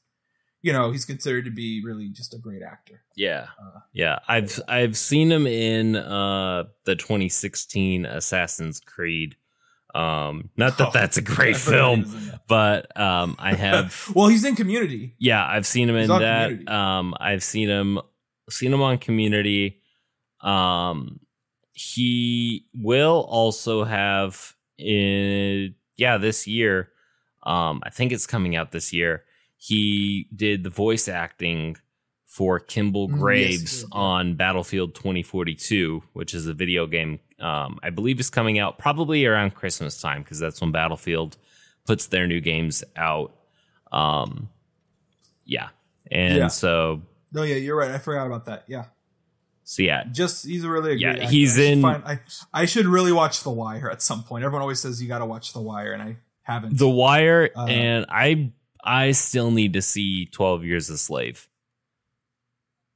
you know, he's considered to be really just a great actor. Yeah. Uh, Yeah. I've I've seen him in uh the 2016 Assassin's Creed. Um not that Oh, that's a great film, (laughs) in but um I have (laughs) well, he's in Community. yeah, I've seen him in He's on that. Community. Um I've seen him seen him on Community. Um he will also have in yeah, this year. Um I think it's coming out this year. He did the voice acting for Kimble Mm, yes, Graves on Battlefield 2042, which is a video game um, I believe is coming out probably around Christmas time because that's when Battlefield puts their new games out. Um, yeah, and Yeah. so No, yeah, you're right. I forgot about that. Yeah, so yeah, just he's a really a Yeah, actor. he's I in- find- I I should really watch The Wire at some point. Everyone always says you got to watch The Wire, and I haven't. The Wire, Uh, and I I still need to see 12 Years a Slave.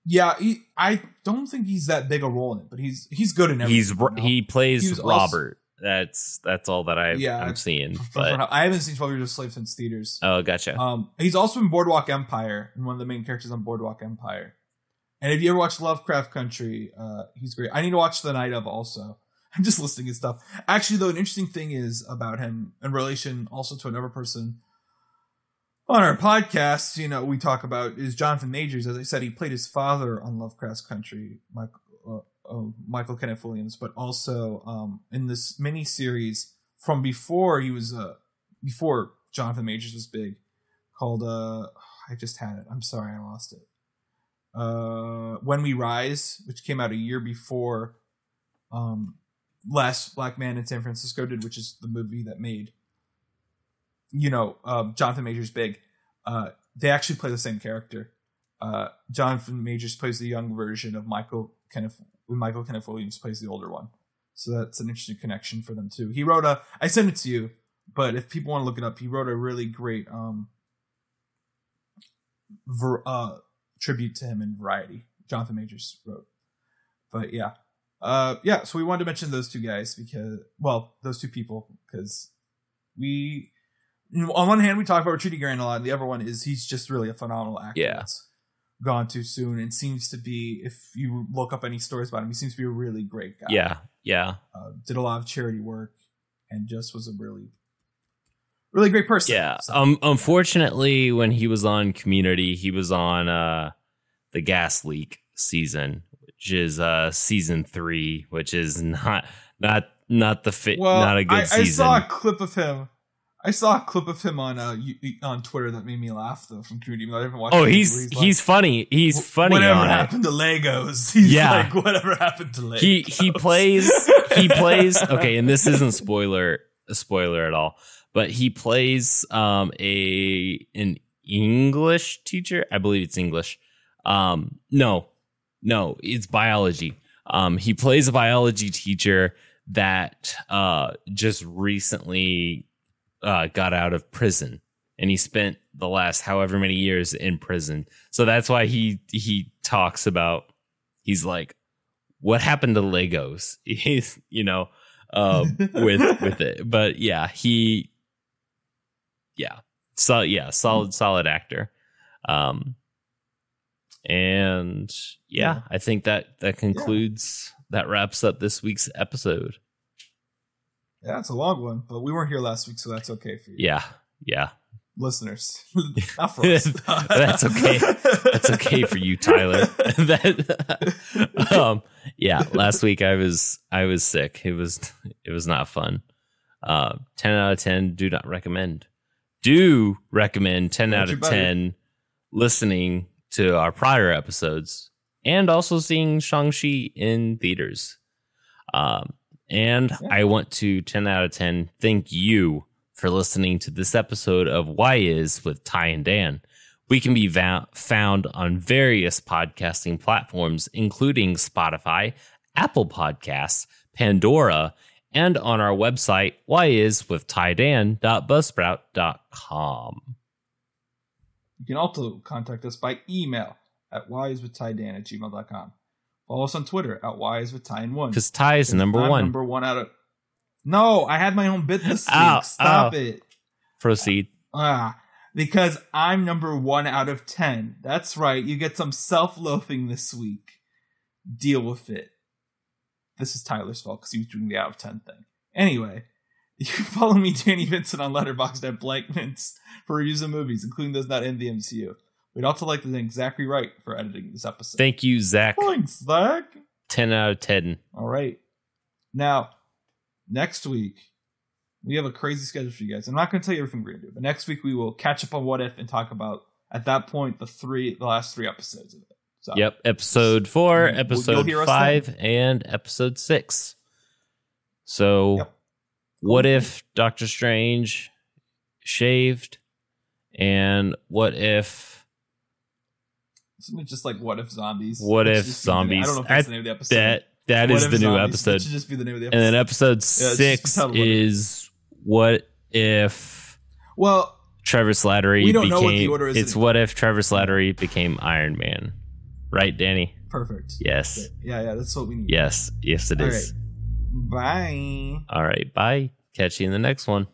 Yeah, he, I don't think he's that big a role in it, but he's he's good in everything. He's you know? he plays He was also- Robert. that's that's all that I Yeah, I'm seeing. (laughs) But I haven't seen Twelve Years a Slave since theaters. oh, gotcha. Um, he's also in Boardwalk Empire, and one of the main characters on Boardwalk Empire. And if you ever watched Lovecraft Country, uh, he's great. I need to watch The Night of also. (laughs) I'm just listing his stuff. Actually, though, an interesting thing is about him in relation also to another person on our podcast. You know, we talk about is Jonathan Majors. As I said, he played his father on Lovecraft Country, Michael, uh, uh, Michael Kenneth Williams, but also um, in this mini series from before he was uh, before Jonathan Majors was big, called uh, I just had it. I'm sorry, I lost it. Uh, When We Rise, which came out a year before um, Last Black Man in San Francisco did, which is the movie that made you know uh, Jonathan Majors big. Uh, they actually play the same character. Uh, Jonathan Majors plays the young version of Michael Kenneth. Michael Kenneth Williams plays the older one. So that's an interesting connection for them too. He wrote a. I sent it to you, but if people want to look it up, he wrote a really great um ver, uh tribute to him in Variety. Jonathan Majors wrote, but yeah, uh yeah. So we wanted to mention those two guys because well, those two people because we on one hand we talk about Richard E. Grant a lot, and the other one is he's just really a phenomenal actor. Yeah. That's gone too soon and seems to be if you look up any stories about him he seems to be a really great guy Yeah, yeah, uh, did a lot of charity work and just was a really really great person yeah. So, Um, unfortunately, when he was on Community, he was on uh the gas leak season, which is uh season three, which is not not not the fit, well not a good I, I season. saw a clip of him I saw a clip of him on uh on Twitter that made me laugh though from community. even though I haven't watched oh, he's he's, like, funny. He's funny Whatever on it. happened to Legos? (laughs) He's Yeah. like whatever happened to Legos. he he plays he plays okay and this isn't spoiler a spoiler at all but he plays um a an english teacher i believe it's english um no no it's biology um he plays a biology teacher that uh just recently uh got out of prison and he spent the last however many years in prison so that's why he he talks about he's like what happened to Legos? (laughs) He's, you know, um, (laughs) with with it. But yeah, he, yeah, so yeah, solid solid actor. Um, and yeah, Yeah. I think that that concludes that wraps up this week's episode. Yeah, it's a long one, but we weren't here last week, so that's okay for you. Yeah, yeah, Listeners. (laughs) Not for us. (laughs) That's okay. that's okay for you, Tyler. (laughs) that, um, yeah, last week I was I was sick. It was it was not fun. Uh, ten out of ten. Do not recommend. Do recommend ten out of ten. Listening to our prior episodes and also seeing Shang Chi in theaters. Um, and Yeah. I want to ten out of ten thank you for listening to this episode of Why Is with Ty and Dan. We can be va- found on various podcasting platforms, including Spotify, Apple Podcasts, Pandora, and on our website, whyiswithtydan.buzzsprout.com. You can also contact us by email at whyiswithtydan at gmail.com. Follow us on Twitter at Wise with Ty and One. Because Ty is number one. Number one out of. No, I had my own bit this week. Ow, Stop ow. it. Proceed. Ah, because I'm number one out of ten. That's right. You get some self-loafing this week. Deal with it. This is Tyler's fault because he was doing the out of ten thing. Anyway, (laughs) you can follow me, Danny Vincent, on Letterboxd at Blank Mints for reviews of movies, including those not in the MCU. We'd also like to thank Zachary Wright for editing this episode. Thank you, Zach. Thanks, Zach. 10 out of 10. All right. Now, next week, we have a crazy schedule for you guys. I'm not going to tell you everything we're going to do, but next week we will catch up on What If and talk about, at that point, the three, the last three episodes of it. So, Yep. Episode four, you'll episode five, and episode six. So, Yep. what if Doctor Strange shaved? And what if Isn't it just like What If Zombies? What if zombies? I don't know if that's I- the name of the episode. that that What is the new Zombies. That episode? should just be the name of the episode. And then episode just six is what it is what if well, Trevor Slattery We don't know became what the order is it's what if Trevor Slattery became Iron Man. Right, Danny? perfect. Yes. Yeah, yeah, that's what we need. Yes. Yes it All is. right. Bye. All right. Bye. Catch you in the next one.